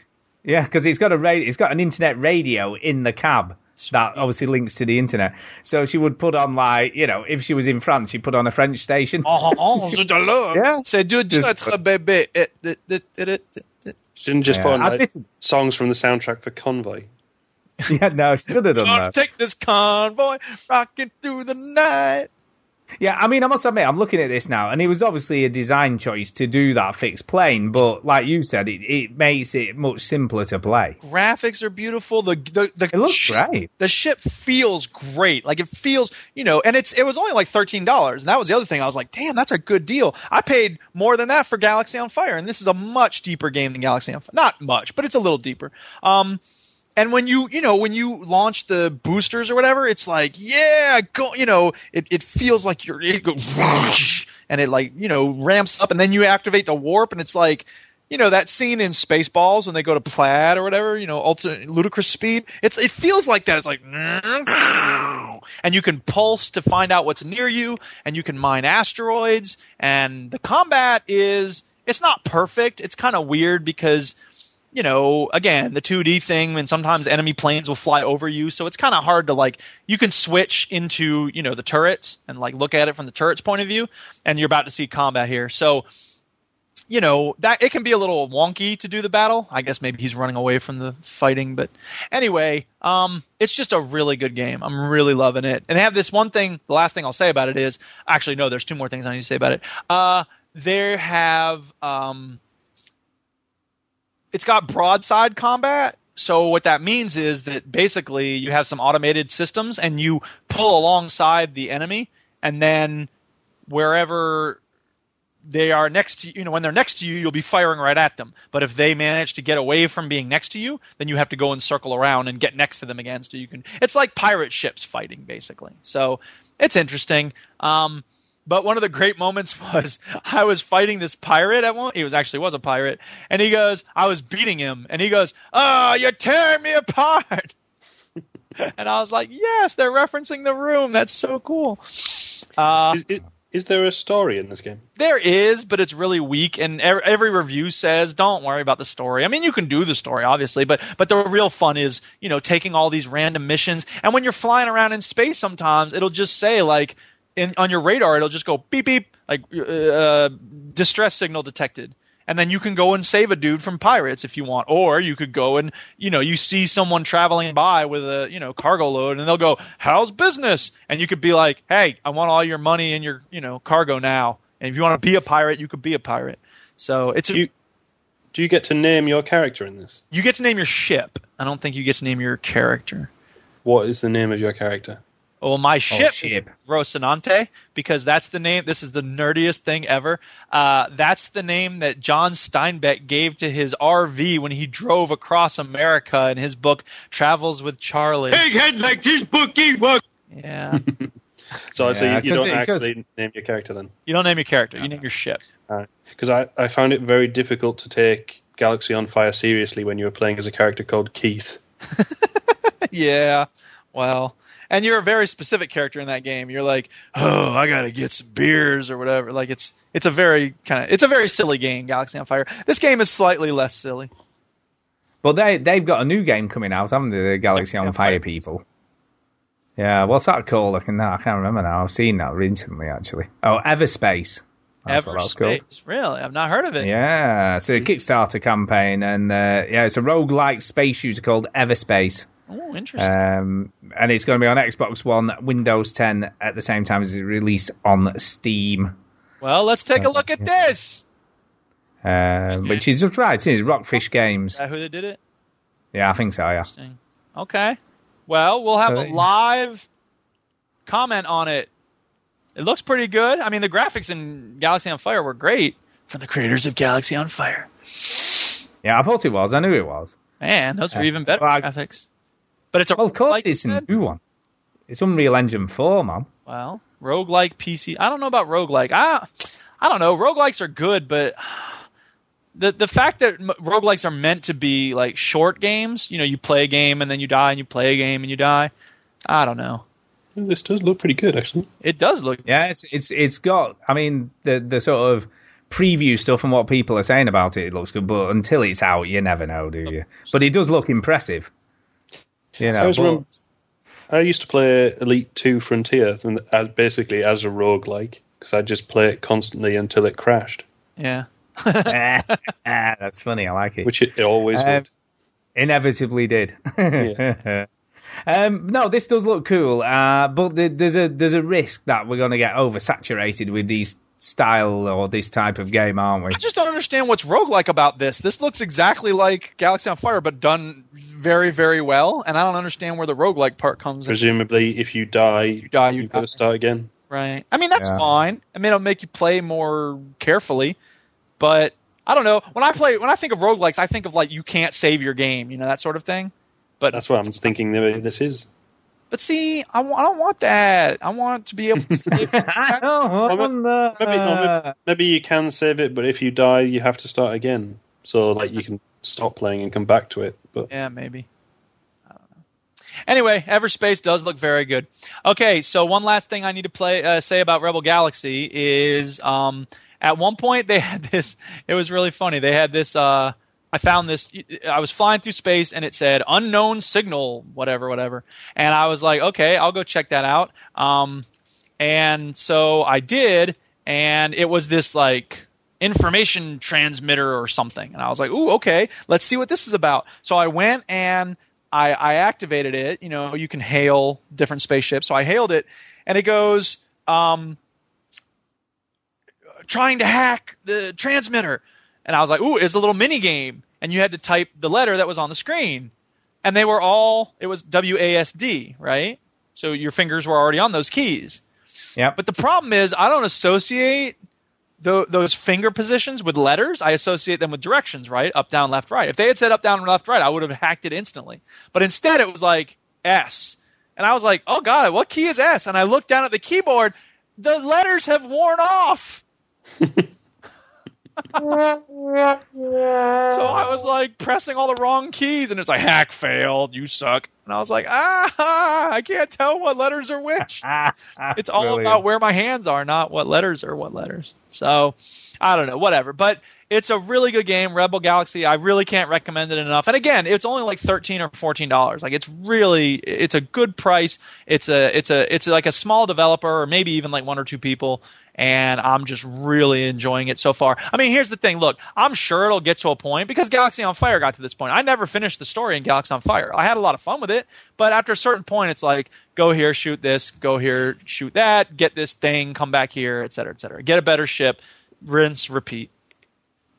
yeah, because it's got a radio, it's got an internet radio in the cab that obviously links to the internet. So she would put on like, you know, if she was in France, she'd put on a French station. Oh, oh, oh je t'adore. [laughs] Yeah. C'est du être bébé. Eh, she didn't just Yeah, put on like, did- songs from the soundtrack for Convoy. [laughs] yeah, no, she should have done Gonna that. take this convoy, rocking through the night. Yeah, I mean, I must admit, I'm looking at this now, and it was obviously a design choice to do that fixed plane, but like you said, it, it makes it much simpler to play. Graphics are beautiful. The the, the It looks sh- great. The ship feels great. Like it feels, you know, and it's it was only like thirteen dollars, and that was the other thing. I was like, damn, that's a good deal. I paid more than that for Galaxy on Fire, and this is a much deeper game than Galaxy on Fire. Not much, but it's a little deeper. Um, and when you you know when you launch the boosters or whatever, it's like yeah, go you know it, it feels like you're it goes [laughs] and it like you know ramps up, and then you activate the warp, and it's like you know that scene in Spaceballs when they go to Plaid or whatever, you know, ultimate ludicrous speed. It's it feels like that. It's like, [laughs] and you can pulse to find out what's near you, and you can mine asteroids. And the combat is it's not perfect. It's kind of weird because you know, again, the 2D thing, and sometimes enemy planes will fly over you, so it's kind of hard to like. You can switch into, you know, the turrets and like look at it from the turret's point of view, and you're about to see combat here. So, you know, that it can be a little wonky to do the battle. I guess maybe he's running away from the fighting, but anyway, um, it's just a really good game. I'm really loving it. And they have this one thing. The last thing I'll say about it is, actually, no, there's two more things I need to say about it. Uh, they have um it's got broadside combat. So what that means is that basically you have some automated systems and you pull alongside the enemy and then wherever they are next to you, you know, when they're next to you, you'll be firing right at them. But if they manage to get away from being next to you, then you have to go and circle around and get next to them again. So you can, it's like pirate ships fighting basically. So it's interesting. Um, but one of the great moments [laughs] was I was fighting this pirate at one. He was actually was a pirate, and he goes, I was beating him, and he goes, "Oh, you're tearing me apart." [laughs] and I was like, "Yes, they're referencing the room. That's so cool." Uh, Is, is, is there a story in this game? there is, but it's really weak, and ev- every review says, "Don't worry about the story." I mean, you can do the story, obviously, but but the real fun is, you know, taking all these random missions, and when you're flying around in space, sometimes it'll just say like, in on your radar, it'll just go beep beep, like uh, distress signal detected. And then you can go and save a dude from pirates if you want, or you could go and you know you see someone traveling by with a you know cargo load, and they'll go, "How's business?" And you could be like, "Hey, I want all your money and your you know cargo now." And if you want to be a pirate, you could be a pirate. So it's a, you, do you get to name your character in this? you get to name your ship. I don't think you get to name your character. What is the name of your character? Well, my ship, ship. Rocinante, because that's the name. This is the nerdiest thing ever. Uh, that's the name that John Steinbeck gave to his RV when he drove across America in his book Travels with Charley. Egghead like this book ebook. Yeah, [laughs] So, so Yeah, you, you 'cause don't it- actually name your character then? you don't name your character. You name your ship. Because I, I found it very difficult to take Galaxy on Fire seriously when you were playing as a character called Keith. [laughs] yeah. Well, and you're a very specific character in that game. You're like, oh, I gotta get some beers or whatever. Like it's it's a very kind of it's a very silly game, Galaxy on Fire. This game is slightly less silly. But they they've got a new game coming out, haven't they? The Galaxy on Fire people. Yeah, what's that called? I can I can't remember now. I've seen that recently actually. Oh, Everspace. That's what that's called. Everspace. Really, I've not heard of it. Yeah, it's a Kickstarter campaign, and uh, yeah, it's a roguelike space shooter called Everspace. Oh, interesting. Um, and it's going to be on Xbox One, Windows 10 at the same time as it's released on Steam, well, let's take a look at this. um, which is just right. It's Rockfish Is Games. that who they did it? Yeah, I think so. Yeah. Okay. Well, we'll have Uh, a live comment on it. It looks pretty good. I mean, the graphics in Galaxy on Fire were great from the creators of Galaxy on Fire. Yeah, I thought it was. I knew it was. Man, those were Yeah. even better Well, graphics. But it's a Well, of course, it's a new one. It's Unreal Engine 4, man. Well, roguelike PC. I don't know about roguelike. I I don't know. Roguelikes are good, but [sighs] the the fact that m- roguelikes are meant to be like short games, you know, you play a game and then you die and you play a game and you die. I don't know. This does look pretty good, actually. It does look Yeah, it's it's it's got. I mean, the the sort of preview stuff and what people are saying about it, it looks good. But until it's out, you never know, do you? But it does look impressive. You So I know, but- remem- I used to play Elite Two Frontier and as basically as a roguelike because I just play it constantly until it crashed, yeah. [laughs] [laughs] Ah, that's funny. I like it. which it always Um, would. Inevitably did. Yeah. [laughs] um, no, this does look cool, uh, but there- there's a there's a risk that we're going to get oversaturated with these style or this type of game, aren't we? I just don't understand what's roguelike about this. This looks exactly like Galaxy on Fire, but done very, very well. And I don't understand where the roguelike part comes in. Presumably, if you die, You die, you you've got to start again. Right. I mean, that's Yeah. fine. I mean, it'll make you play more carefully, but I don't know. When I play, when I think of roguelikes, I think of like you can't save your game, you know, that sort of thing. But That's what I'm thinking. This is. But see, I, don't want that. I want to be able to save. [laughs] I don't wonder. Maybe, no, maybe, maybe you can save it, but if you die, you have to start again. So like you can stop playing and come back to it. But Yeah, maybe. I don't know. Anyway, Everspace does look very good. Okay, so one last thing I need to play uh, say about Rebel Galaxy is um, at one point they had [laughs] this. It was really funny. They had this uh, I found this. I was flying through space and it said unknown signal, whatever, whatever. And I was like, okay, I'll go check that out. Um, and so I did, and it was this like information transmitter or something. And I was like, ooh, okay, let's see what this is about. So I went and I, I activated it. You know, you can hail different spaceships. So I hailed it, and it goes, um, trying to hack the transmitter. And I was like, ooh, it's a little mini game. And you had to type the letter that was on the screen. And they were all, it was WASD, right? So your fingers were already on those keys. Yeah. But the problem is, I don't associate tho- those finger positions with letters. I associate them with directions, right? Up, down, left, right. If they had said up, down, left, right, I would have hacked it instantly. But instead, it was like S. And I was like, oh God, what key is S? And I looked down at the keyboard. The letters have worn off. [laughs] So I was like pressing all the wrong keys, and it's like hack failed. You suck. And I was like, ah, I can't tell what letters are which. [laughs] It's all Brilliant. about where my hands are, not what letters are what letters. So I don't know, whatever. But it's a really good game, Rebel Galaxy. I really can't recommend it enough. And again, it's only like thirteen or fourteen dollars. Like it's really, it's a good price. It's a, it's a, it's like a small developer, or maybe even like one or two people. And I'm just really enjoying it so far. I mean, here's the thing. Look, I'm sure it'll get to a point because Galaxy on Fire got to this point. I never finished the story in Galaxy on Fire. I had a lot of fun with it, but after a certain point, it's like go here, shoot this, go here, shoot that, get this thing, come back here, et cetera, et cetera. Get a better ship, rinse, repeat.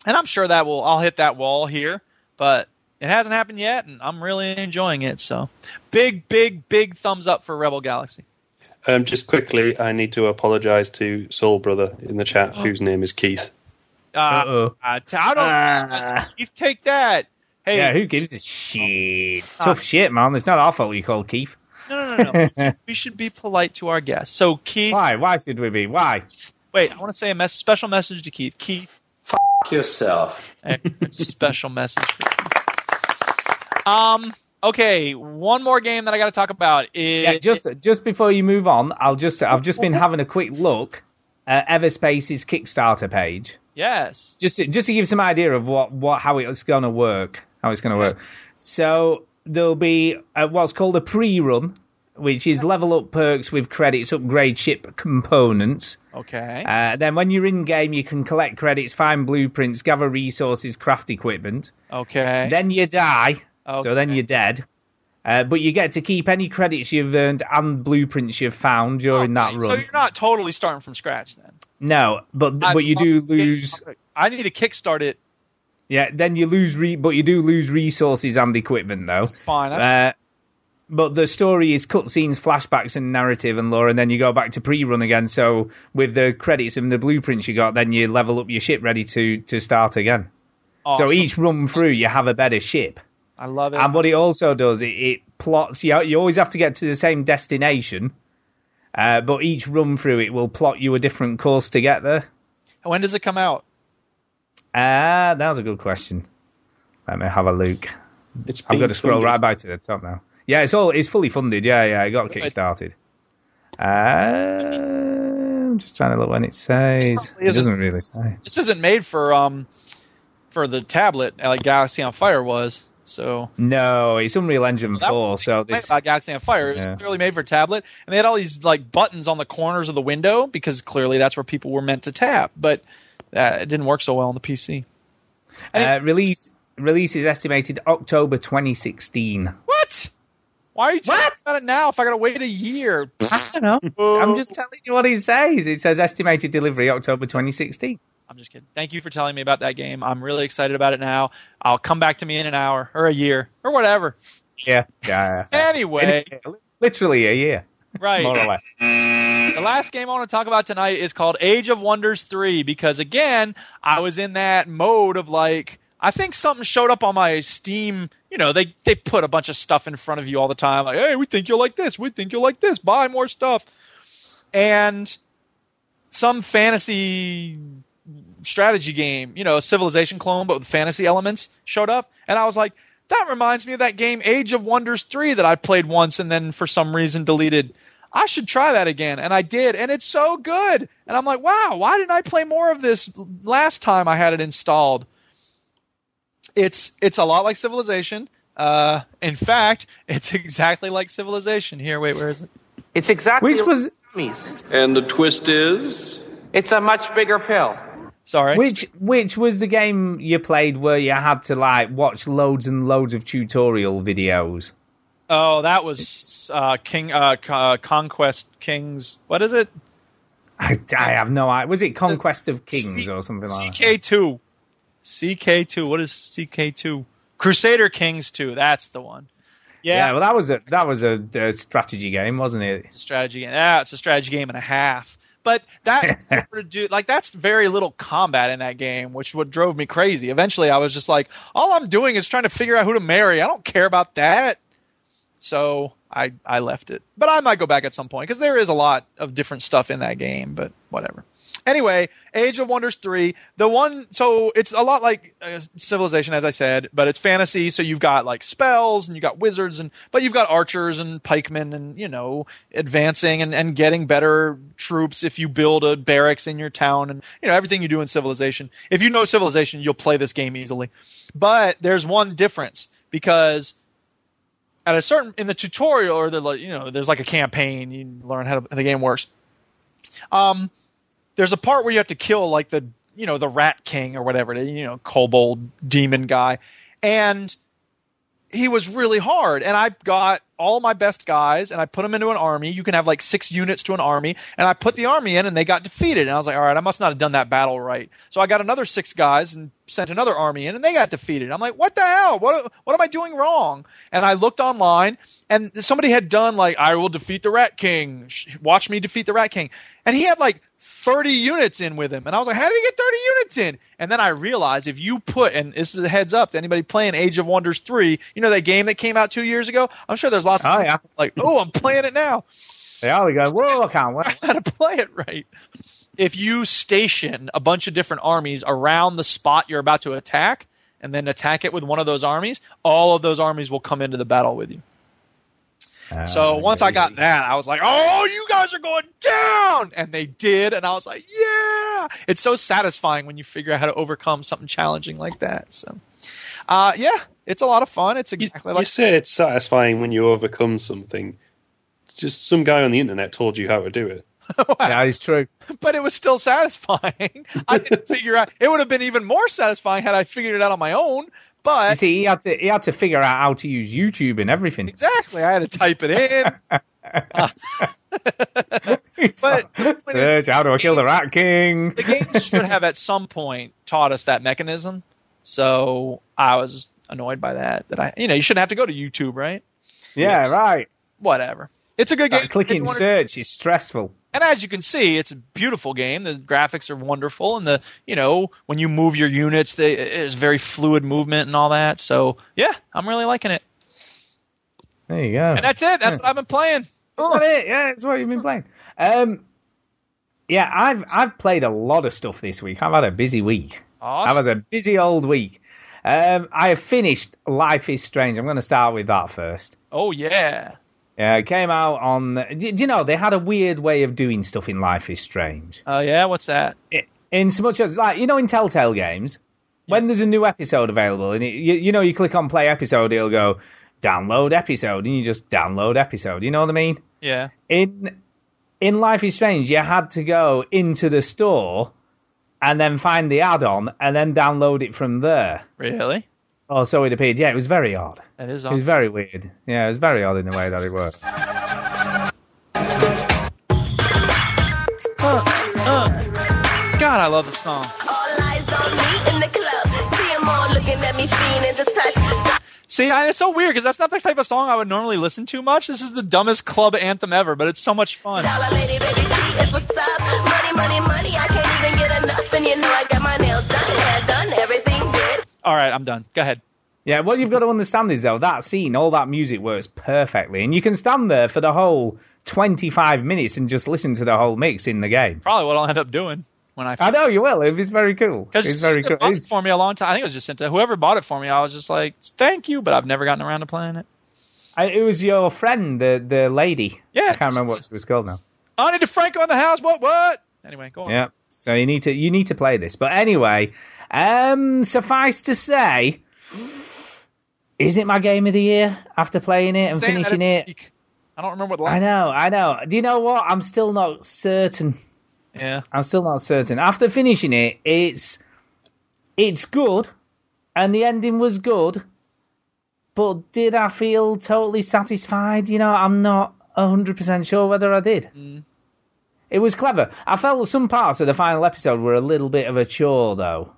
And I'm sure that will I'll hit that wall here, but it hasn't happened yet, and I'm really enjoying it. So, big, big, big thumbs up for Rebel Galaxy. Um, just quickly, I need to apologise to Soul Brother in the chat, whose name is Keith. Uh, Uh-oh. I, I don't. Ah. Keith, take that. Hey, Yeah, who gives a shit? Tough shit, man. It's not our fault you called Keith. no, no, no, no. [laughs] we, should, be polite to our guests. So, Keith, Why? Why should we be? Why? wait, I want to say a mess- special message to Keith. Keith, F- yourself. [laughs] a special message for Keith. Um. Okay, one more game that I got to talk about is Yeah, just just before you move on, I'll just I've just been having a quick look at Everspace's Kickstarter page, yes. just to, just to give some idea of what what how it's going to work, how it's going to work. So there'll be uh, what's called a pre-run, which is level up perks with credits, upgrade ship components. Okay. Uh, then when you're in game, you can collect credits, find blueprints, gather resources, craft equipment. okay. Then you die, so then you're dead. Uh, but you get to keep any credits you've earned and blueprints you've found during that Okay, run. So you're not totally starting from scratch then. No, but I but you do lose. I need to kickstart it. Yeah, then you lose. Re- but you do lose resources and equipment though. It's fine. That's Uh, but the story is cutscenes, flashbacks, and narrative and lore, and then you go back to pre-run again. So with the credits and the blueprints you got, then you level up your ship ready to to start again. awesome. So each run through, you have a better ship. I love it. And what it also does, it, it plots. You, you always have to get to the same destination, uh, but each run through it will plot you a different course to get there. when does it come out? Ah, that was a good question. Let me have a look. It's I've got to scroll funded. right back to the top now. Yeah, it's all it's fully funded. Yeah, yeah, it got kickstarted. Uh, I'm just trying to look when it says. probably It isn't- doesn't really say. This isn't made for um for the tablet like Galaxy on Fire was. So No, it's Unreal Engine 4. was So this. about Galaxy on Fire. It was Yeah. clearly made for tablet, and they had all these like buttons on the corners of the window because clearly that's where people were meant to tap. But uh, it didn't work so well on the PC. Uh, release release is estimated October 2016. What? Why are you talking about it now? If I gotta wait a year, I don't know. [laughs] Oh. I'm just telling you what he says. It says estimated delivery October 2016. I'm just kidding. Thank you for telling me about that game. I'm really excited about it now. I'll come back to me in an hour or a year or whatever. Yeah, yeah. yeah. [laughs] Anyway, literally a year, right. more or less. The last game I want to talk about tonight is called Age of Wonders 3 because again, I was in that mode of like I think something showed up on my Steam, you know, they they put a bunch of stuff in front of you all the time like, "Hey, we think you'll like this. We think you'll like this. Buy more stuff." And some fantasy strategy game, you know, a civilization clone but with fantasy elements showed up and I was like, that reminds me of that game Age of Wonders 3 that I played once and then for some reason deleted. I should try that again. And I did. And it's so good. And I'm like, wow, why didn't I play more of this last time I had it installed? It's it's a lot like Civilization. Uh, in fact, [laughs] it's exactly like Civilization. Here, wait, where is it? It's exactly Which was And the twist is It's a much bigger pill. Sorry. which which was the game you played where you had to like watch loads and loads of tutorial videos. Oh, that was uh, King uh, uh, Conquest Kings. What is it? I, I have no idea. Was it Conquest of Kings C- or something like that? CK2. CK2. What is CK2? Crusader Kings 2. That's the one. Yeah, Yeah, well, that was a that was a, a strategy game, wasn't it? strategy game. Yeah, it's a strategy game and a half. But that [laughs] do like that's very little combat in that game, which what drove me crazy. Eventually, I was just like, all I'm doing is trying to figure out who to marry. I don't care about that. So I I left it, but I might go back at some point because there is a lot of different stuff in that game. But whatever. Anyway, Age of Wonders 3, the one, so it's a lot like uh, Civilization, as I said, but it's fantasy, so you've got like spells and you've got wizards, and but you've got archers and pikemen and, you know, advancing and, and getting better troops if you build a barracks in your town and, you know, everything you do in Civilization. If you know Civilization, you'll play this game easily. But there's one difference because at a certain in the tutorial or the you know there's like a campaign you learn how, to, how the game works um there's a part where you have to kill like the you know the rat king or whatever is, you know kobold demon guy. And he was really hard. And i got all my best guys and i put them into an army. You can have like six units to an army. And i put the army in and they got defeated. And i was like all right i must not have done that battle right. So i got another six guys and sent another army in and they got defeated. I'm like what the hell? What, what am i doing wrong? And i looked online and somebody had done like i will defeat the rat king. Watch me defeat the rat king. And he had like 30 units in with him. And I was like, how did he get 30 units in? And then I realized if you put, and this is a heads up to anybody playing Age of Wonders 3, you know that game that came out two years ago? I'm sure there's lots of Oh, yeah. like, oh, I'm playing it now. Yeah. They go, whoa, I can't wait. How to play it right. If you station a bunch of different armies around the spot you're about to attack, and then attack it with one of those armies, all of those armies will come into the battle with you. So Ah, once I got that, I was like, "Oh, you guys are going down!" And they did, and I was like, "Yeah!" It's so satisfying when you figure out how to overcome something challenging like that. So, uh, yeah, it's a lot of fun. It's You, exactly you like say it's satisfying when you overcome something. It's just some guy on the internet told you how to do it. [laughs] Yeah, it's true. but it was still [laughs] satisfying. I didn't [laughs] figure out. It would have been even more satisfying had I figured it out on my own. You see, he had to he had to figure out how to use YouTube and everything. exactly, I had to type it in. [laughs] [laughs] but Search how do I kill the Rat King? the game should have at some point taught us that mechanism. So I was annoyed by that. That I, you know, you shouldn't have to go to YouTube, right? Yeah, right. Whatever. It's a good game. That clicking search is stressful. and as you can see, it's a beautiful game. The graphics are wonderful, and the you know when you move your units, they, it's very fluid movement and all that. So yeah, I'm really liking it. There you go. And that's it. That's what I've been playing. Is that it? Yeah, that's what you've been playing. Um, yeah, I've I've played a lot of stuff this week. I've had a busy week. Awesome. I've had a busy old week. Um, I have finished Life is Strange. I'm going to start with that first. Oh yeah. Yeah, it came out on. Do, you know they had a weird way of doing stuff in Life is Strange? Oh yeah. What's that? In so much as like you know in Telltale games, when there's a new episode available and it, you, you know you click on play episode, it'll go download episode, and you just download episode. You know what I mean? Yeah. in in Life is Strange, you had to go into the store and then find the add-on and then download it from there. Really? Oh, so it appeared. Yeah, it was very odd. That is It was very weird. Yeah, it was very odd in the way that it worked. God, I love the song. All eyes on me in the club. See 'em all looking at me, fiending to touch. See, I, it's so weird because that's not the type of song I would normally listen to much. This is the dumbest club anthem ever, but it's so much fun. All right, I'm done. Go ahead. Yeah, what you've got to understand is though that scene, all that music works perfectly, and you can stand there for the whole 25 minutes and just listen to the whole mix in the game. Probably what I'll end up doing when I. I know you will. It's very cool. Because It's very cool. it It's- for me a long time. I think it was just sent to whoever bought it for me. I was just like, thank you, but I've never gotten around to playing it. I- It was your friend, the the lady. Yeah. I can't remember what she was called now. I need to Franco in the house. What? What? Anyway, go on. Yeah. So you need to you need to play this. But anyway, um, suffice to say, Is it my game of the year after playing it and Saying finishing it? I don't remember what the I last. know, I know. Do you know what? I'm still not certain. Yeah. I'm still not certain. After finishing it, it's it's good, and the ending was good. But did I feel totally satisfied? You know, I'm not hundred percent sure whether I did. It was clever. I felt some parts of the final episode were a little bit of a chore, though,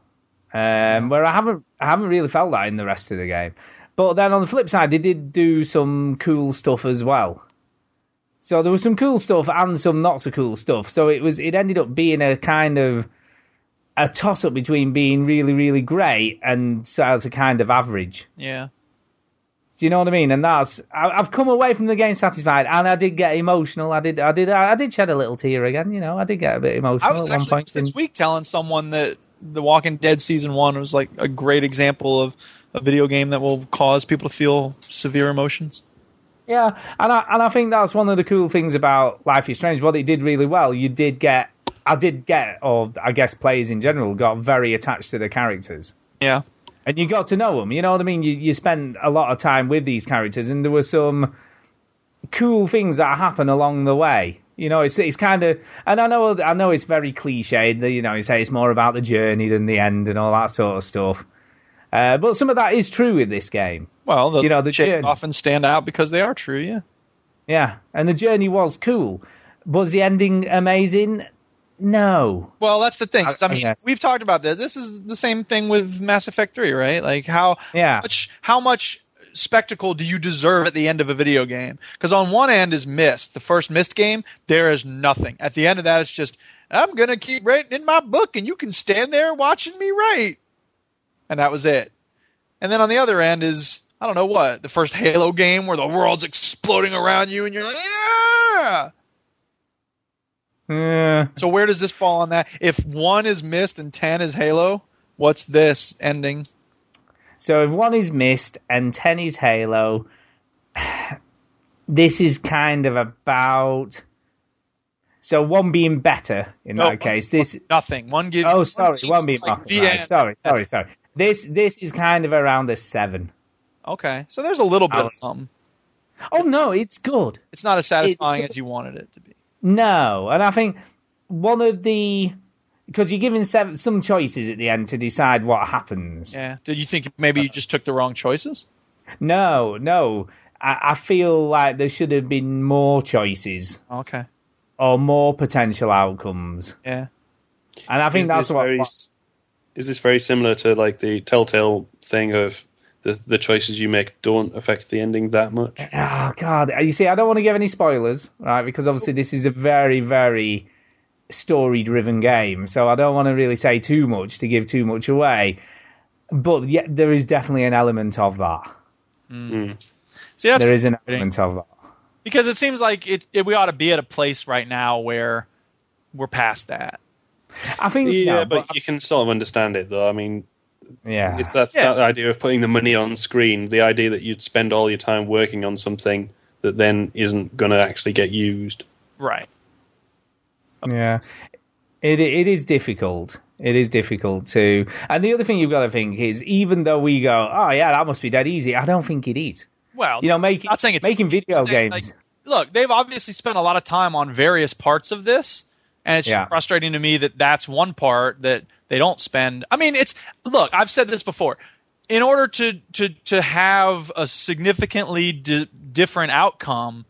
um, where I haven't I haven't really felt that in the rest of the game. But then on the flip side, they did do some cool stuff as well. So there was some cool stuff and some not so cool stuff. So it was it ended up being a kind of a toss up between being really really great and sort of kind of average. Yeah. Do you know what I mean? And that's I, I've come away from the game satisfied, and I did get emotional. I did I did I did shed a little tear again. You know, I did get a bit I emotional was at one point. this week telling someone that The Walking Dead season one was like a great example of a video game that will cause people to feel severe emotions. Yeah, and I and I think that's one of the cool things about Life is Strange. What it did really well, you did get, I did get, or I guess players in general got very attached to the characters, Yeah. And you got to know them. You know what I mean? You you spend a lot of time with these characters, and there were some cool things that happen along the way. You know, it's it's kind of, and I know I know it's very cliched. You know, you say it's more about the journey than the end and all that sort of stuff. Uh, but some of that is true in this game. Well, the, You know, the journey. often stand out because they are true. Yeah. Yeah, and the journey was cool. Was the ending amazing? No. Well, that's the thing. I, I- mean, yes. we've talked about this. This is the same thing with Mass Effect 3, right? Like how Yeah. much how much spectacle do you deserve at the end of a video game? Because on one end is Myst, the first Myst game. There is nothing. At the end of that, it's just I'm gonna keep writing in my book, and you can stand there watching me write. And that was it. And then on the other end is I don't know what the first Halo game where the world's exploding around you, and you're like, yeah. Yeah. So where does this fall on that? If one is Myst and ten is Halo, what's this ending? So if one is Myst and ten is Halo, [sighs] this is kind of about. So one being better in No, that case. This. Nothing. One gives. Oh, sorry, gives one being like nothing. Right, sorry, sorry, sorry. This this is kind of around a seven. Okay, so there's a little bit of um, something. Oh no, it's good. It's not as satisfying as you wanted it to be. No, and I think one of the because you're given seven, some choices at the end to decide what happens. Yeah. Did you think maybe you just took the wrong choices? No, no. I, I feel like there should have been more choices Okay. or more potential outcomes. Yeah. And I think Is that's this what. very, is this very similar to like the Telltale thing of the the choices you make don't affect the ending that much? Oh God! Uh, you see, I don't want to give any spoilers, right? Because obviously this is a very, very story-driven game, so I don't want to really say too much to give too much away. But yeah, there is definitely an element of that. Hmm. Hmm. See, there is an element of that. because it seems like it, it. We ought to be at a place right now where we're past that. I think Yeah, no, but you can sort of understand it though. I mean, yeah, it's that Yeah. that idea of putting the money on screen, the idea that you'd spend all your time working on something that then isn't going to actually get used. Right. Yeah, it it is difficult. It is difficult to. And the other thing you've got to think is, even though we go, oh yeah, that must be that easy. I don't think it is. Well, You know, making not saying it's making video games. like, look, they've obviously spent a lot of time on various parts of this, and it's Yeah. frustrating to me that that's one part that they don't spend. I mean, it's look, I've said this before. In order to to to have a significantly di- different outcome,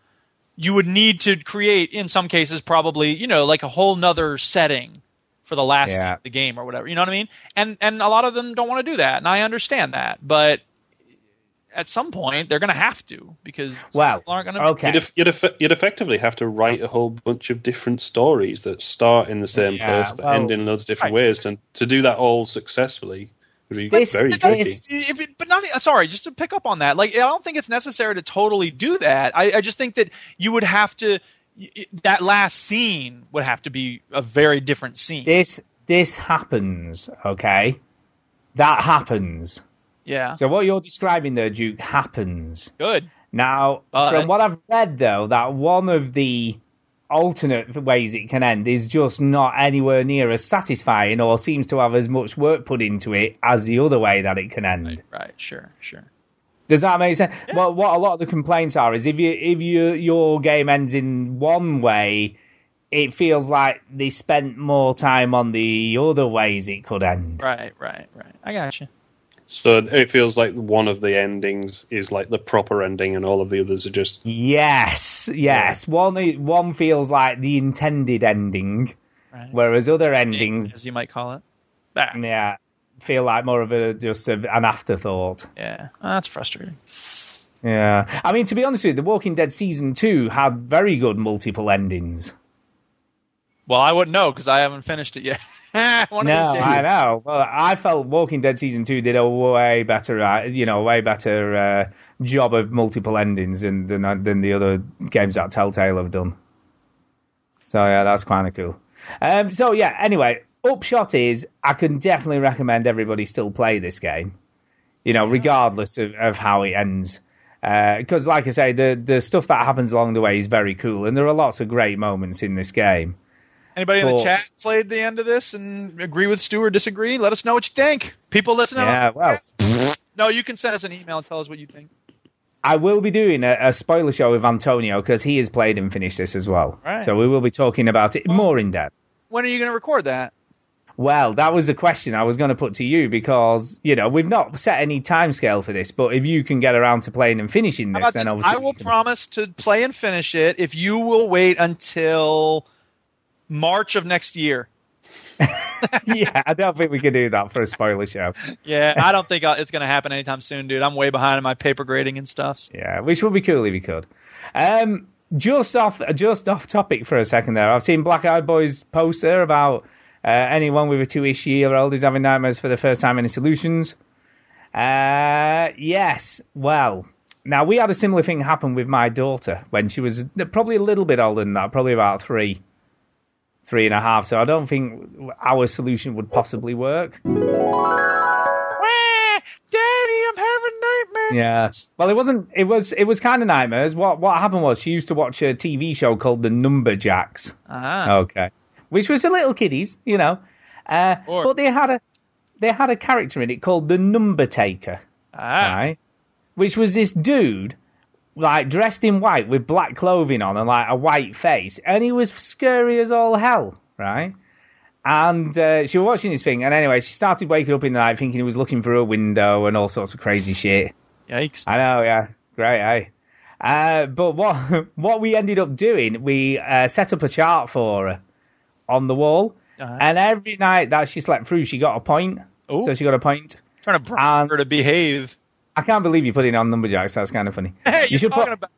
you would need to create, in some cases, probably you know like a whole nother setting for the last Yeah. the game or whatever. You know what I mean? And and a lot of them don't want to do that, and I understand that, but at some point they're going to have to because Well, people aren't going to. okay. You'd, eff- you'd, eff- you'd effectively have to write a whole bunch of different stories that start in the same Yeah, place but well- end in loads of different Right. ways. And to do that all successfully would be This- very this- tricky. If it, but not sorry, just to pick up on that. Like I don't think it's necessary to totally do that. I, I just think that you would have to. That last scene would have to be a very different scene. this this happens, okay? That happens. Yeah. So what you're describing there, Duke, happens. Good. Now, But- from what I've read though, that one of the alternate ways it can end is just not anywhere near as satisfying or seems to have as much work put into it as the other way that it can end. Right, sure, sure. Does that make sense? Well, what a lot of the complaints are is if you if you your game ends in one way, it feels like they spent more time on the other ways it could end. Right, right, right. I got you. So it feels like one of the endings is like the proper ending, and all of the others are just Yes, yes. One one feels like the intended ending, Right. whereas other endings, as you might call it. yeah, feel like more of a just a, an afterthought. Yeah, Oh, that's frustrating. Yeah, I mean to be honest with you, The Walking Dead season two had very good multiple endings. Well, I wouldn't know because I haven't finished it yet. [laughs] [laughs] One no. I know. Well, I felt Walking Dead season two did a way better, uh, you know, way better uh, job of multiple endings than, than than the other games that Telltale have done. So yeah, that's kind of cool. Um, so yeah, anyway, upshot is I can definitely recommend everybody still play this game. You know, regardless of, of how it ends. Because, like I say, the the stuff that happens along the way is very cool, and there are lots of great moments in this game. Anybody in the chat played the end of this and agree with Stu or disagree? Let us know what you think. People listening. Yeah, well. No, you can send us an email and tell us what you think. I will be doing a, a spoiler show with Antonio because he has played and finished this as well. Right. So we will be talking about it more in depth. When are you going to record that? Well, that was the question I was going to put to you because you know we've not set any timescale for this, but if you can get around to playing and finishing this, then this? obviously I will promise to play and finish it if you will wait until March of next year. [laughs] yeah, I don't think we can do that for a spoiler show. Yeah, I don't think uh, it's going to happen anytime soon, dude. I'm way behind in my paper grading and stuff. so- Yeah, which would be cool if we could. Um, just off, just off topic for a second there. I've seen Black Eyed Boys post there about uh, anyone with a two-ish year old is having nightmares for the first time. Any solutions? Uh, yes. Well, now we had a similar thing happen with my daughter when she was probably a little bit older than that, probably about three, three and a half. So I don't think our solution would possibly work. Daddy, I'm having nightmares. Yeah. Well, it wasn't. It was. It was kind of nightmares. What What happened was she used to watch a TV show called The Numberjacks. Ah. Okay. Which was for little kiddies, you know. Uh, but they had a they had a character in it called the Number Taker. Ah. Right. Which was this dude, like dressed in white with black clothing on and like a white face, and he was scary as all hell. Right. And uh, she was watching this thing, and anyway, she started waking up in the night thinking he was looking through a window and all sorts of crazy shit. Yikes! I know, yeah, great, eh? Uh, but what [laughs] what we ended up doing, we uh, set up a chart for her on the wall, Uh-huh. and every night that she slept through, she got a point. Ooh. So she got a point. Trying to bribe her to behave. I can't believe you put it on Numberjacks. That's kind of funny. [laughs] Hey, you should talking put about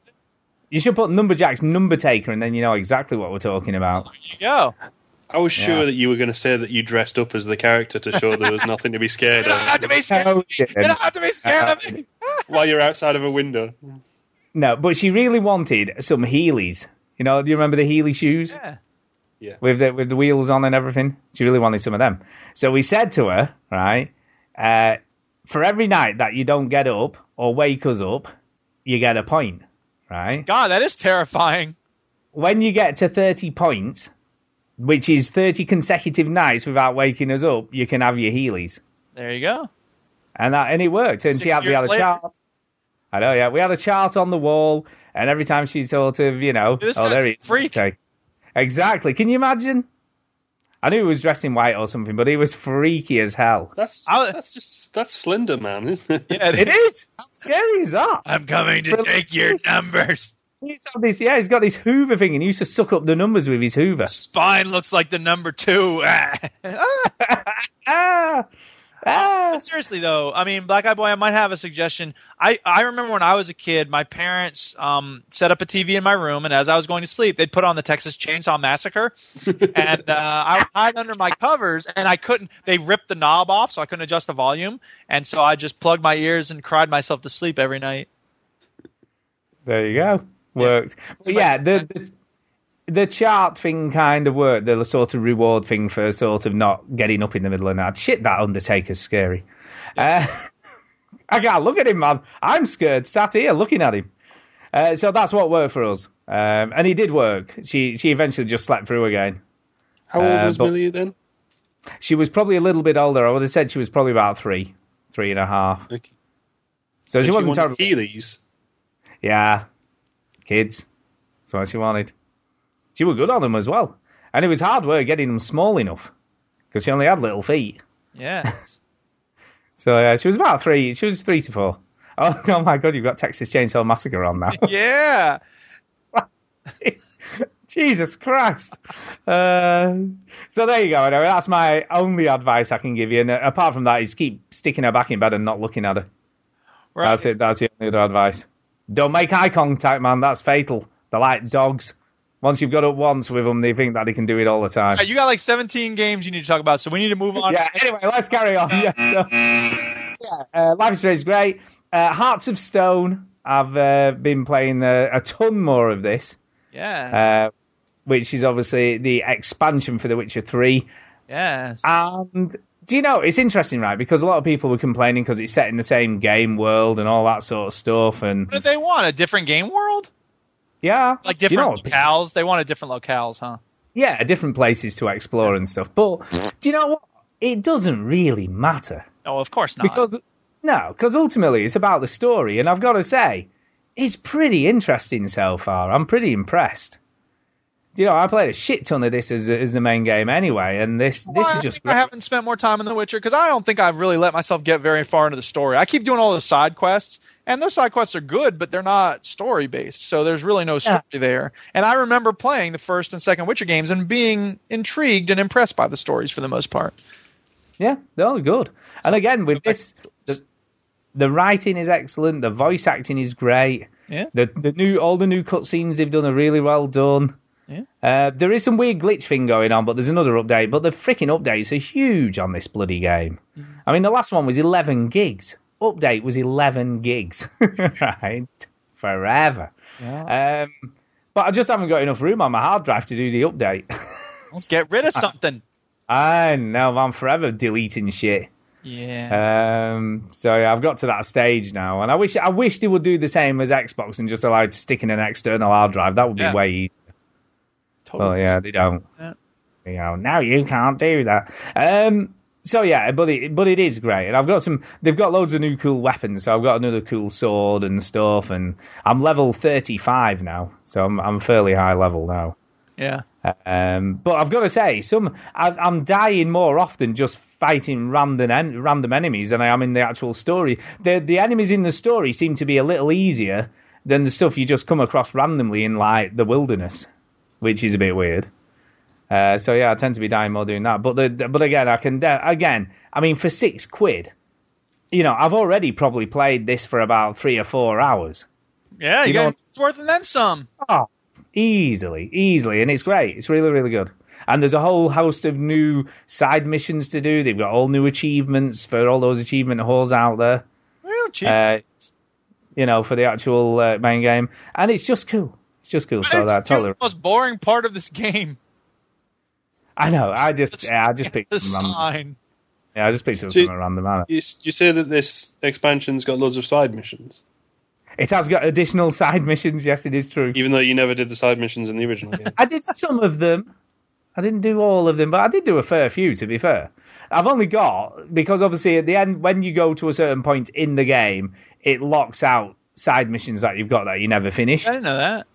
you should put Numberjacks number taker, and then you know exactly what we're talking about. There you go. I was sure Yeah. that you were going to say that you dressed up as the character to show there was nothing to be scared You don't have of to be scared of me. You don't have to be scared of me. [laughs] while you're outside of a window. No, but she really wanted some Heelys. You know, do you remember the Heely shoes? Yeah. Yeah. with the with the wheels on and everything. She really wanted some of them. So we said to her, right, uh, for every night that you don't get up or wake us up, you get a point, right? God, that is terrifying. When you get to 30 points, which is 30 consecutive nights without waking us up, you can have your Heelys. There you go. And that and it worked. And Six she had we had a chart. I know, yeah. We had a chart on the wall, and every time she sort of, you know, This oh, there he is. freak. Exactly. Can you imagine? I knew he was dressed in white or something, but he was freaky as hell. That's I- that's just that's Slender Man, isn't it? Yeah, It is. How scary is that? I'm coming to take your [laughs] numbers. He's got this, yeah, he's got this Hoover thing, and he used to suck up the numbers with his Hoover. Spine looks like the number two. [laughs] [laughs] Ah! Ah. But seriously though, I mean, Black Eye Boy, I might have a suggestion. I, I remember when I was a kid, my parents um, set up a TV in my room, and as I was going to sleep, they'd put on the Texas Chainsaw Massacre, and uh, I would hide under my covers, and I couldn't. They ripped the knob off, so I couldn't adjust the volume, and so I just plugged my ears and cried myself to sleep every night. There you go. Worked. But yeah, the, the the chart thing kind of worked. The sort of reward thing for sort of not getting up in the middle of the night. Shit, that Undertaker's scary. Uh, [laughs] I can't look at him, man. I'm scared. Sat here looking at him. Uh, so that's what worked for us, um, and he did work. She she eventually just slept through again. How old Uh, was Millie then? She was probably a little bit older. I would have said she was probably about three, three and a half. Okay. So she wasn't terrible. Heelys. Yeah, kids. That's what she wanted. She was good on them as well, and it was hard work getting them small enough because she only had little feet. Yeah. [laughs] So yeah, she was about three. She was three to four. Oh, [laughs] oh my god, you've got Texas Chainsaw Massacre on now. [laughs] yeah. Jesus Christ. Uh, so there you go. Anyway, that's my only advice I can give you. And uh, apart from that, is keep sticking her back in bed and not looking at her. Right. That's it. That's the only other advice. Don't make eye contact, man. That's fatal. They're like dogs. Once you've got it once with them, they think that they can do it all the time. All right, you got like 17 games you need to talk about, so we need to move on. Yeah. Anyway, let's carry on. [laughs] Yeah. So, yeah uh, Life is Strange is great. Uh, Hearts of Stone. I've uh, been playing uh, a ton more of this. Yeah. uh, which is obviously the expansion for The Witcher 3. yes. And do you know, it's interesting, right? Because a lot of people were complaining because it's set in the same game world and all that sort of stuff. And what did they want? A different game world? Yeah, Like do you know different locales? They wanted different locales, huh? Yeah, different places to explore and stuff. But do you know what? It doesn't really matter. Oh, of course not. Because, no, because ultimately it's about the story. And I've got to say, it's pretty interesting so far. I'm pretty impressed. You know, I played a shit ton of this as, as the main game anyway, and this this Why is just I haven't spent more time in The Witcher because I don't think I've really let myself get very far into the story. I keep doing all the side quests, and those side quests are good, but they're not story based, so there's really no story there. And I remember playing the first and second Witcher games and being intrigued and impressed by the stories for the most part. Yeah, they're all good. and again, with this, [laughs] the, the writing is excellent. The voice acting is great. Yeah. The the new all the new cutscenes they've done are really well done. Yeah. Uh, there is some weird glitch thing going on, but there's another update. But the freaking updates are huge on this bloody game. Mm-hmm. I mean, the last one was 11 gigs. Update was 11 gigs. [laughs] right, forever. Yeah. Um, but I just haven't got enough room on my hard drive to do the update. Get rid of [laughs] something. I know, I'm forever deleting shit. Yeah. Um, so yeah, I've got to that stage now, and I wish I wish they would do the same as Xbox and just allow you to stick in an external hard drive. That would be Yeah. way easier. totally. Well, yeah, they don't. Yeah. You know, now you can't do that. Um, so yeah, but it but it is great, and I've got some. They've got loads of new cool weapons. So I've got another cool sword and stuff, and I'm level 35 now, so I'm I'm fairly high level now. Yeah. Um, but I've got to say, some I, I'm dying more often just fighting random en- random enemies than I am in the actual story. The the enemies in the story seem to be a little easier than the stuff you just come across randomly in like the wilderness, which is a bit weird. Uh, so yeah, I tend to be dying more doing that. But the, but again, I can de- again. I mean, for six quid, you know, I've already probably played this for about three or four hours. Yeah, you, You know- it's worth and then some. Oh, easily, easily, and it's great. It's really, really good. And there's a whole host of new side missions to do. They've got all new achievements for all those achievement halls out there. Real cheap. Uh, you know, for the actual uh, main game, and it's just cool. It's just cool. So It's that totally. the most boring part of this [laughs] game. I know. I just, yeah, I just picked The some random. sign. Yeah, I just picked up See- some random. man. You, you say that this expansion's got loads of side missions, It has got additional [laughs] side missions. Yes, it is true. even though you never did the side missions in the original [laughs] game. I did some of them. I didn't do all of them, but I did do a fair few, to be fair. I've only got, because obviously at the end, when you go to a certain point in the game, it locks out side missions that you've got that you never finished. I didn't know that.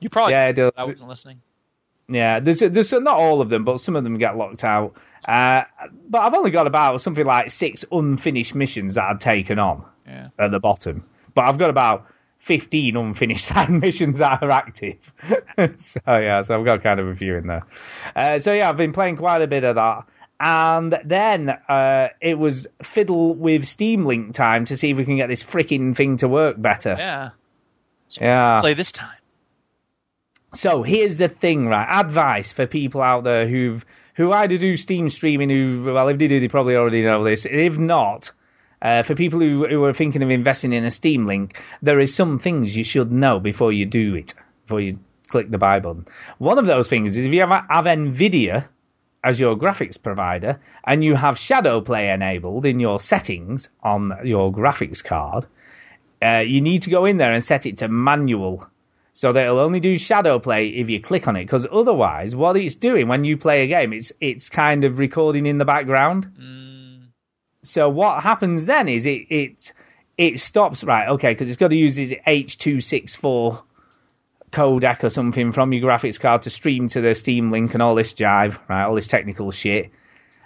You probably Yeah, it. I wasn't listening. Yeah, there's, there's not all of them, but some of them get locked out. Uh, but I've only got about something like six unfinished missions that I've taken on Yeah. at the bottom. But I've got about 15 unfinished [laughs] side missions that are active. [laughs] so, yeah, so I've got kind of a few in there. Uh, so, yeah, I've been playing quite a bit of that. And then uh, it was fiddle with Steam Link time to see if we can get this freaking thing to work better. Yeah. Yeah. Play this time. So here's the thing, right? Advice for people out there who've who either do Steam streaming, who well, if they do, they probably already know this. If not, uh, for people who who are thinking of investing in a Steam link, there is some things you should know before you do it, before you click the buy button. One of those things is if you have, have Nvidia as your graphics provider and you have Shadow Play enabled in your settings on your graphics card, uh, you need to go in there and set it to manual. So that it'll only do shadow play if you click on it, because otherwise, what it's doing when you play a game, it's it's kind of recording in the background. So what happens then is it it it stops right, okay, because it's got to use this H264 codec or something from your graphics card to stream to the Steam link and all this jive, right? All this technical shit.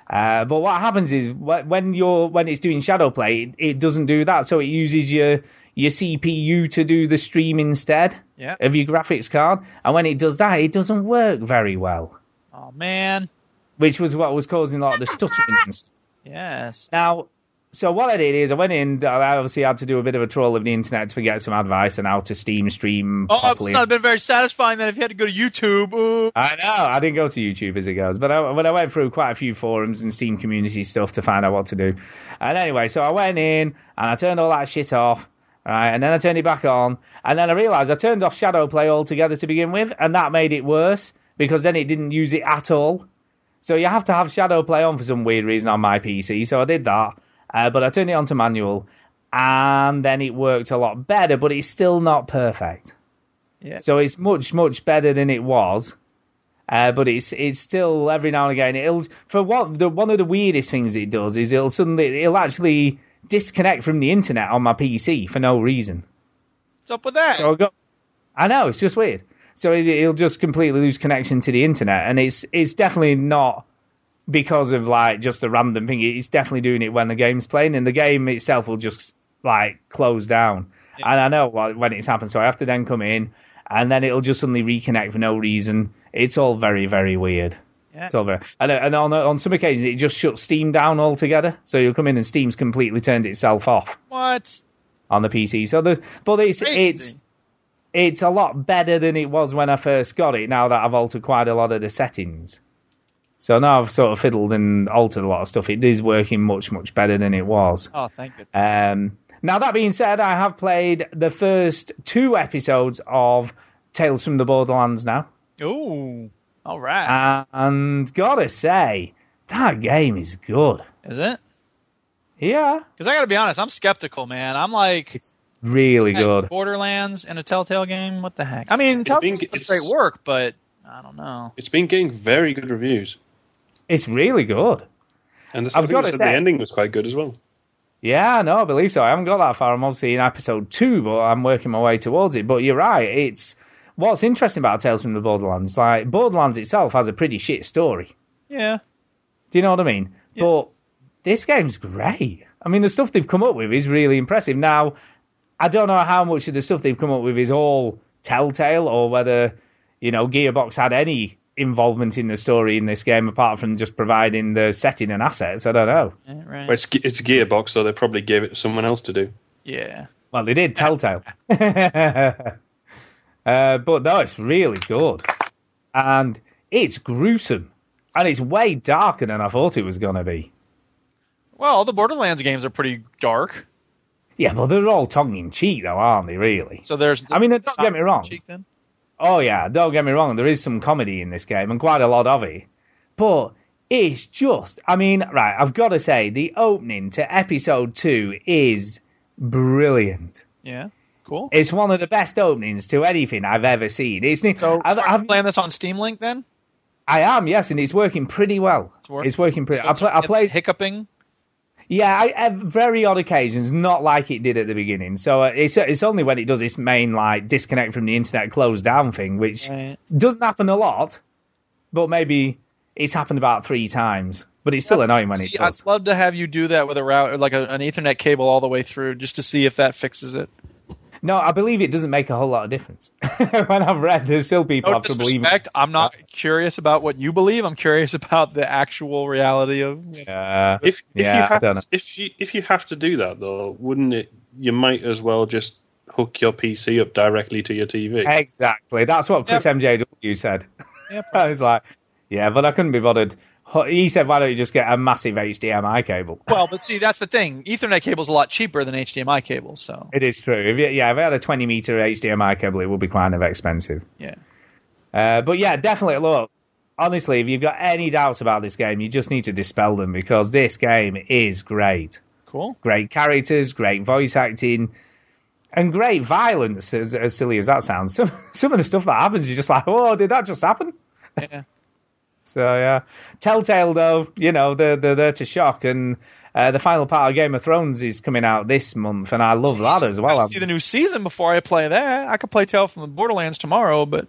Uh, but what happens is when you're when it's doing shadow play, it, it doesn't do that. So it uses your your CPU to do the stream instead Yeah. of your graphics card. And when it does that, it doesn't work very well, Oh man. which was what was causing a lot of the stuttering and stuff. Yes. Now, so what I did is I went in. I obviously had to do a bit of a troll of the internet to get some advice on how to Steam stream Oh, it's not been very satisfying then if you had to go to YouTube. Ooh. I know. I didn't go to YouTube as it goes, but I, when I went through quite a few forums and Steam community stuff to find out what to do. And anyway, so I went in and I turned all that shit off, right? And then I turned it back on, and then I realised I turned off Shadow Play altogether to begin with, and that made it worse because then it didn't use it at all. So you have to have Shadow Play on for some weird reason on my PC. So I did that, uh, but I turned it on to manual, and then it worked a lot better, but it's still not perfect. Yeah. So it's much much better than it was. Uh, but it's it's still every now and again it'll for what the one of the weirdest things it does is it'll suddenly it'll actually disconnect from the internet on my PC for no reason. What's up with that? So I go, I know it's just weird. So it, it'll just completely lose connection to the internet, and it's it's definitely not because of like just a random thing. It's definitely doing it when the game's playing, and the game itself will just like close down. And I know when it's happened, so I have to then come in, and then it'll just suddenly reconnect for no reason. It's all very very weird. Yeah. It's all very, and, and on on some occasions it just shuts Steam down altogether. So you'll come in and Steam's completely turned itself off what? on the PC. So there's, but it's Crazy. it's it's a lot better than it was when I first got it. Now that I've altered quite a lot of the settings, so now I've sort of fiddled and altered a lot of stuff. It is working much much better than it was. Oh, thank you. Um, now that being said, I have played the first two episodes of Tales from the Borderlands now, Ooh. All right. and gotta say that game is good. Is it? Yeah, Because I got to be honest, I'm skeptical, man. I'm like, it's really good. Borderlands and a Telltale game. What the heck? I mean, Telltale been- it's- great work, but I don't know. It's been getting very good reviews, It's really good. and the, I've gotta say- the ending was quite good as well. Yeah, no, I believe so. I haven't got that far. I'm obviously in episode two, but I'm working my way towards it. But you're right. It's what's interesting about Tales from the Borderlands. Like Borderlands itself has a pretty shit story. Yeah. Do you know what I mean? Yeah. But this game's great. I mean, the stuff they've come up with is really impressive. Now, I don't know how much of the stuff they've come up with is all Telltale or whether you know Gearbox had any involvement in the story in this game apart from just providing the setting and assets. I don't know. Yeah, right. Well, it's, it's Gearbox, so they probably gave it to someone else to do. Yeah. Well, they did Telltale. [laughs] [laughs] uh, but no, it's really good. And it's gruesome. And it's way darker than I thought it was going to be. Well, the Borderlands games are pretty dark. Yeah, but they're all tongue in cheek, though, aren't they, really? So there's. I mean, don't get me wrong. Cheek then? Oh, yeah, don't get me wrong. There is some comedy in this game, and quite a lot of it. But it's just, I mean, right, I've got to say, the opening to episode two is brilliant. Yeah. Cool. It's one of the best openings to anything I've ever seen. It's So, I've, so I've, I'm playing this on Steam Link then? I am, yes, and it's working pretty well. It's work- It's working pretty. So I, play, I it's played, hiccuping. yeah, I, at very odd occasions, not like it did at the beginning. So uh, it's it's only when it does its main like disconnect from the internet, close down thing, which Right. doesn't happen a lot, but maybe it's happened about three times. But it's still annoying when it does. I'd love to have you do that with a route, like a, an Ethernet cable all the way through, just to see if that fixes it. No, I believe it doesn't make a whole lot of difference. [laughs] when I've read, there's still people No have to believe. I'm not curious about what you believe. I'm curious [laughs] about the actual reality of. Uh, If, if Yeah, you I have don't know. if you if you have to do that though, wouldn't it? You might as well just hook your PC up directly to your TV. Exactly. That's what Chris MJW said. Yeah, [laughs] I was like, yeah, but I couldn't be bothered. He said, why don't you just get a massive HDMI cable? Well, but see, that's the thing. Ethernet cable's a lot cheaper than HDMI cables, so It is true. If you, yeah, if I had a 20 meter HDMI cable, it would be kind of expensive. yeah. Uh, but yeah, definitely. Look, honestly, if you've got any doubts about this game, you just need to dispel them because this game is great. Cool. Great characters, great voice acting. and great violence, as, as silly as that sounds. [laughs] Some some of the stuff that happens, you're just like, oh, did that just happen? Yeah. So yeah, Telltale though, you know they're they're there to shock, and uh, the final part of Game of Thrones is coming out this month, and I love that as well. I see the new season before I play that. I could play Tale from the Borderlands tomorrow, but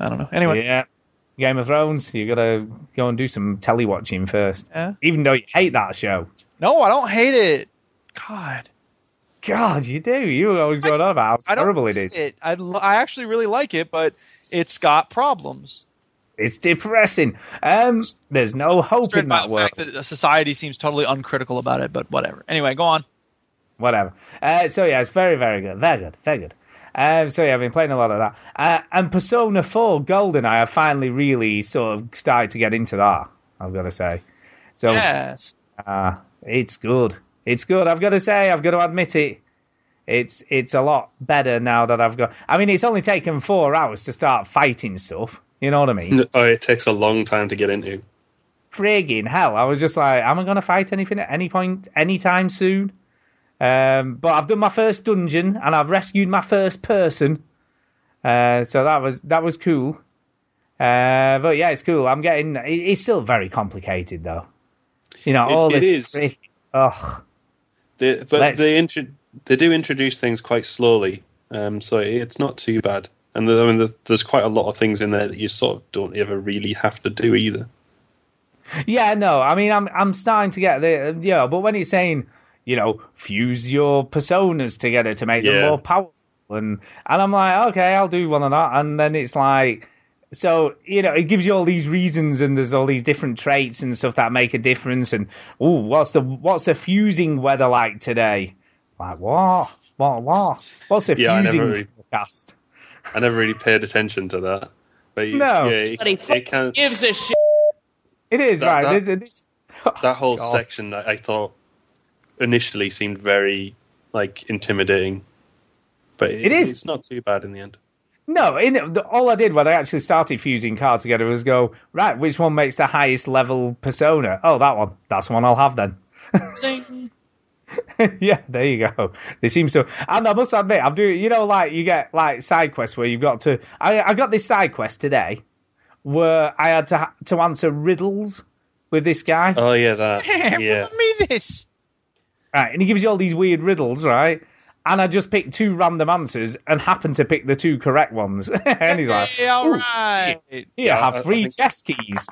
I don't know. Anyway, Yeah, Game of Thrones, you gotta go and do some telly watching first, Yeah. even though you hate that show. no, I don't hate it. God, God, you do. You always going on about I how don't terrible it hate it. I I actually really like it, but it's got problems. It's depressing. Um, there's no hope in that the world. fact that society seems totally uncritical about it, but whatever. Anyway, go on. whatever. Uh, so yeah, it's very, very good, very good, very good. Um, so yeah, I've been playing a lot of that. Uh, and Persona 4 Golden, I have finally really sort of started to get into that. I've got to say. So Yes. uh, it's good. It's good. I've got to say, I've got to admit it. It's it's a lot better now that I've got. I mean, it's only taken four hours to start fighting stuff. You know what I mean? Oh, it takes a long time to get into. friggin' hell. I was just like, am I going to fight anything at any point, anytime soon? Um, but I've done my first dungeon and I've rescued my first person. Uh, so that was that was cool. Uh, but yeah, it's cool. I'm getting. It, it's still very complicated though. You know, It- all it this. is. frick- Ugh. They, but Let's- they intro- they do introduce things quite slowly, um, so it's not too bad. And I mean, there- there's quite a lot of things in there that you sort of don't ever really have to do either. Yeah, no, I mean, I'm I'm starting to get the yeah, but when he's saying, you know, fuse your personas together to make them more powerful, and and I'm like, okay, I'll do one of that, and then it's like, so you know, it gives you all these reasons, and there's all these different traits and stuff that make a difference, and oh, what's the what's the fusing weather like today? Like what? What? What? What's the Yeah, fusing really- forecast? I never really paid attention to that. But you- No. yeah, it, Buddy, it can, gives a shit. It is That- right. that- there's- there's- [laughs] that whole God. section I, I thought initially seemed very like intimidating, but it, It is. It's not too bad in the end. No, in the, all I did when I actually started fusing cards together was go right. Which one makes the highest level persona? Oh, that one. That's the one I'll have then. [laughs] Zing. [laughs] yeah, there you go. They seem so. And I must admit, I'm doing. You know, like you get like side quests where you've got to. I I got this side quest today where I had to to answer riddles with this guy. Oh yeah, that Damn, [laughs] yeah. give me this. Right, and he gives you all these weird riddles, right? And I just picked two random answers and happened to pick the two correct ones. [laughs] and he's like, Hey, all "Ooh, right. Here, Yeah, I- I have three think- chess keys.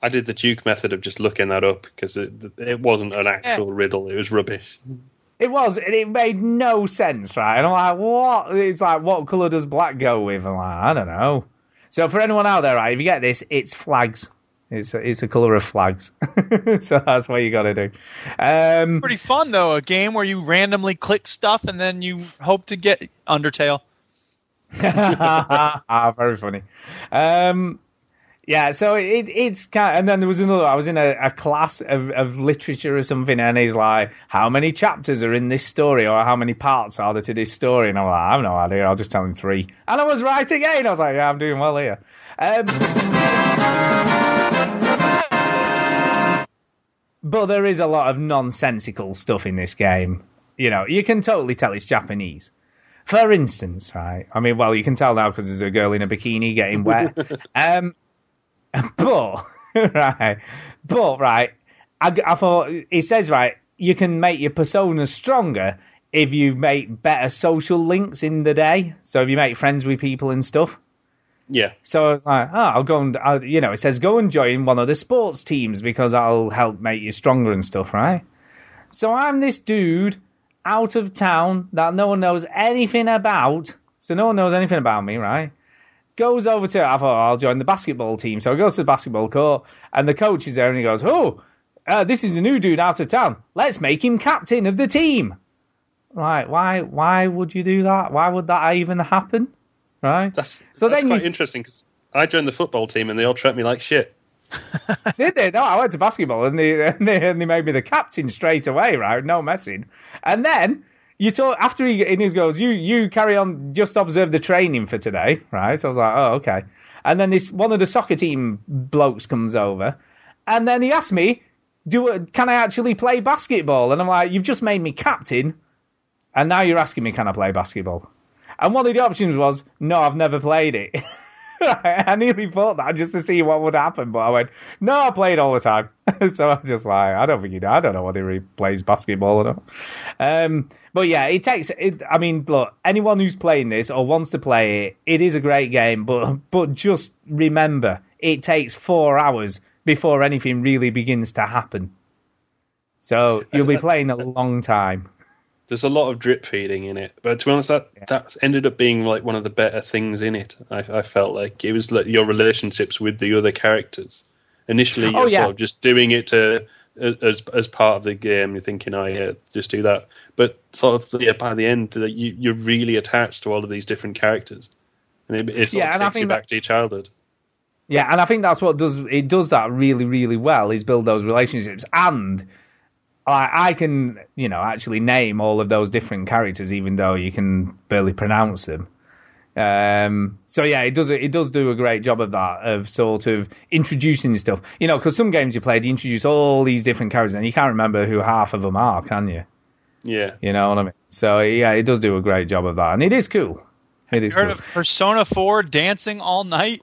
I did the Duke method of just looking that up because it it wasn't an actual riddle; it was rubbish. It was, and it made no sense, right? And I'm like, what? It's like, what colour does black go with? I'm like, I don't know. So for anyone out there, right, if you get this, it's flags. It's a, it's a colour of flags. [laughs] so that's what you got to do. Um, Pretty fun though, a game where you randomly click stuff and then you hope to get Undertale. [laughs] ah, very funny. Um, yeah, so it, it's kind of, and then there was another. I was in a, a class of, of literature or something, and he's like, "How many chapters are in this story, or how many parts are there to this story?" And I'm like, "I have no idea. I'll just tell him three. And I was right again. I was like, "Yeah, I'm doing well here." Um, but there is a lot of nonsensical stuff in this game. You know, you can totally tell it's Japanese. For instance, right? I mean, well, you can tell now because there's a girl in a bikini getting wet. [laughs] um, [laughs] but right, but right, I, I thought he says right. You can make your persona stronger if you make better social links in the day. So if you make friends with people and stuff. Yeah, So I was like, oh, I'll go and, I'll, you know, it says go and join one of the sports teams because that'll help make you stronger and stuff, right? So I'm this dude out of town that no one knows anything about. So no one knows anything about me, right? Goes over to, I thought, I'll join the basketball team. So I go to the basketball court and the coach is there and he goes, oh, uh, this is a new dude out of town. Let's make him captain of the team. Right? Why? Why would you do that? Why would that even happen? Right? that's So that's then quite you- interesting because I joined the football team and they all treat me like shit. [laughs] Did they? No, I went to basketball and they, [laughs] and they and they made me the captain straight away, right? No messing. And then you talk after he in his goes, you you carry on, just observe the training for today, right? So I was like, oh okay. And then this one of the soccer team blokes comes over, and then he asked me, do can I actually play basketball? And I'm like, you've just made me captain, and now you're asking me can I play basketball? And one of the options was no, I've never played it. [laughs] I nearly thought that just to see what would happen, but I went no, I played all the time. [laughs] so I'm just like, I don't think you do. I don't know whether he plays basketball or not. Um, but yeah, it takes. It, I mean, look, anyone who's playing this or wants to play it, it is a great game. But but just remember, it takes four hours before anything really begins to happen. So you'll be playing a long time. There's a lot of drip feeding in it, but to be honest, that that ended up being like one of the better things in it. I, I felt like it was like your relationships with the other characters. Initially, oh, you're Oh, yeah. sort of just doing it to as as part of the game. You're thinking, oh yeah, just do that. But sort of yeah, by the end, that you you're really attached to all of these different characters, and it, it sort Yeah, of and I takes you think back to your childhood. Yeah, and I think that's what does it does that really, really well is build those relationships. And I, I can, you know, actually name all of those different characters, even though you can barely pronounce them. Um, so yeah, it does it does do a great job of that of sort of introducing stuff. You know, because some games you play, you introduce all these different characters, and you can't remember who half of them are, can you? Yeah, You know what I mean? So yeah, it does do a great job of that, and it is cool. It is Heard cool. of Persona 4 dancing all night?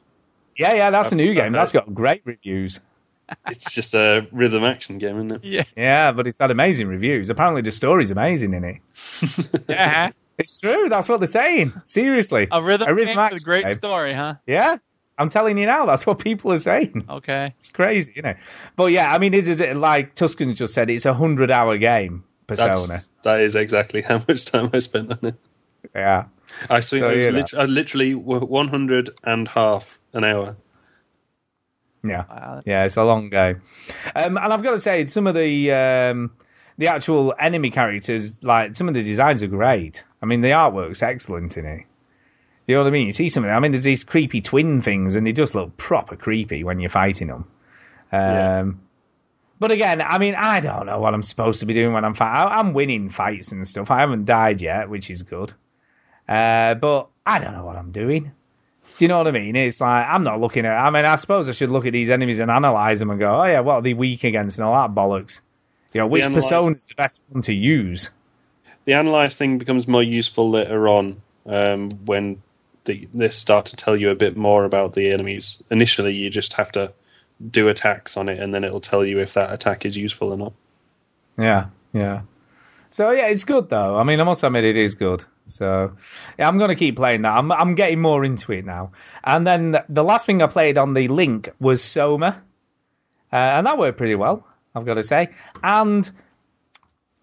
Yeah, yeah, that's a new I've game. That's got great reviews. [laughs] it's just a rhythm action game, isn't it? Yeah. Yeah, but it's had amazing reviews. Apparently, the story's amazing in it. [laughs] Yeah. It's true. That's what they're saying. Seriously, A rhythm, A rhythm game with a great game. story, huh? yeah. I'm telling you now, that's what people are saying. Okay. It's crazy, you know. But yeah, I mean, it is like Tuscan's just said, it's a hundred hour game. Persona. That's, that is exactly how much time I spent on it. Yeah. I think So, it was lit- I literally 100 and half an hour. Yeah. Wow. Yeah, it's a long game. Um, and I've got to say, some of the um, the actual enemy characters, like some of the designs are great. I mean, the artwork's excellent in it. Do you know what I mean? You see something. I mean, there's these creepy twin things, and they just look proper creepy when you're fighting them. Um, Yeah. But again, I mean, I don't know what I'm supposed to be doing when I'm fighting. I'm winning fights and stuff. I haven't died yet, which is good. Uh, but I don't know what I'm doing. Do you know what I mean? It's like I'm not looking at. I mean, I suppose I should look at these enemies and analyze them and go, oh yeah, what are they weak against and all that bollocks. You know, which persona is the best one to use? The analyze thing becomes more useful later on um, when the, they start to tell you a bit more about the enemies. Initially, you just have to do attacks on it, and then it'll tell you if that attack is useful or not. Yeah, yeah. So yeah, it's good though. I mean, I must admit it is good. So yeah, I'm going to keep playing that. I'm I'm getting more into it now. And then the last thing I played on the link was Soma, uh, and that worked pretty well. I've got to say. And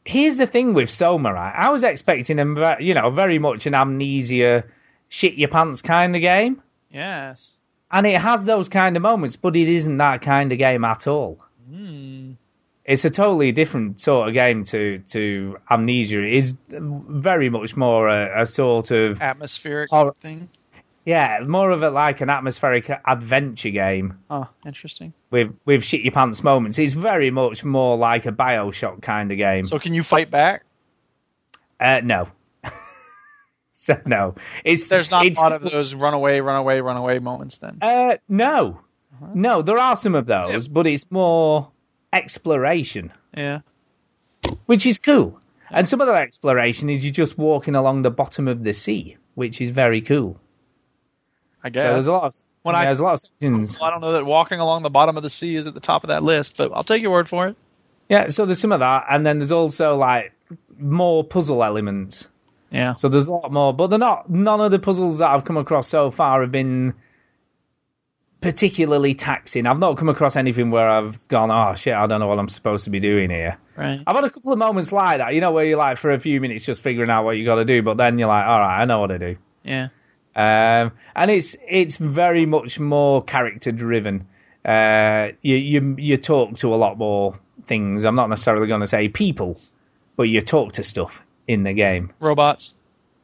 here's the thing with Soma, right? I was expecting him, you know, very much an amnesia, shit your pants kind of game. Yes. And it has those kind of moments, but it isn't that kind of game at all. Hmm. It's a totally different sort of game to, to Amnesia. It is very much more a, a sort of Atmospheric Hor- thing. Yeah, more of a like an atmospheric adventure game Oh, interesting. with with shit your pants moments. It's very much more like a Bioshock kind of game. So can you fight back? Uh, no. [laughs] so no, it's There's not it's, a lot of those run away, run away, run away moments then. Uh, no, no, there are some of those, but it's more exploration. Yeah. which is cool. And some of that exploration is you're just walking along the bottom of the sea, which is very cool. I So guess. there's a lot of When yeah, I- there's a lot of sections. I don't know that walking along the bottom of the sea is at the top of that list, but I'll take your word for it. Yeah, so there's some of that, and then there's also like more puzzle elements. Yeah. So there's a lot more, but they're not. None of the puzzles that I've come across so far have been particularly taxing. I've not come across anything where I've gone, oh shit, I don't know what I'm supposed to be doing here. Right. I've had a couple of moments like that, you know, where you're like for a few minutes just figuring out what you got to do, but then you're like, all right, I know what to do. Yeah. Um, and it's it's very much more character driven. Uh, you you you talk to a lot more things. I'm not necessarily going to say people, but you talk to stuff in the game. Robots.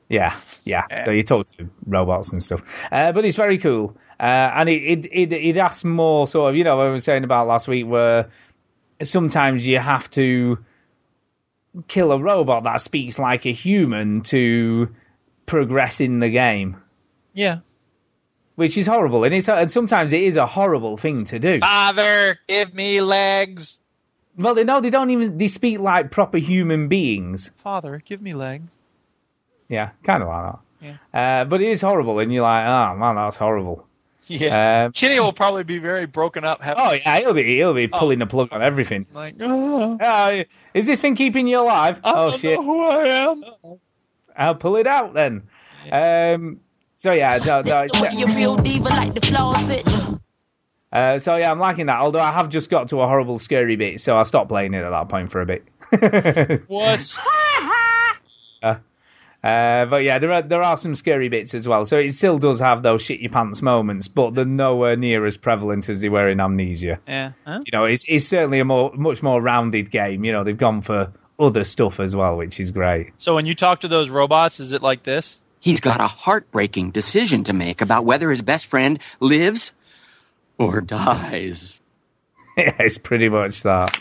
Yeah, yeah. So you talk to robots and stuff. Uh, but it's very cool. Uh, and it, it it it asks more sort of you know what I was saying about last week where sometimes you have to kill a robot that speaks like a human to progress in the game Yeah. which is horrible, and it's and sometimes it is a horrible thing to do. Father, give me legs. Well, they know they don't even they speak like proper human beings. Father, give me legs. Yeah, kind of like that. Yeah. Uh, but it is horrible, and you're like, oh man, that's horrible. Yeah. Um, Chinny will probably be very broken up. Having, oh yeah, he'll be he'll be pulling the plug on everything. Like, oh, Uh, is this thing keeping you alive? I oh don't shit! know who I am. I'll pull it out then. Um. So yeah, no, no, It's the way you real diva like the faucet. uh, so yeah, I'm liking that. Although I have just got to a horrible, scary bit, so I stopped playing it at that point for a bit. [laughs] Was [laughs] Uh, but yeah, there are there are some scary bits as well. So it still does have those shit your pants moments, but they're nowhere near as prevalent as they were in Amnesia. yeah. Huh? You know, it's it's certainly a more much more rounded game. You know, they've gone for other stuff as well, which is great. So when you talk to those robots, is it like this? He's got a heartbreaking decision to make about whether his best friend lives or dies. [laughs] yeah, it's pretty much that.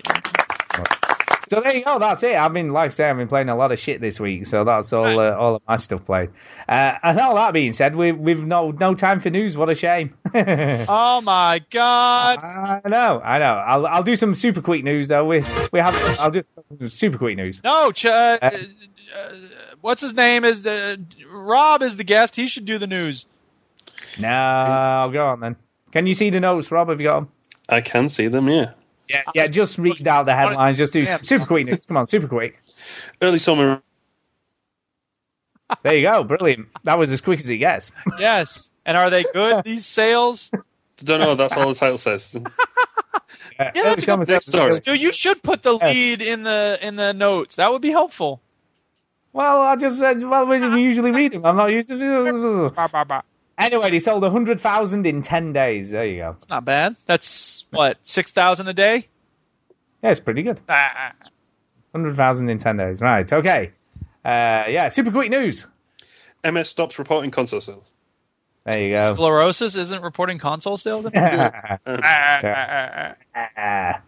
So there you go. That's it. I've been, like I say, I've been playing a lot of shit this week, so that's all uh, all of my stuff played. Uh, and all that being said, we we've no no time for news. What a shame. [laughs] Oh my God! I know, I know. I'll I'll do some super quick news though. We we have I'll just super quick news. No, Ch- uh, uh, what's his name? Is the Rob is the guest? He should do the news. No, I'll go on then. Can you see the notes, Rob? Have you got them? I can see them, yeah. Yeah, yeah. Just read out the headlines. Just do Yeah. super quick news. Come on, super quick. Early summer. There you go. Brilliant. That was as quick as it gets. [laughs] Yes. And are they good? These sales? Don't know. That's all the title says. Yeah, [laughs] Yeah, that's a good Next story. Dude, you should put the lead in the in the notes. That would be helpful. Well, I just said, well, we we usually read them. I'm not used to [laughs] bah, bah. Anyway, they sold 100,000 in 10 days. There you go. It's not bad. That's what six thousand a day. Yeah, it's pretty good. Ah, 100,000 in 10 days. Right, okay. Uh, yeah, super quick news. MS stops reporting console sales. There you go. Sclerosis isn't reporting console sales. [laughs] [laughs] Ah, ah, ah, Ah. ah.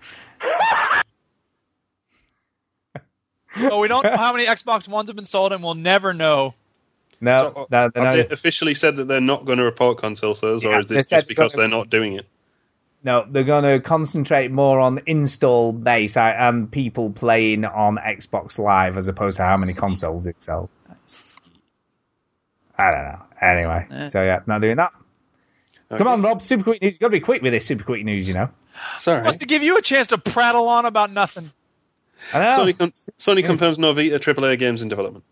Oh, we don't [laughs] know how many Xbox Ones have been sold, and we'll never know. no, So, no, no, Have they officially said that they're not going to report console sales, Yeah, or is this just because they're they're not doing it? no, they're going to concentrate more on install base uh, and people playing on Xbox Live as opposed to how many consoles it sells. I don't know. Anyway, Eh. so yeah, not doing that. Come on, Rob, super quick news. You've got to be quick with this super quick news, you know. Sorry. Wants to give you a chance to prattle on about nothing. I. Sony, con- Sony confirms no Vita AAA games in development.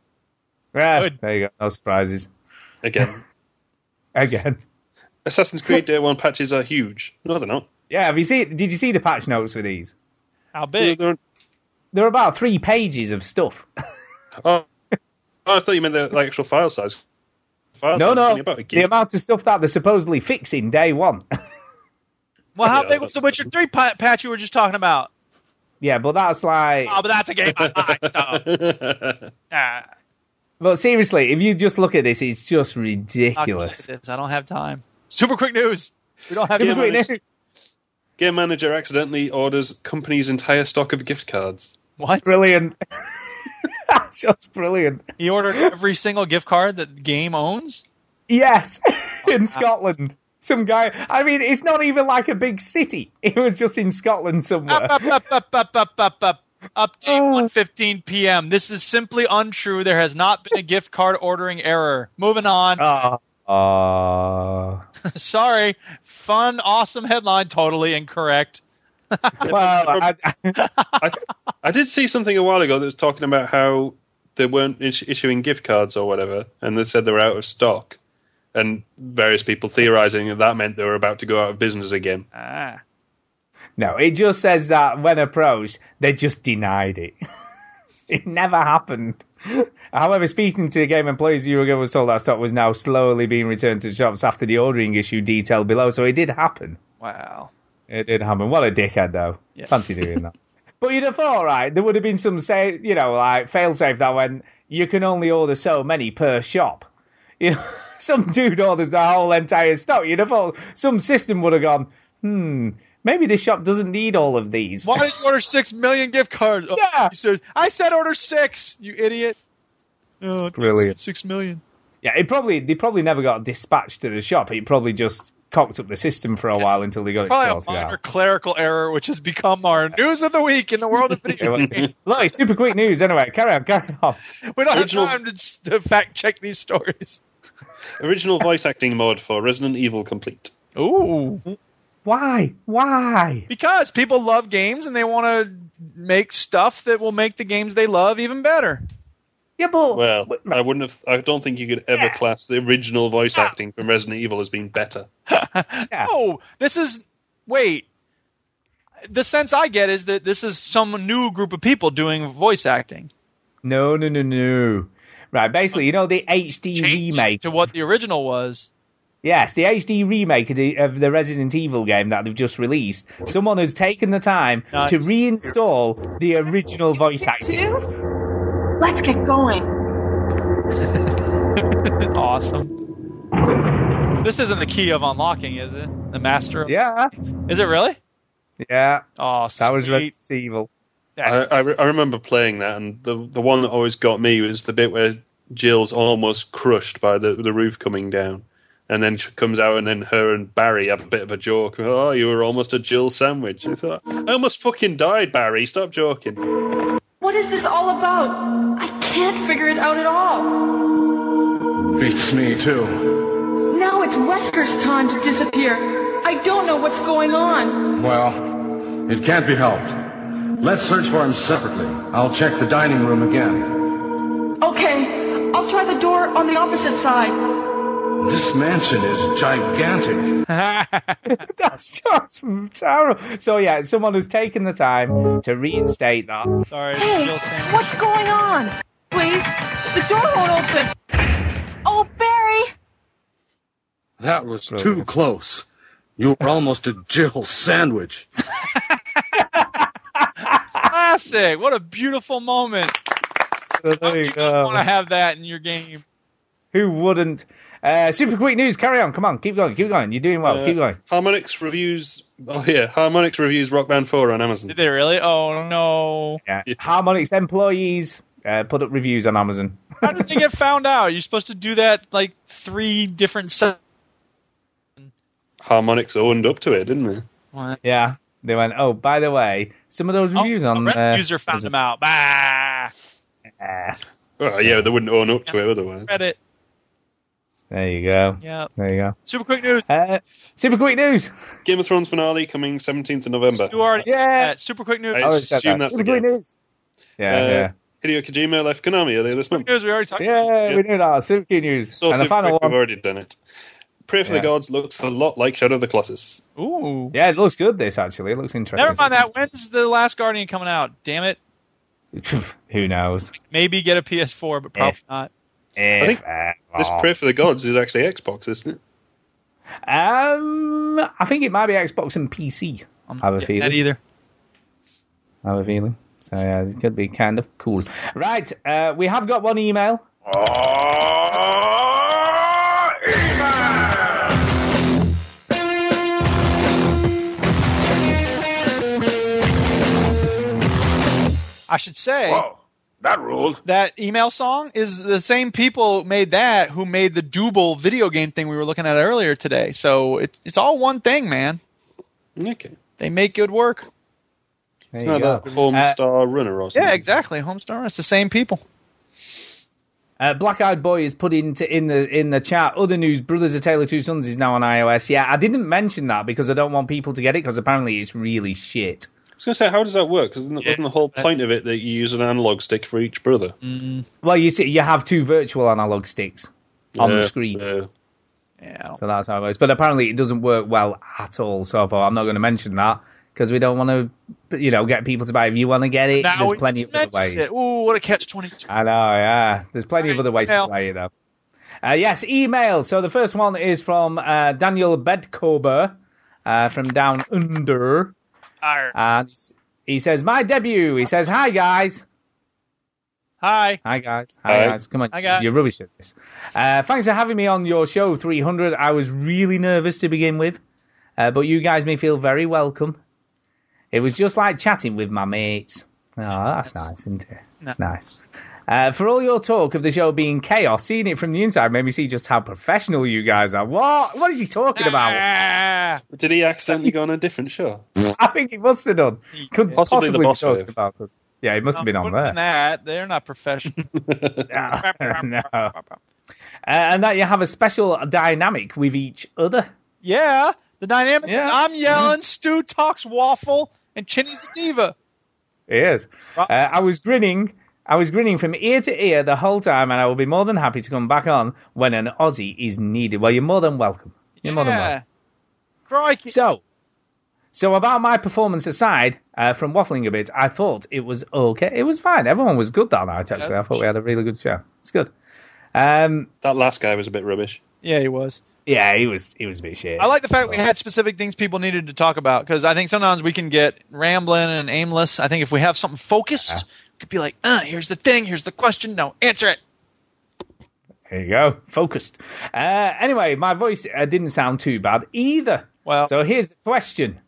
Yeah, Good. there you go. No surprises. Again. [laughs] Again. Assassin's Creed Day One patches are huge. No, they're not. Yeah, have you seen? Did you see the patch notes for these? How big? They're- They're about three pages of stuff. [laughs] oh, oh, I thought you meant the like, actual file size. File no, size no, about the amount of stuff that they're supposedly fixing day one. [laughs] Well, how Yeah, big was the Witcher Three pa- patch you were just talking about? Yeah, but that's like. Oh, but that's a game I like. So, [laughs] But seriously, if you just look at this, it's just ridiculous. I don't have time. Super quick news. We don't have Super quick man, news. [laughs] Game manager accidentally orders company's entire stock of gift cards. What? Brilliant. That's [laughs] just brilliant. He ordered every single gift card that game owns. Yes, in Scotland. Some guy. I mean, it's not even like a big city. It was just in Scotland somewhere. Up, up, up, up, up, up, up, up. Update 1:15 p.m. This is simply untrue. There has not been a gift card ordering error. Moving on. Oh. Oh. [laughs] Sorry. Fun, awesome headline. Totally incorrect. [laughs] well, I, I, I did see something a while ago that was talking about how they weren't issuing gift cards or whatever, and they said they were out of stock, and various people theorizing that that meant they were about to go out of business again. Ah. no, it just says that when approached, they just denied it. [laughs] it never happened. However, speaking to the game employees a year ago was told that stock was now slowly being returned to shops after the ordering issue detailed below, so it did happen. Wow. It did happen. What a dickhead, though. Yeah. Fancy doing that. [laughs] But you'd have thought, right, there would have been some, say, you know, like fail safe that when you can only order so many per shop. [laughs] You know, some dude orders the whole entire stock. You'd have thought some system would have gone, hmm, maybe this shop doesn't need all of these. Why did you order six million gift cards? Oh, Yeah. you said- I said order six. You idiot. Oh, Brilliant. Six million. Yeah, it probably they probably never got dispatched to the shop. It probably just cocked up the system for a while until they got it Probably a sorted minor clerical error, which has become our news of the week in the world of [laughs] video games. Look, super quick news anyway. Carry on, carry on. [laughs] We don't Original- have time to, to fact check these stories. Original voice acting mod for Resident Evil Complete. Ooh. Why? Why? Because people love games and they want to make stuff that will make the games they love even better. Yeah, but Well, I wouldn't have. I don't think you could ever class the original voice acting from Resident Evil as being better. [laughs] Oh, this is wait. The sense I get is that this is some new group of people doing voice acting. no, no, no, no. Right, basically, you know the HD remake to what the original was. Yes, the HD remake of the, of the Resident Evil game that they've just released. Someone has taken the time Nice. to reinstall the original voice acting. Let's get going. [laughs] awesome. This isn't the key of unlocking, is it? The master. Of Yeah, Is it really? yeah. Oh, That was sweet. Resident Evil. I, I, re- I remember playing that, and the the one that always got me was the bit where Jill's almost crushed by the the roof coming down, and then she comes out, and then her and Barry have a bit of a joke. Oh, you were almost a Jill sandwich. I thought I almost fucking died, Barry. Stop joking. What is this all about? I can't figure it out at all. Beats me, too. Now it's Wesker's time to disappear. I don't know what's going on. Well, it can't be helped. Let's search for him separately. I'll check the dining room again. Okay, I'll try the door on the opposite side. This mansion is gigantic. [laughs] That's just terrible. So yeah, someone has taken the time to reinstate that. Sorry, Hey, Jill Sandwich. what's going on? Please, the door won't open. Oh, Barry! That was too close. You were almost a Jill sandwich. [laughs] Classic. What a beautiful moment. So there you go. want to have that in your game. Who wouldn't? Uh, super quick news. Carry on. Come on. Keep going. Keep going. You're doing well. Uh, keep going. Harmonix reviews. Oh yeah, Harmonix reviews Rock Band 4 on Amazon. Did they really? Oh no. Yeah. Harmonix employees uh, put up reviews on Amazon. [laughs] How did they get found out? You're supposed to do that like three different sets. Harmonix owned up to it, didn't they? Yeah. They went, oh, by the way, some of those reviews A on Reddit uh, user found them out. Bah. Ah, Well, yeah, they wouldn't own up to it otherwise. Reddit. there you go. Yeah. There you go. Super quick news. Uh, super quick news. Game of Thrones finale coming 17th of November. You already said Yeah. that. Super quick news. I already said assume that. that's Super the quick game. news. Yeah, Uh, yeah. Hideo Kojima left Konami earlier this Quick month. news. We already talked. Yeah, Yeah. we knew that. Super quick news. So and the super final quick, one. we've already done it. Prey for Yeah. the Gods looks a lot like Shadow of the Colossus. Ooh. Yeah, it looks good. This actually, it looks interesting. Never mind that. When's the Last Guardian coming out? Damn it. [laughs] Who knows? Maybe get a PS4, but probably not. If, I think This Prayer for the Gods is actually Xbox, isn't it? Um, I think it might be Xbox and PC. I'm I have a feeling. that either. I have a feeling. So yeah, it could be kind of cool. Right, uh, we have got one email. I should say Whoa, that ruled. that email song is the same people made that who made the Double video game thing we were looking at earlier today. So it, it's all one thing, man. Okay. They make good work. There It's not go. that Home Uh, Runner or something. Yeah, exactly. Homestar. It's the same people. Uh, Black Eyed Boy is put into in the in the chat. Other news: Brothers: of Taylor Two Sons is now on iOS. Yeah, I didn't mention that because I don't want people to get it because apparently it's really shit. I was going to say, how does that work? Because wasn't the whole point of it that you use an analog stick for each brother? Well, you see, you have two virtual analog sticks on Yeah, the screen, yeah. Yeah. so that's how it works. But apparently, it doesn't work well at all. So I thought I'm not going to mention that because we don't want to, you know, get people to buy. it. If you want to get it, Now there's plenty of other ways. it. Ooh, what a catch twenty two. I know, yeah. There's plenty of other ways to play it, though. Uh, yes, email. So the first one is from uh, Daniel Bedkober uh, from Down Under. And he says, My debut. He says, Hi, guys. Hi. Hi, guys. Hi, Hi. guys. Come on. Hi, guys. You're rubbish at this. Uh, thanks for having me on your show 300. I was really nervous to begin with, uh, but you guys may feel very welcome. It was just like chatting with my mates. Oh, that's nice, isn't it? It's nice. Uh, for all your talk of the show being chaos, seeing it from the inside made me see just how professional you guys are. What? What is he talking about? Did he accidentally go on a different show? [laughs] I think he must have done. Couldn't Possibly possibly, be talking wave. about us. Yeah, he must have been on Put there. in that. They're not professional. [laughs] [laughs] no. Uh, and that you have a special dynamic with each other. Yeah, the dynamic Yeah. is I'm yelling, Stu talks waffle, and Chinny's a diva. It is. Uh, I was grinning. I was grinning from ear to ear the whole time, and I will be more than happy to come back on when an Aussie is needed. Well, you're more than welcome. You're more than welcome. Yeah. Crikey. So, so about my performance aside, uh, from waffling a bit, I thought it was okay. It was fine. Everyone was good that night. Actually, I thought we had a really good show. It's good. Um, That last guy was a bit rubbish. Yeah, he was. yeah, he was. He was a bit shit. I like the fact we had specific things people needed to talk about because I think sometimes we can get rambling and aimless. I think if we have something focused, we could be like, uh, here's the thing, here's the question, no, answer it. There you go, focused. Uh, anyway, my voice uh, didn't sound too bad either. Well, so here's the question: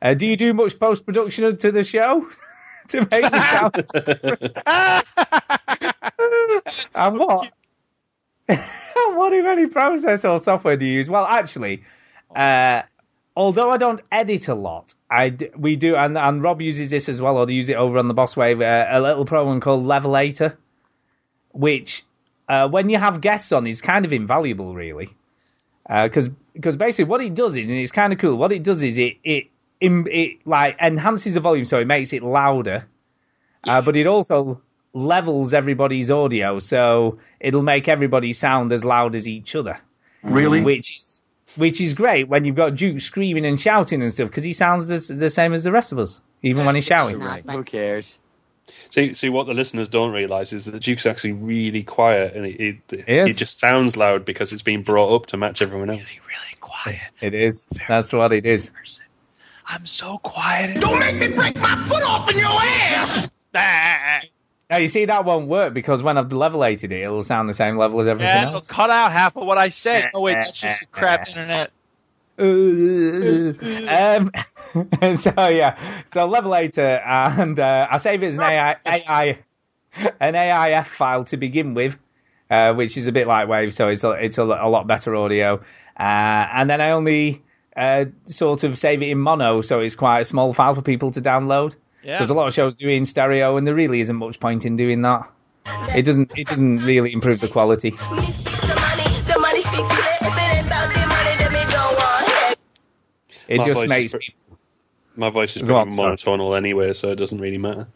uh, Do you do much post production to the show [laughs] to make it sound? [laughs] [laughs] and what? and what if any process or software do you use? Well, actually, uh, although I don't edit a lot, I d- we do, and, and Rob uses this as well, or they use it over on the Boss Wave, uh, a little program called Levelator, which uh, when you have guests on is kind of invaluable, really, because because basically what it does is, and it's kind of cool. What it does is it it im- it like enhances the volume, so it makes it louder, uh, but it also levels everybody's audio, so it'll make everybody sound as loud as each other. Really? Which is which is great when you've got Duke screaming and shouting and stuff because he sounds the, the same as the rest of us, even when he's shouting. Who cares? See, see what the listeners don't realise is that the Duke's actually really quiet, and it it, is. it just sounds loud because it's been brought up to match everyone else. Really quiet. It is. That's what it is. I'm so quiet. Don't make me break my foot off in your ass! Now you see that won't work because when I've levelated it, it'll sound the same level as everything Yeah, it'll else. cut out half of what I said. [laughs] Oh wait, that's just a crap [laughs] internet. [laughs] um, so yeah, so levelator, and uh, I save it as an AI, AI, an AIF file to begin with, uh, which is a bit like Wave, so it's a, it's a, a lot better audio. Uh, and then I only uh, sort of save it in mono, so it's quite a small file for people to download. Yeah. Because a lot of shows do it in stereo, and there really isn't much point in doing that. It doesn't. It doesn't really improve the quality. The money speaks clear. If it ain't about the money, then we go on ahead. It My just makes is pre- my voice is pretty on, sorry. monotonal anyway, so it doesn't really matter.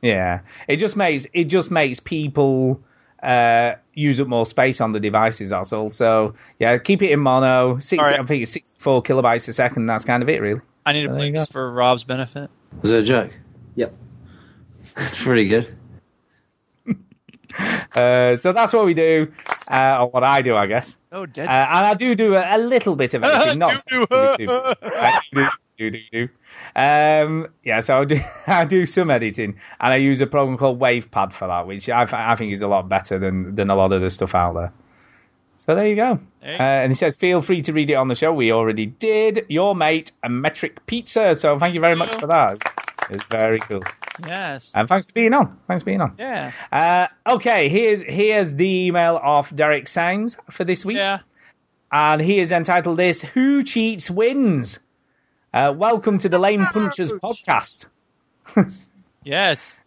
Yeah, it just makes it just makes people uh, use up more space on the devices. That's all. So yeah, keep it in mono. Six, All right. I think it's 64 kilobytes a second. That's kind of it, really. I need to play this for Rob's benefit. Is it a joke? Yep. That's pretty good. [laughs] Uh, so that's what we do, uh, or what I do, I guess. Oh, dead. Uh, and I do do a, a little bit of [laughs] editing, not Do, do. really too- I do, do, do, do. Um, yeah, so I do, [laughs] I do some editing, and I use a program called WavePad for that, which I, I think is a lot better than, than a lot of the stuff out there. So there you go. There you Uh, and he says, feel free to read it on the show. We already did. Your mate, a metric pizza. So thank you very much for that. It's very cool. Yes. And thanks for being on. Thanks for being on. Yeah. Uh, okay, here's here's the email of Derek Sainz for this week. Yeah. And he is entitled this Who Cheats Wins. Uh, welcome to the Lane Punchers podcast. [laughs] Yes.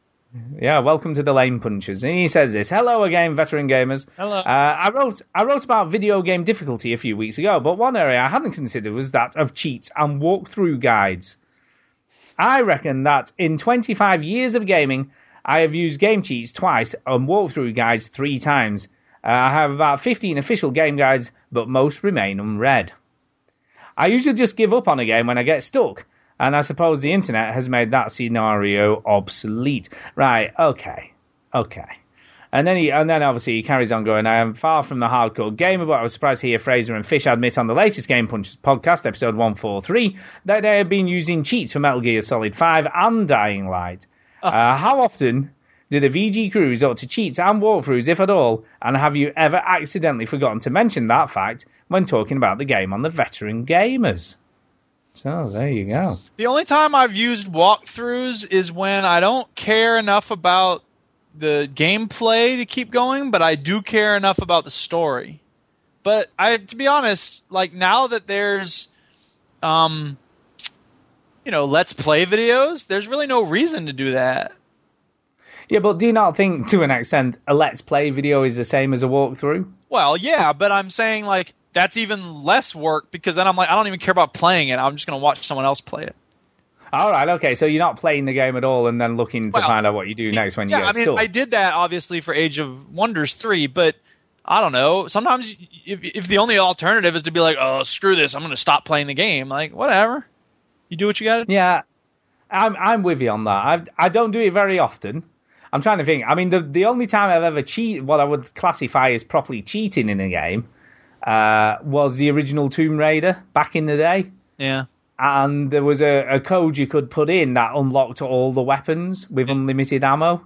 Yeah, welcome to the Lane Punchers. And he says this Hello again, veteran gamers. Hello. Uh, I wrote I wrote about video game difficulty a few weeks ago, but one area I hadn't considered was that of cheats and walkthrough guides. I reckon that in 25 years of gaming, I have used game cheats twice and walkthrough guides three times. Uh, I have about 15 official game guides, but most remain unread. I usually just give up on a game when I get stuck, and I suppose the internet has made that scenario obsolete. Right, okay, okay. And then he, and then obviously he carries on going. I am far from the hardcore gamer, but I was surprised to hear Fraser and Fish admit on the latest Game Punchers podcast, episode 143, that they have been using cheats for Metal Gear Solid 5 and Dying Light. Uh, how often do the VG crew resort to cheats and walkthroughs, if at all? And have you ever accidentally forgotten to mention that fact when talking about the game on the Veteran Gamers? So there you go. The only time I've used walkthroughs is when I don't care enough about the gameplay to keep going, but I do care enough about the story. But I, to be honest, like now that there's, um, you know, let's play videos, there's really no reason to do that. Yeah, but do you not think to an extent a let's play video is the same as a walkthrough? Well, yeah, but I'm saying like that's even less work because then I'm like I don't even care about playing it. I'm just gonna watch someone else play it. All right, okay. So you're not playing the game at all, and then looking to Well, find out what you do next when yeah, you get I mean. I did that obviously for Age of Wonders three, but I don't know. Sometimes if if the only alternative is to be like, oh screw this, I'm gonna stop playing the game. Like whatever, you do what you got to. Yeah, I'm I'm with you on that. I I don't do it very often. I'm trying to think. I mean, the the only time I've ever cheat, what I would classify as properly cheating in a game, uh, was the original Tomb Raider back in the day. Yeah. And there was a, a code you could put in that unlocked all the weapons with unlimited ammo.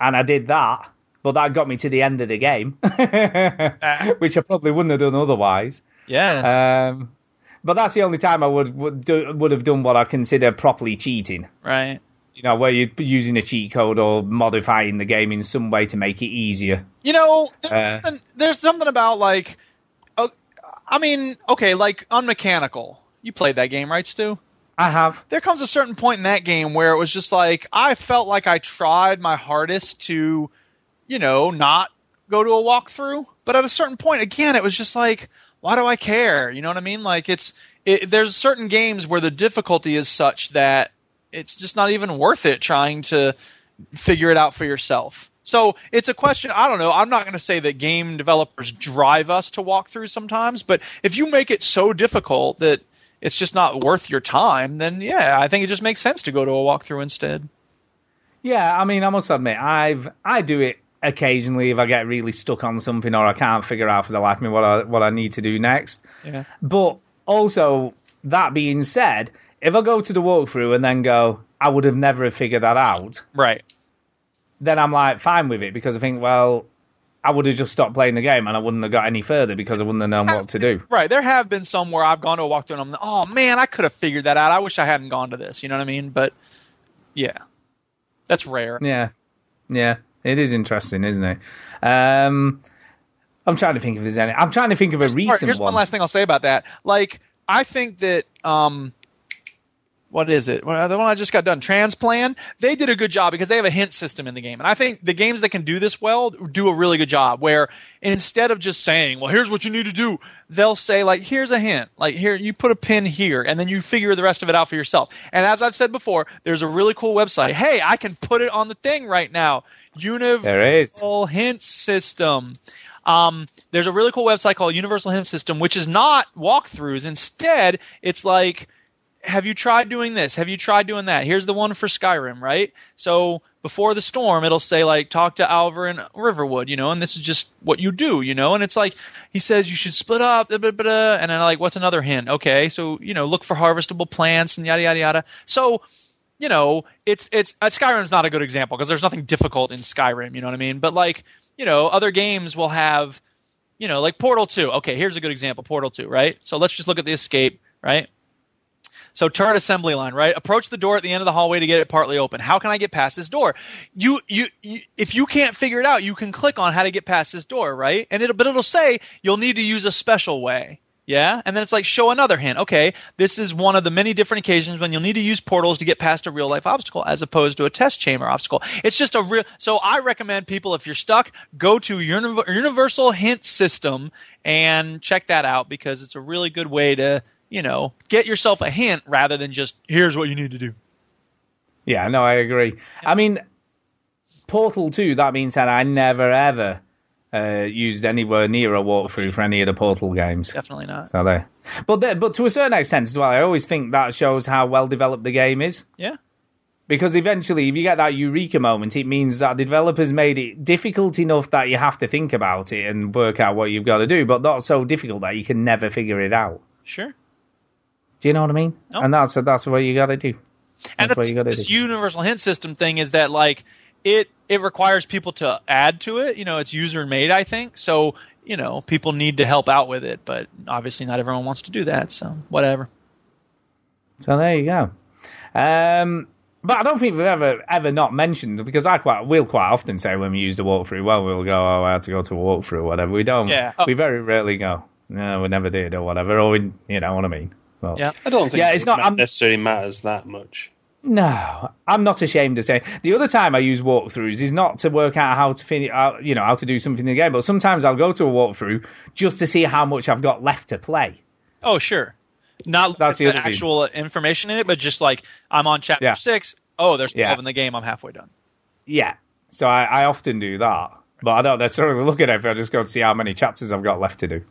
And I did that, but that got me to the end of the game, [laughs] which I probably wouldn't have done otherwise. Yeah. Um, but that's the only time I would would, do, would have done what I consider properly cheating. Right. You know, where you're using a cheat code or modifying the game in some way to make it easier. You know, there's, Uh, something, there's something about like, oh, I mean, okay, like unmechanical. You played that game, right, Stu? I have. There comes a certain point in that game where it was just like I felt like I tried my hardest to, you know, not go to a walkthrough, but at a certain point, again, it was just like, why do I care? You know what I mean? Like it's it, there's certain games where the difficulty is such that it's just not even worth it trying to figure it out for yourself. So it's a question. I don't know. I'm not going to say that game developers drive us to walk through sometimes, but if you make it so difficult that it's just not worth your time, then yeah, I think it just makes sense to go to a walkthrough instead. Yeah, I mean, I must admit, I've I do it occasionally if I get really stuck on something or I can't figure out for the life of me what I what I need to do next. Yeah. But also, that being said, if I go to the walkthrough and then go, I would have never have figured that out. Right. Then I'm like fine with it because I think, well, I would have just stopped playing the game and I wouldn't have got any further because I wouldn't have known what to do. Right. There have been some where I've gone to a walkthrough and I'm like, oh man, I could have figured that out. I wish I hadn't gone to this. You know what I mean? But yeah, that's rare. Yeah, yeah, it is interesting, isn't it? Um, I'm trying to think if there's any. I'm trying to think of a Sorry, recent here's one. one last thing I'll say about that. Like, I think that um, what is it? Well, the one I just got done, Transplant. They did a good job because they have a hint system in the game, and I think the games that can do this well do a really good job. Where instead of just saying, "Well, here's what you need to do," they'll say, "Like, here's a hint. Like, here you put a pin here, and then you figure the rest of it out for yourself." And as I've said before, there's a really cool website. Hey, I can put it on the thing right now. Universal Hint System. Um, there's a really cool website called Universal Hint System, which is not walkthroughs. Instead, it's like, have you tried doing this? Have you tried doing that? Here's the one for Skyrim, right? So before the storm, it'll say like, talk to Alvor and Riverwood, you know, and this is just what you do, you know, and it's like, he says you should split up, blah, blah, blah, and then like, what's another hint? Okay, so, you know, look for harvestable plants and yada, yada, yada. So, you know, it's it's uh, Skyrim's not a good example because there's nothing difficult in Skyrim, you know what I mean? But like, you know, other games will have, you know, like Portal 2. Okay, here's a good example, Portal 2, right? So let's just look at the escape, right? So turret assembly line, right? Approach the door at the end of the hallway to get it partly open. How can I get past this door? You, you, you if you can't figure it out, you can click on how to get past this door, right? And it'll, but it'll say you'll need to use a special way. Yeah, and then it's like show another hint. Okay, this is one of the many different occasions when you'll need to use portals to get past a real life obstacle as opposed to a test chamber obstacle. It's just a real. So I recommend people if you're stuck, go to Universal Hint System and check that out because it's a really good way to you know get yourself a hint rather than just here's what you need to do. Yeah, no, I agree. I mean, Portal 2, that being said, I never ever uh, used anywhere near a walkthrough for any of the Portal games. Definitely not. So there. But there, but to a certain extent as well, I always think that shows how well developed the game is. Yeah. Because eventually, if you get that eureka moment, it means that the developers made it difficult enough that you have to think about it and work out what you've got to do, but not so difficult that you can never figure it out. Sure. Do you know what I mean? No. And that's that's what you got to do. And That's what you got to this do. universal hint system thing is that like it it requires people to add to it. You know, it's user made, I think. So you know, people need to help out with it, but obviously not everyone wants to do that. So whatever. So there you go. Um, but I don't think we've ever ever not mentioned because I quite will quite often say when we use the walkthrough, well, we'll go, oh, I had to go to a walkthrough or whatever. We don't. Yeah. Oh. We very rarely go. No, we never did or whatever. Or we, you know what I mean. Well, Yeah. I don't think Yeah, it's not- ma- I'm- necessarily matters that much. No, I'm not ashamed to say. The other time I use walkthroughs is not to work out how to finish, uh, you know, how to do something in the game. But sometimes I'll go to a walkthrough just to see how much I've got left to play. Oh, sure. Not That's the, the other thing. actual information in it, but just like I'm on chapter Yeah. six. Oh, there's 12 Yeah. in the game. I'm halfway done. Yeah, so I, I often do that, but I don't necessarily look at it. I just go to see how many chapters I've got left to do.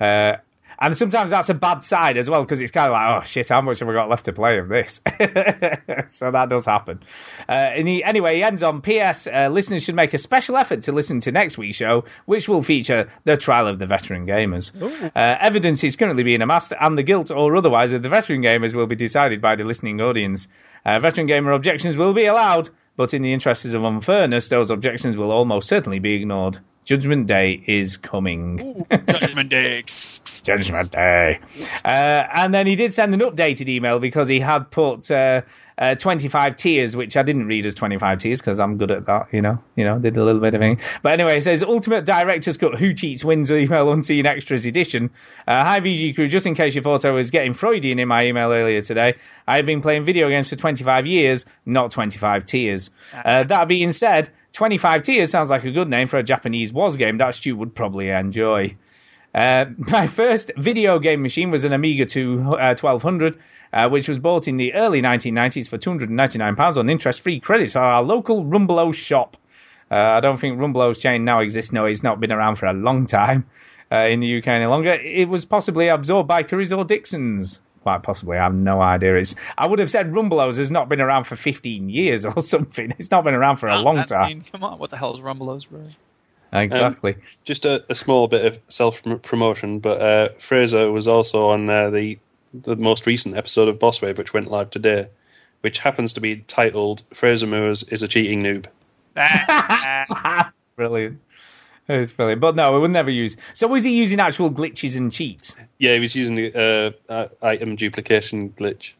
Uh, and sometimes that's a bad side as well because it's kind of like, oh shit, how much have we got left to play of this? [laughs] so that does happen. Uh, and he, anyway, he ends on P.S. Uh, listeners should make a special effort to listen to next week's show, which will feature the trial of the veteran gamers. Uh, evidence is currently being amassed, and the guilt or otherwise of the veteran gamers will be decided by the listening audience. Uh, veteran gamer objections will be allowed, but in the interests of unfairness, those objections will almost certainly be ignored. Judgment Day is coming. Judgment Day. [laughs] Judgment Day. Uh, and then he did send an updated email because he had put uh, uh, 25 tears, which I didn't read as 25 tears because I'm good at that, you know. You know, did a little bit of thing. But anyway, it says Ultimate Director's Cut Who Cheats Wins Email on Unseen Extras Edition. Uh, hi, VG Crew. Just in case you thought I was getting Freudian in my email earlier today, I have been playing video games for 25 years, not 25 tears. Uh, that being said, 25 tiers sounds like a good name for a Japanese was game that Stu would probably enjoy. Uh, [laughs] my first video game machine was an Amiga 2 uh, 1200, uh, which was bought in the early 1990s for £299 on interest-free credits at our local Rumbelows shop. Uh, I don't think Rumbelows chain now exists. No, it's not been around for a long time uh, in the UK any longer. It was possibly absorbed by Currys or Dixon's. Quite possibly, I have no idea. It's I would have said Rumbelows has not been around for 15 years or [laughs] something. It's not been around for a long I time. mean, come on. What the hell is Rumbelows, bro? Exactly. Um, just a, a small bit of self promotion, but uh, Fraser was also on uh, the the most recent episode of Boss Wave, which went live today, which happens to be titled "Fraser Moores is a cheating noob." [laughs] brilliant. It's brilliant. But no, we would never use. So was he using actual glitches and cheats? Yeah, he was using the uh, uh, item duplication glitch.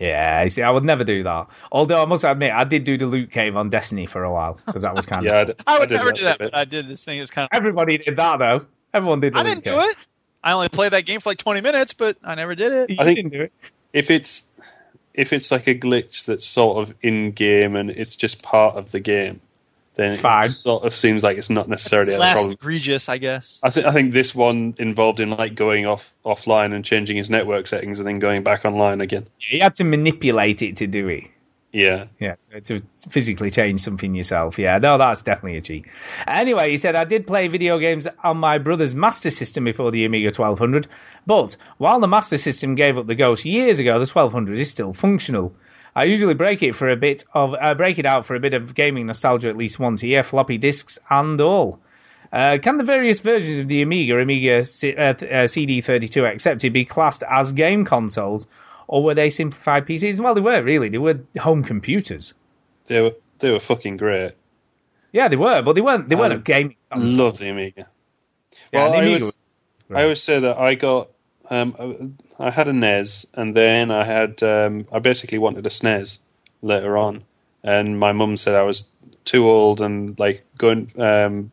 Yeah, you see, I would never do that. Although I must admit, I did do the loot cave on Destiny for a while because that was [laughs] kind Yeah, I of. d- I would did never that do that, but I did this thing. It's kind of. Everybody did that though. Everyone did. The I loot didn't cave. do it. I only played that game for like 20 minutes, but I never did it. You I think- didn't do it. If it's if it's like a glitch that's sort of in game and it's just part of the game, then It's fine. it sort of seems like it's not necessarily a Less problem. egregious, I guess. I think I think this one involved in like going off offline and changing his network settings and then going back online again. Yeah, You had to manipulate it to do it. Yeah. Yeah, so to physically change something yourself. Yeah, no, that's definitely a cheat. Anyway, he said, I did play video games on my brother's Master System before the Amiga 1200, but while the Master System gave up the ghost years ago, the 1200 is still functional. I usually break it for a bit of uh, break it out for a bit of gaming nostalgia at least once a year, floppy disks and all. Uh, can the various versions of the Amiga, Amiga C- uh, uh, CD32 accepted, be classed as game consoles, or were they simplified PCs? Well, they were really. They were home computers. They were they were fucking great. Yeah, they were, but they weren't. They weren't Um, a gaming. console. Love the Amiga. Yeah, well, the I Amiga always, was I always say that I got um, I had a NES and then I had um, I basically wanted a SNES later on, and my mum said I was too old and like going um,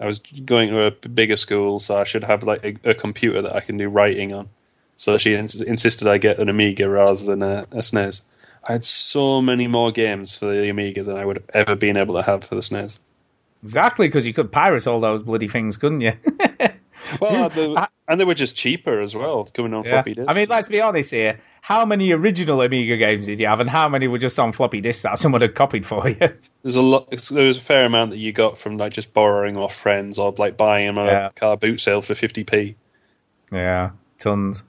I was going to a bigger school, so I should have like a, a computer that I can do writing on. So she ins- insisted I get an Amiga rather than a, a SNES. I had so many more games for the Amiga than I would have ever been able to have for the SNES. Exactly, because you could pirate all those bloody things, couldn't you? [laughs] Well, the, and they were just cheaper as well, coming on Yeah. floppy disks. I mean, let's be honest here. How many original Amiga games did you have, and how many were just on floppy disks that someone had copied for you? [laughs] There's a lot. There was a fair amount that you got from like just borrowing off friends or like buying them at Yeah. a car boot sale for 50p. Yeah, tons.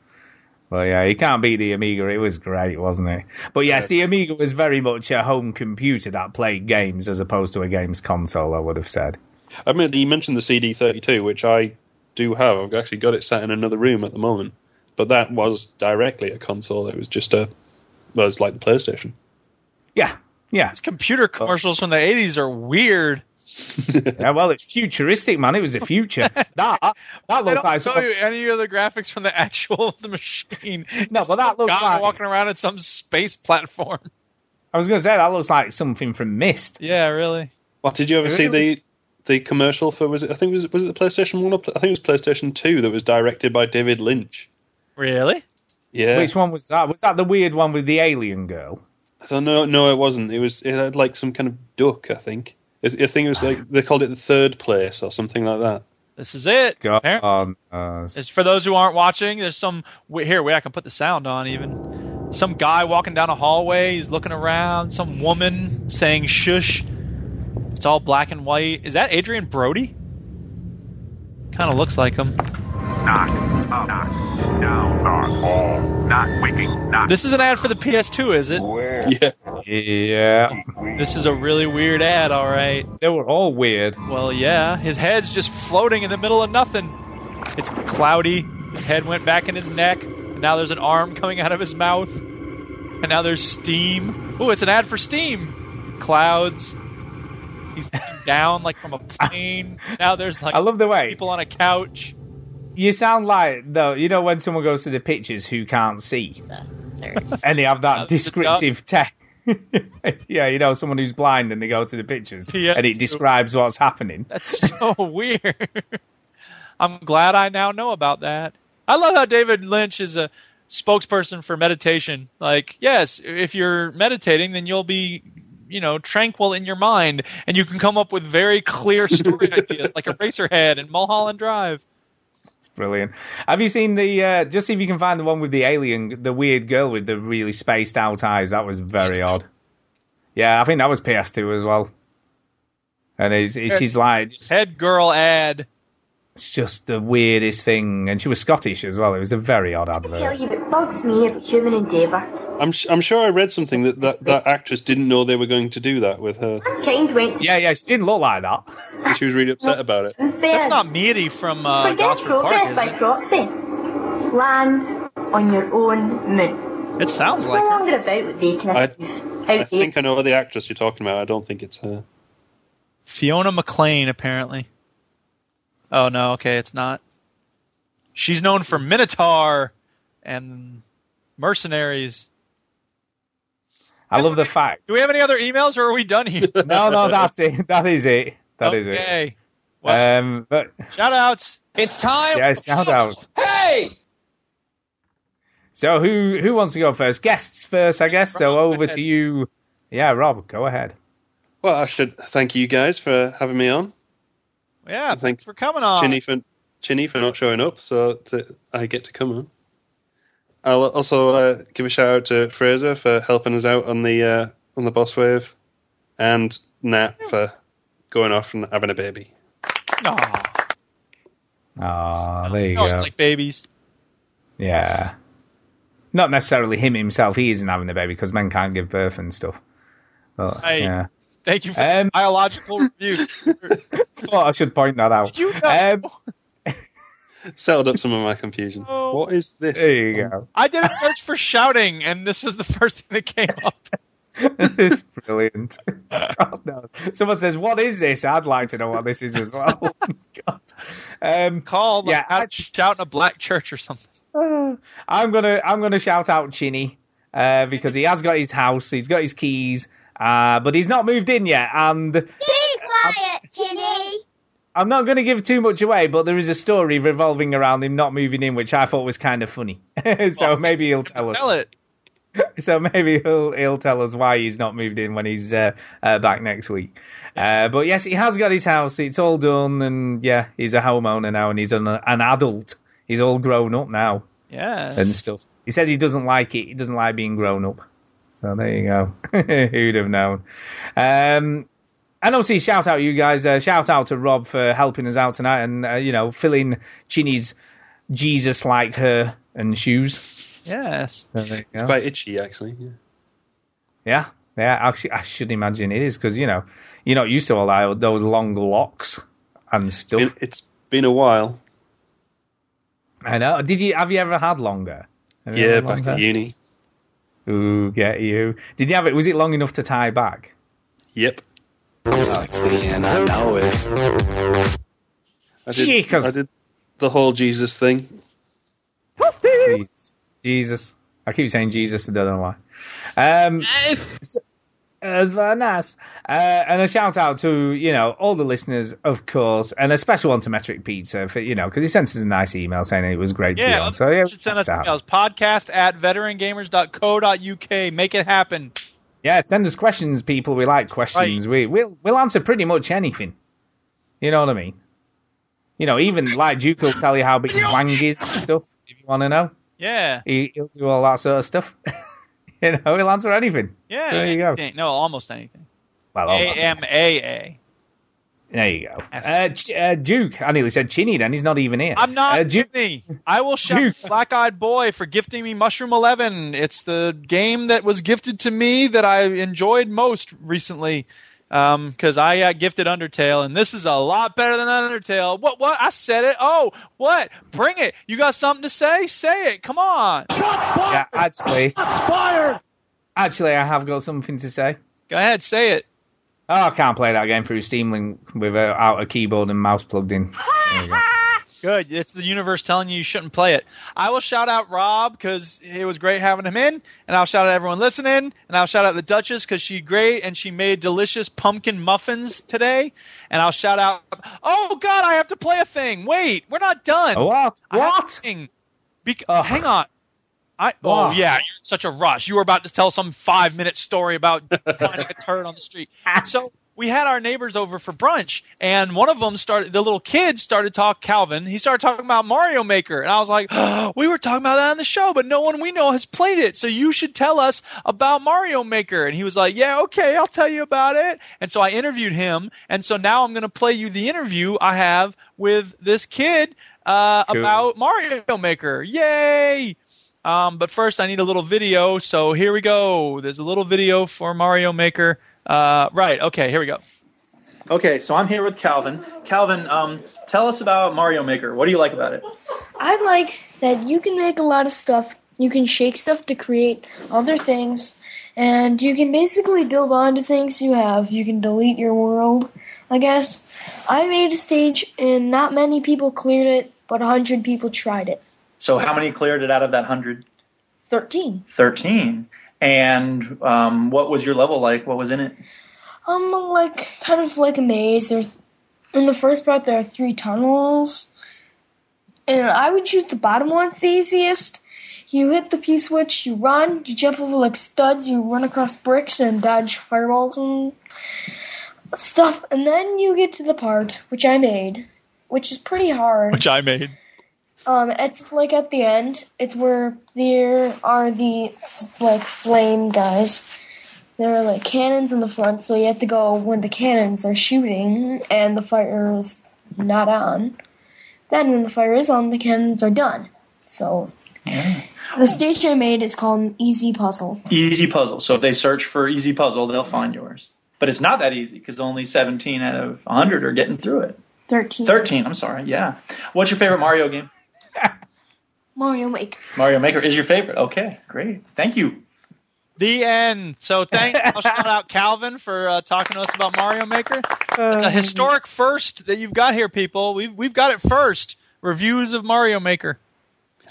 Well, yeah, you can't beat the Amiga. It was great, wasn't it? But yes, the Amiga was very much a home computer that played games as opposed to a games console. I would have said. I mean, you mentioned the CD32, which I do have. I've actually got it sat in another room at the moment. But that was directly a console. It was just a, well, it's like the PlayStation. Yeah, yeah, These computer commercials from the 80s are weird. [laughs] yeah. Well, it's futuristic, man. It was the future. [laughs] that that looks don't like show you any of the graphics from the actual the machine. [laughs] No, but that looks like- walking around at some space platform. I was going to say that looks like something from Myst. Yeah, really. What did you ever see Really? the the commercial for? Was it? I think it was was it the PlayStation One? Or, I think it was PlayStation Two that was directed by David Lynch. Really? Yeah. Which one was that? Was that the weird one with the alien girl? I don't know. No, it wasn't. It was. It had like some kind of duck. I think. I I think it was like they called it the third place or something like that. This is it. God, Apparently- uh, It's for those who aren't watching. There's some here. Wait, I can put the sound on even. Some guy walking down a hallway. He's looking around. Some woman saying "shush." It's all black and white. Is that Adrien Brody? Kind of looks like him. Knock, up, knock, down, knock, all, not waking, knock. This is an ad for the PS2, is it? [laughs] Yeah. Yeah. This is a really weird ad. All right. They were all weird. Well, yeah. His head's just floating in the middle of nothing. It's cloudy. His head went back in his neck. And now there's an arm coming out of his mouth. And now there's steam. Ooh, it's an ad for steam. Clouds. He's down like from a [laughs] plane. Now there's like I love the way people on a couch. you sound like though. You know when someone goes to the pictures who can't see, and they have that [laughs] descriptive text. [laughs] yeah, you know someone who's blind and they go to the pictures and PS2. it describes what's happening. That's so weird. I'm glad I now know about that. I love how David Lynch is a spokesperson for meditation. Like, yes, if you're meditating, then you'll be, you know, tranquil in your mind, and you can come up with very clear story [laughs] ideas like Eraserhead and Mulholland Drive. Brilliant. Have you seen the? Uh, just see if you can find the one with the alien, the weird girl with the really spaced out eyes. That was very odd. Yeah, I think that was PS2 as well. And it's, it's, she's like, Head girl ad. it's just the weirdest thing. And she was Scottish as well. It was a very odd advert. tell advert. you, it bugs me about human endeavour. I'm sh- I'm sure I read something that, that that actress didn't know they were going to do that with her. Yeah, yeah, she didn't look like that. And she was really upset about it. That's not Miri from uh, Forget Gosford Park, progress is by it? proxy. Land on your own moon. It sounds like no her. longer about what they can I. I think I know the actress you're talking about. I don't think it's her. Fiona McLean, apparently. Oh no, okay, it's not. She's known for Minotaur and Mercenaries. I love the fact. Do we have any other emails, or are we done here? [laughs] No, no, that's it. That is it. That is it. okay. Um, but Shout outs. It's time. yeah, shout outs. Hey! So who who wants to go first? Guests first, I guess. So Rob, go over to you. Yeah, Rob, go ahead. Well, I should thank you guys for having me on. Yeah, Thank thanks for coming on. Chinny for Chinny for not showing up, so to, I get to come on. I'll also uh, give a shout out to Fraser for helping us out on the uh, on the boss wave, and Nat for going off and having a baby. Aw, Ah, there you no, it's like babies. Yeah. Not necessarily him himself. He isn't having a baby because men can't give birth and stuff. But, Hey. yeah. Thank you for Um, biological review. [laughs] Thought I should point that out. You know. Um, Settled up some of my confusion. [laughs] Oh. What is this? there you go. [laughs] I did a search for shouting, and this was the first thing that came up. [laughs] it's brilliant. God, no. Someone says, "What is this?" I'd like to know what this is as well. God. Um, Called like, Yeah, how I- to shout in a black church or something. Uh, I'm gonna I'm gonna shout out Chinny uh, because he has got his house, he's got his keys, uh, but he's not moved in yet, and Be quiet, Chinny. I'm not going to give too much away. But there is a story revolving around him not moving in, which I thought was kind of funny. [laughs] so maybe he'll tell us. Tell it. [laughs] So maybe he'll he'll tell us why he's not moved in when he's uh, uh, back next week. Uh, but yes, he has got his house. It's all done, and yeah, he's a homeowner now, and he's an, an adult. He's all grown up now Yeah. and stuff. He says he doesn't like it. He doesn't like being grown up. So there you go. [laughs] Who'd have known? Um, and obviously, shout out you guys. Uh, shout out to Rob for helping us out tonight, and uh, you know, filling Chinny's Jesus like her and shoes. Yes. There It's go. quite itchy, actually. Yeah. Yeah, yeah. Actually, I should imagine it is because you know you're not used to all that, those long locks and stuff. It, it's been a while. I know. Did you have you ever had longer? Have Yeah, ever had back long at uni. Ooh, get you. Did you have it? Was it long enough to tie back? Yep. Sexy and I know it. I did, Jeekers. I did the whole Jesus thing. Jesus. Jesus. I keep saying Jesus. I don't know why. Um, so, That's very nice. Uh, and a shout out to you know all the listeners, of course, and a special one to Metric Pizza for you know because he sent us a nice email saying it was great to be Yeah, on. So yeah, just send us shout out. emails. Podcast at veterangamers.co.uk. Make it happen. Yeah, send us questions, people. We like questions. We we'll we'll answer pretty much anything. You know what I mean? You know, even like Duke will tell you how big his wang is and stuff if you want to know. Yeah. He, he'll do all that sort of stuff. [laughs] you know, he'll answer anything. Yeah. So there you go. No, almost anything. Well, A. M A A. There you go. Uh, Ch- uh, Duke. I nearly said Chinny then. He's not even here. I'm not Uh, Duke. Jimmy. I will shout Black Eyed Boy for gifting me Mushroom Eleven. It's the game that was gifted to me that I enjoyed most recently. Because I got gifted Undertale, and this is a lot better than Undertale. What? What? I said it. Oh, what? Bring it. You got something to say? Say it. Come on. Shots fired. Yeah, actually. Actually, I have got something to say. Go ahead, say it. Oh, I can't play that game through Steam Link without a keyboard and mouse plugged in. There you go. [laughs] Good. It's the universe telling you you shouldn't play it. I will shout out Rob because it was great having him in, and I'll shout out everyone listening, and I'll shout out the Duchess because she's great and she made delicious pumpkin muffins today, and I'll shout out. Oh God, I have to play a thing. Wait, we're not done. What? I have a What? thing. Bec- oh. hang on. I, oh Oh. yeah, you're in such a rush. You were about to tell some five minute story about finding a turd on the street. [laughs] So we had our neighbors over for brunch, and one of them started. The little kid started talk. Calvin. He started talking about Mario Maker, and I was like, [gasps] "We were talking about that on the show, but no one we know has played it. So you should tell us about Mario Maker." And he was like, "Yeah, okay, I'll tell you about it." And so I interviewed him, and so now I'm going to play you the interview I have with this kid uh, Cool. about Mario Maker. Yay! Um, but first, I need a little video. So here we go. There's a little video for Mario Maker. Uh, right. Okay. Here we go. Okay. So I'm here with Calvin. Calvin, um, tell us about Mario Maker. What do you like about it? I like that you can make a lot of stuff. You can shake stuff to create other things, and you can basically build onto things you have. You can delete your world, I guess. I made a stage, and not many people cleared it, but a hundred people tried it. So how many cleared it out of that hundred? Thirteen. Thirteen. And um, what was your level like? What was in it? Um, like kind of like a maze. There, in the first part, there are three tunnels, and I would choose the bottom one. It's the easiest. You hit the P switch, you run, you jump over like studs, you run across bricks and dodge fireballs and stuff, and then you get to the part which I made, which is pretty hard. Which I made. Um, it's like at the end. It's where there are the like flame guys. There are like cannons in the front, so you have to go when the cannons are shooting and the fire is not on. Then when the fire is on, the cannons are done. So the stage I made is called Easy Puzzle. Easy puzzle. So if they search for easy puzzle, they'll find yours. But it's not that easy because only 17 out of 100 are getting through it. Thirteen. 13. I'm sorry. Yeah. What's your favorite Mario game? Mario Maker. Mario Maker is your favorite. Okay, great. Thank you. The end. So thank I'll shout out Calvin for uh, talking to us about Mario Maker. It's a historic first that you've got here, people. We've we've got it first. Reviews of Mario Maker.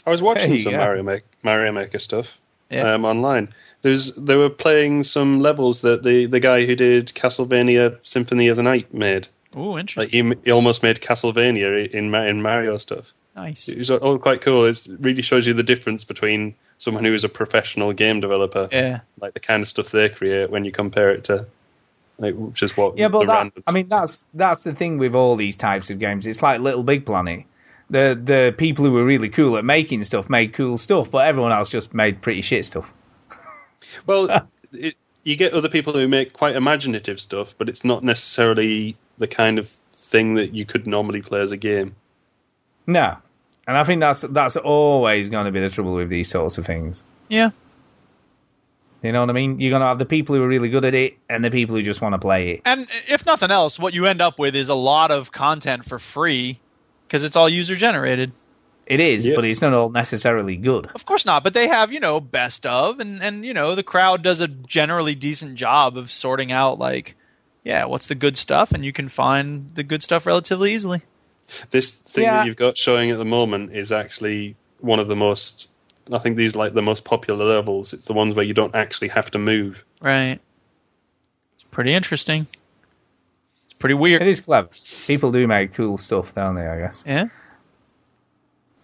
I was watching Hey, some yeah. Mario, Make, Mario Maker stuff Yeah. um, online. There's they were playing some levels that the, the guy who did Castlevania Symphony of the Night made. Oh, interesting. Like he, he almost made Castlevania in in Mario stuff. Nice. It was all quite cool. It really shows you the difference between someone who is a professional game developer, Yeah. like the kind of stuff they create, when you compare it to like just what Yeah, but that. I mean that's that's the thing with all these types of games. It's like Little Big Planet. The the people who were really cool at making stuff made cool stuff, but everyone else just made pretty shit stuff. [laughs] Well, [laughs] it, you get other people who make quite imaginative stuff, but it's not necessarily the kind of thing that you could normally play as a game. No, and I think that's that's always going to be the trouble with these sorts of things. Yeah. You know what I mean? You're going to have the people who are really good at it and the people who just want to play it. And if nothing else, what you end up with is a lot of content for free because it's all user generated. It is, but it's not all necessarily good. Of course not, but they have, you know, best of and and you know, the crowd does a generally decent job of sorting out like yeah, what's the good stuff and you can find the good stuff relatively easily. This thing Yeah. that you've got showing at the moment is actually one of the most. I think these are like the most popular levels. It's the ones where you don't actually have to move. Right. It's pretty interesting. It's pretty weird. It is clever. People do make cool stuff down there, I guess. Yeah.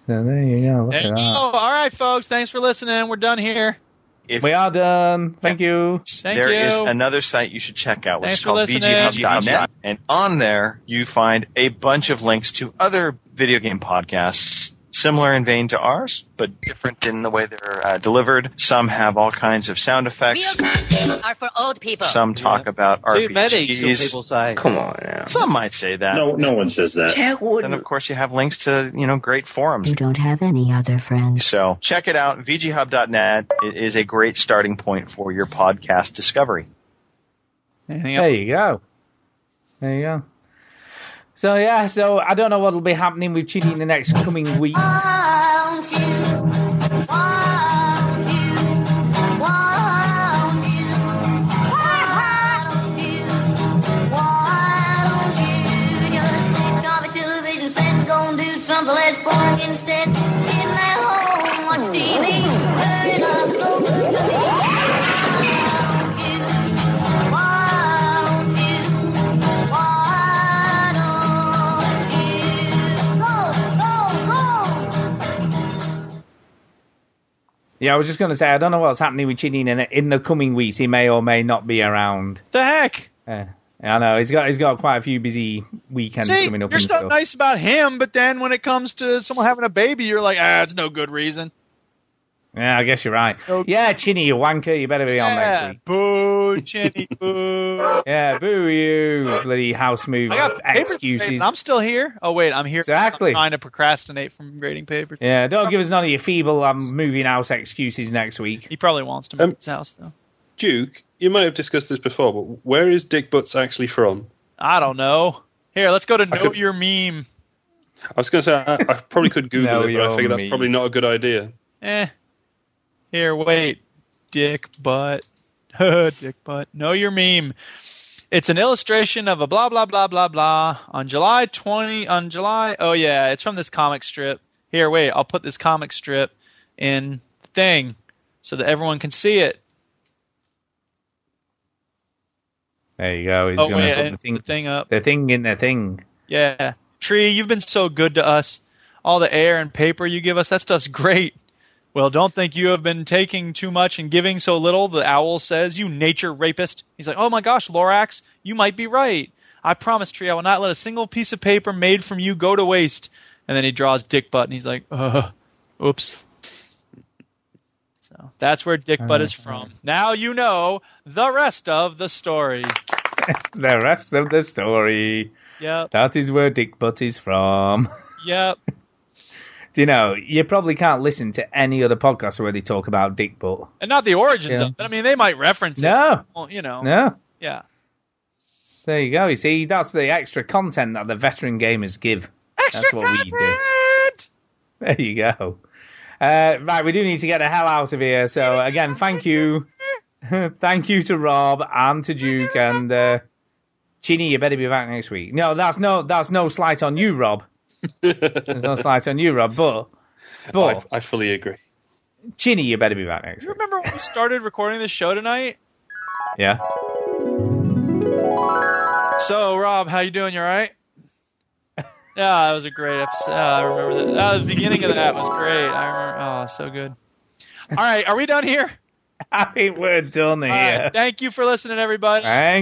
So there you go. Look There at you that. go. All right, folks. Thanks for listening. We're done here. If we are done. Thank you. Thank There you. is another site you should check out, which Thanks is called listening. VGHub.net. And on there, you find a bunch of links to other video game podcasts similar in vein to ours, but different in the way they're uh, delivered. Some have all kinds of sound effects. are for old people. Some talk about See, that ain't some RPGs. people say. Come on now. Some might say that. No, no one says that. Then of course you have links to, you know, great forums. You don't have any other friends. So check it out, VGHub.net. It is a great starting point for your podcast discovery. There you go. There you go. So yeah, so I don't know what'll be happening with Chinny in the next coming weeks. Yeah, I was just going to say I don't know what's happening with Chinny in, in the coming weeks. He may or may not be around. The heck? Uh, I know he's got he's got quite a few busy weekends See, coming up you're stuff. nice about him, but then when it comes to someone having a baby, you're like, ah, it's no good reason. Yeah, I guess you're right. Yeah, Chinny, you wanker, you better be on next Yeah, week. boo, [laughs] Chinny, boo. Yeah, boo you, bloody house move I got papers to grade, excuses. I'm still here. Oh wait, I'm here. Exactly. I'm trying to procrastinate from grading papers. Yeah, don't give us none of your feeble I'm moving house excuses next week. He probably wants to move his house though. Duke, you might have discussed this before, but where is Dick Butts actually from? I don't know. Here, let's go to know could- your meme. I was going to say I, I probably could [laughs] Google it, but I your figured that's probably not a good idea. Eh. Here, wait. Dick butt. [laughs] Dick butt. Know your meme. It's an illustration of a blah blah blah blah blah on July 20 on July. Oh yeah, it's from this comic strip. Here, wait. I'll put this comic strip in the thing so that everyone can see it. There you go. He's oh gonna put the thing, the thing up. the thing in the thing. Yeah. Tree, you've been so good to us. All the air and paper you give us, that stuff's great. Well, don't think you have been taking too much and giving so little, the owl says, you nature rapist. He's like, oh my gosh, Lorax, you might be right. I promise, Tree, I will not let a single piece of paper made from you go to waste. And then he draws Dick Butt and he's like, uh, oops. So that's where Dick Butt is from. Now you know the rest of the story. [laughs] The rest of the story. Yep. That is where Dick Butt is from. [laughs] Yep. You know, you probably can't listen to any other podcast where they talk about Dick Butt. And not the origins Yeah. of it. I mean, they might reference No. it. Well, you know. No. Yeah. There you go. You see, that's the extra content that the veteran gamers give. that's what we do. There you go. Uh, right, we do need to get the hell out of here. So again, thank you, [laughs] thank you to Rob and to Duke and uh, Chinny. You better be back next week. No, that's no, that's no slight on you, Rob. There's no slight on you, Rob. But, but I, I fully agree. Ginny, you better be back next You week. remember when we started recording this show tonight? Yeah. So, Rob, how you doing? You all right? [laughs] Yeah, that was a great episode. Yeah, I remember that. Ah, the beginning of that was great. I remember. Oh, so good. All right, are we done here? [laughs] I think we're done here. All right, thank you for listening, everybody. Thank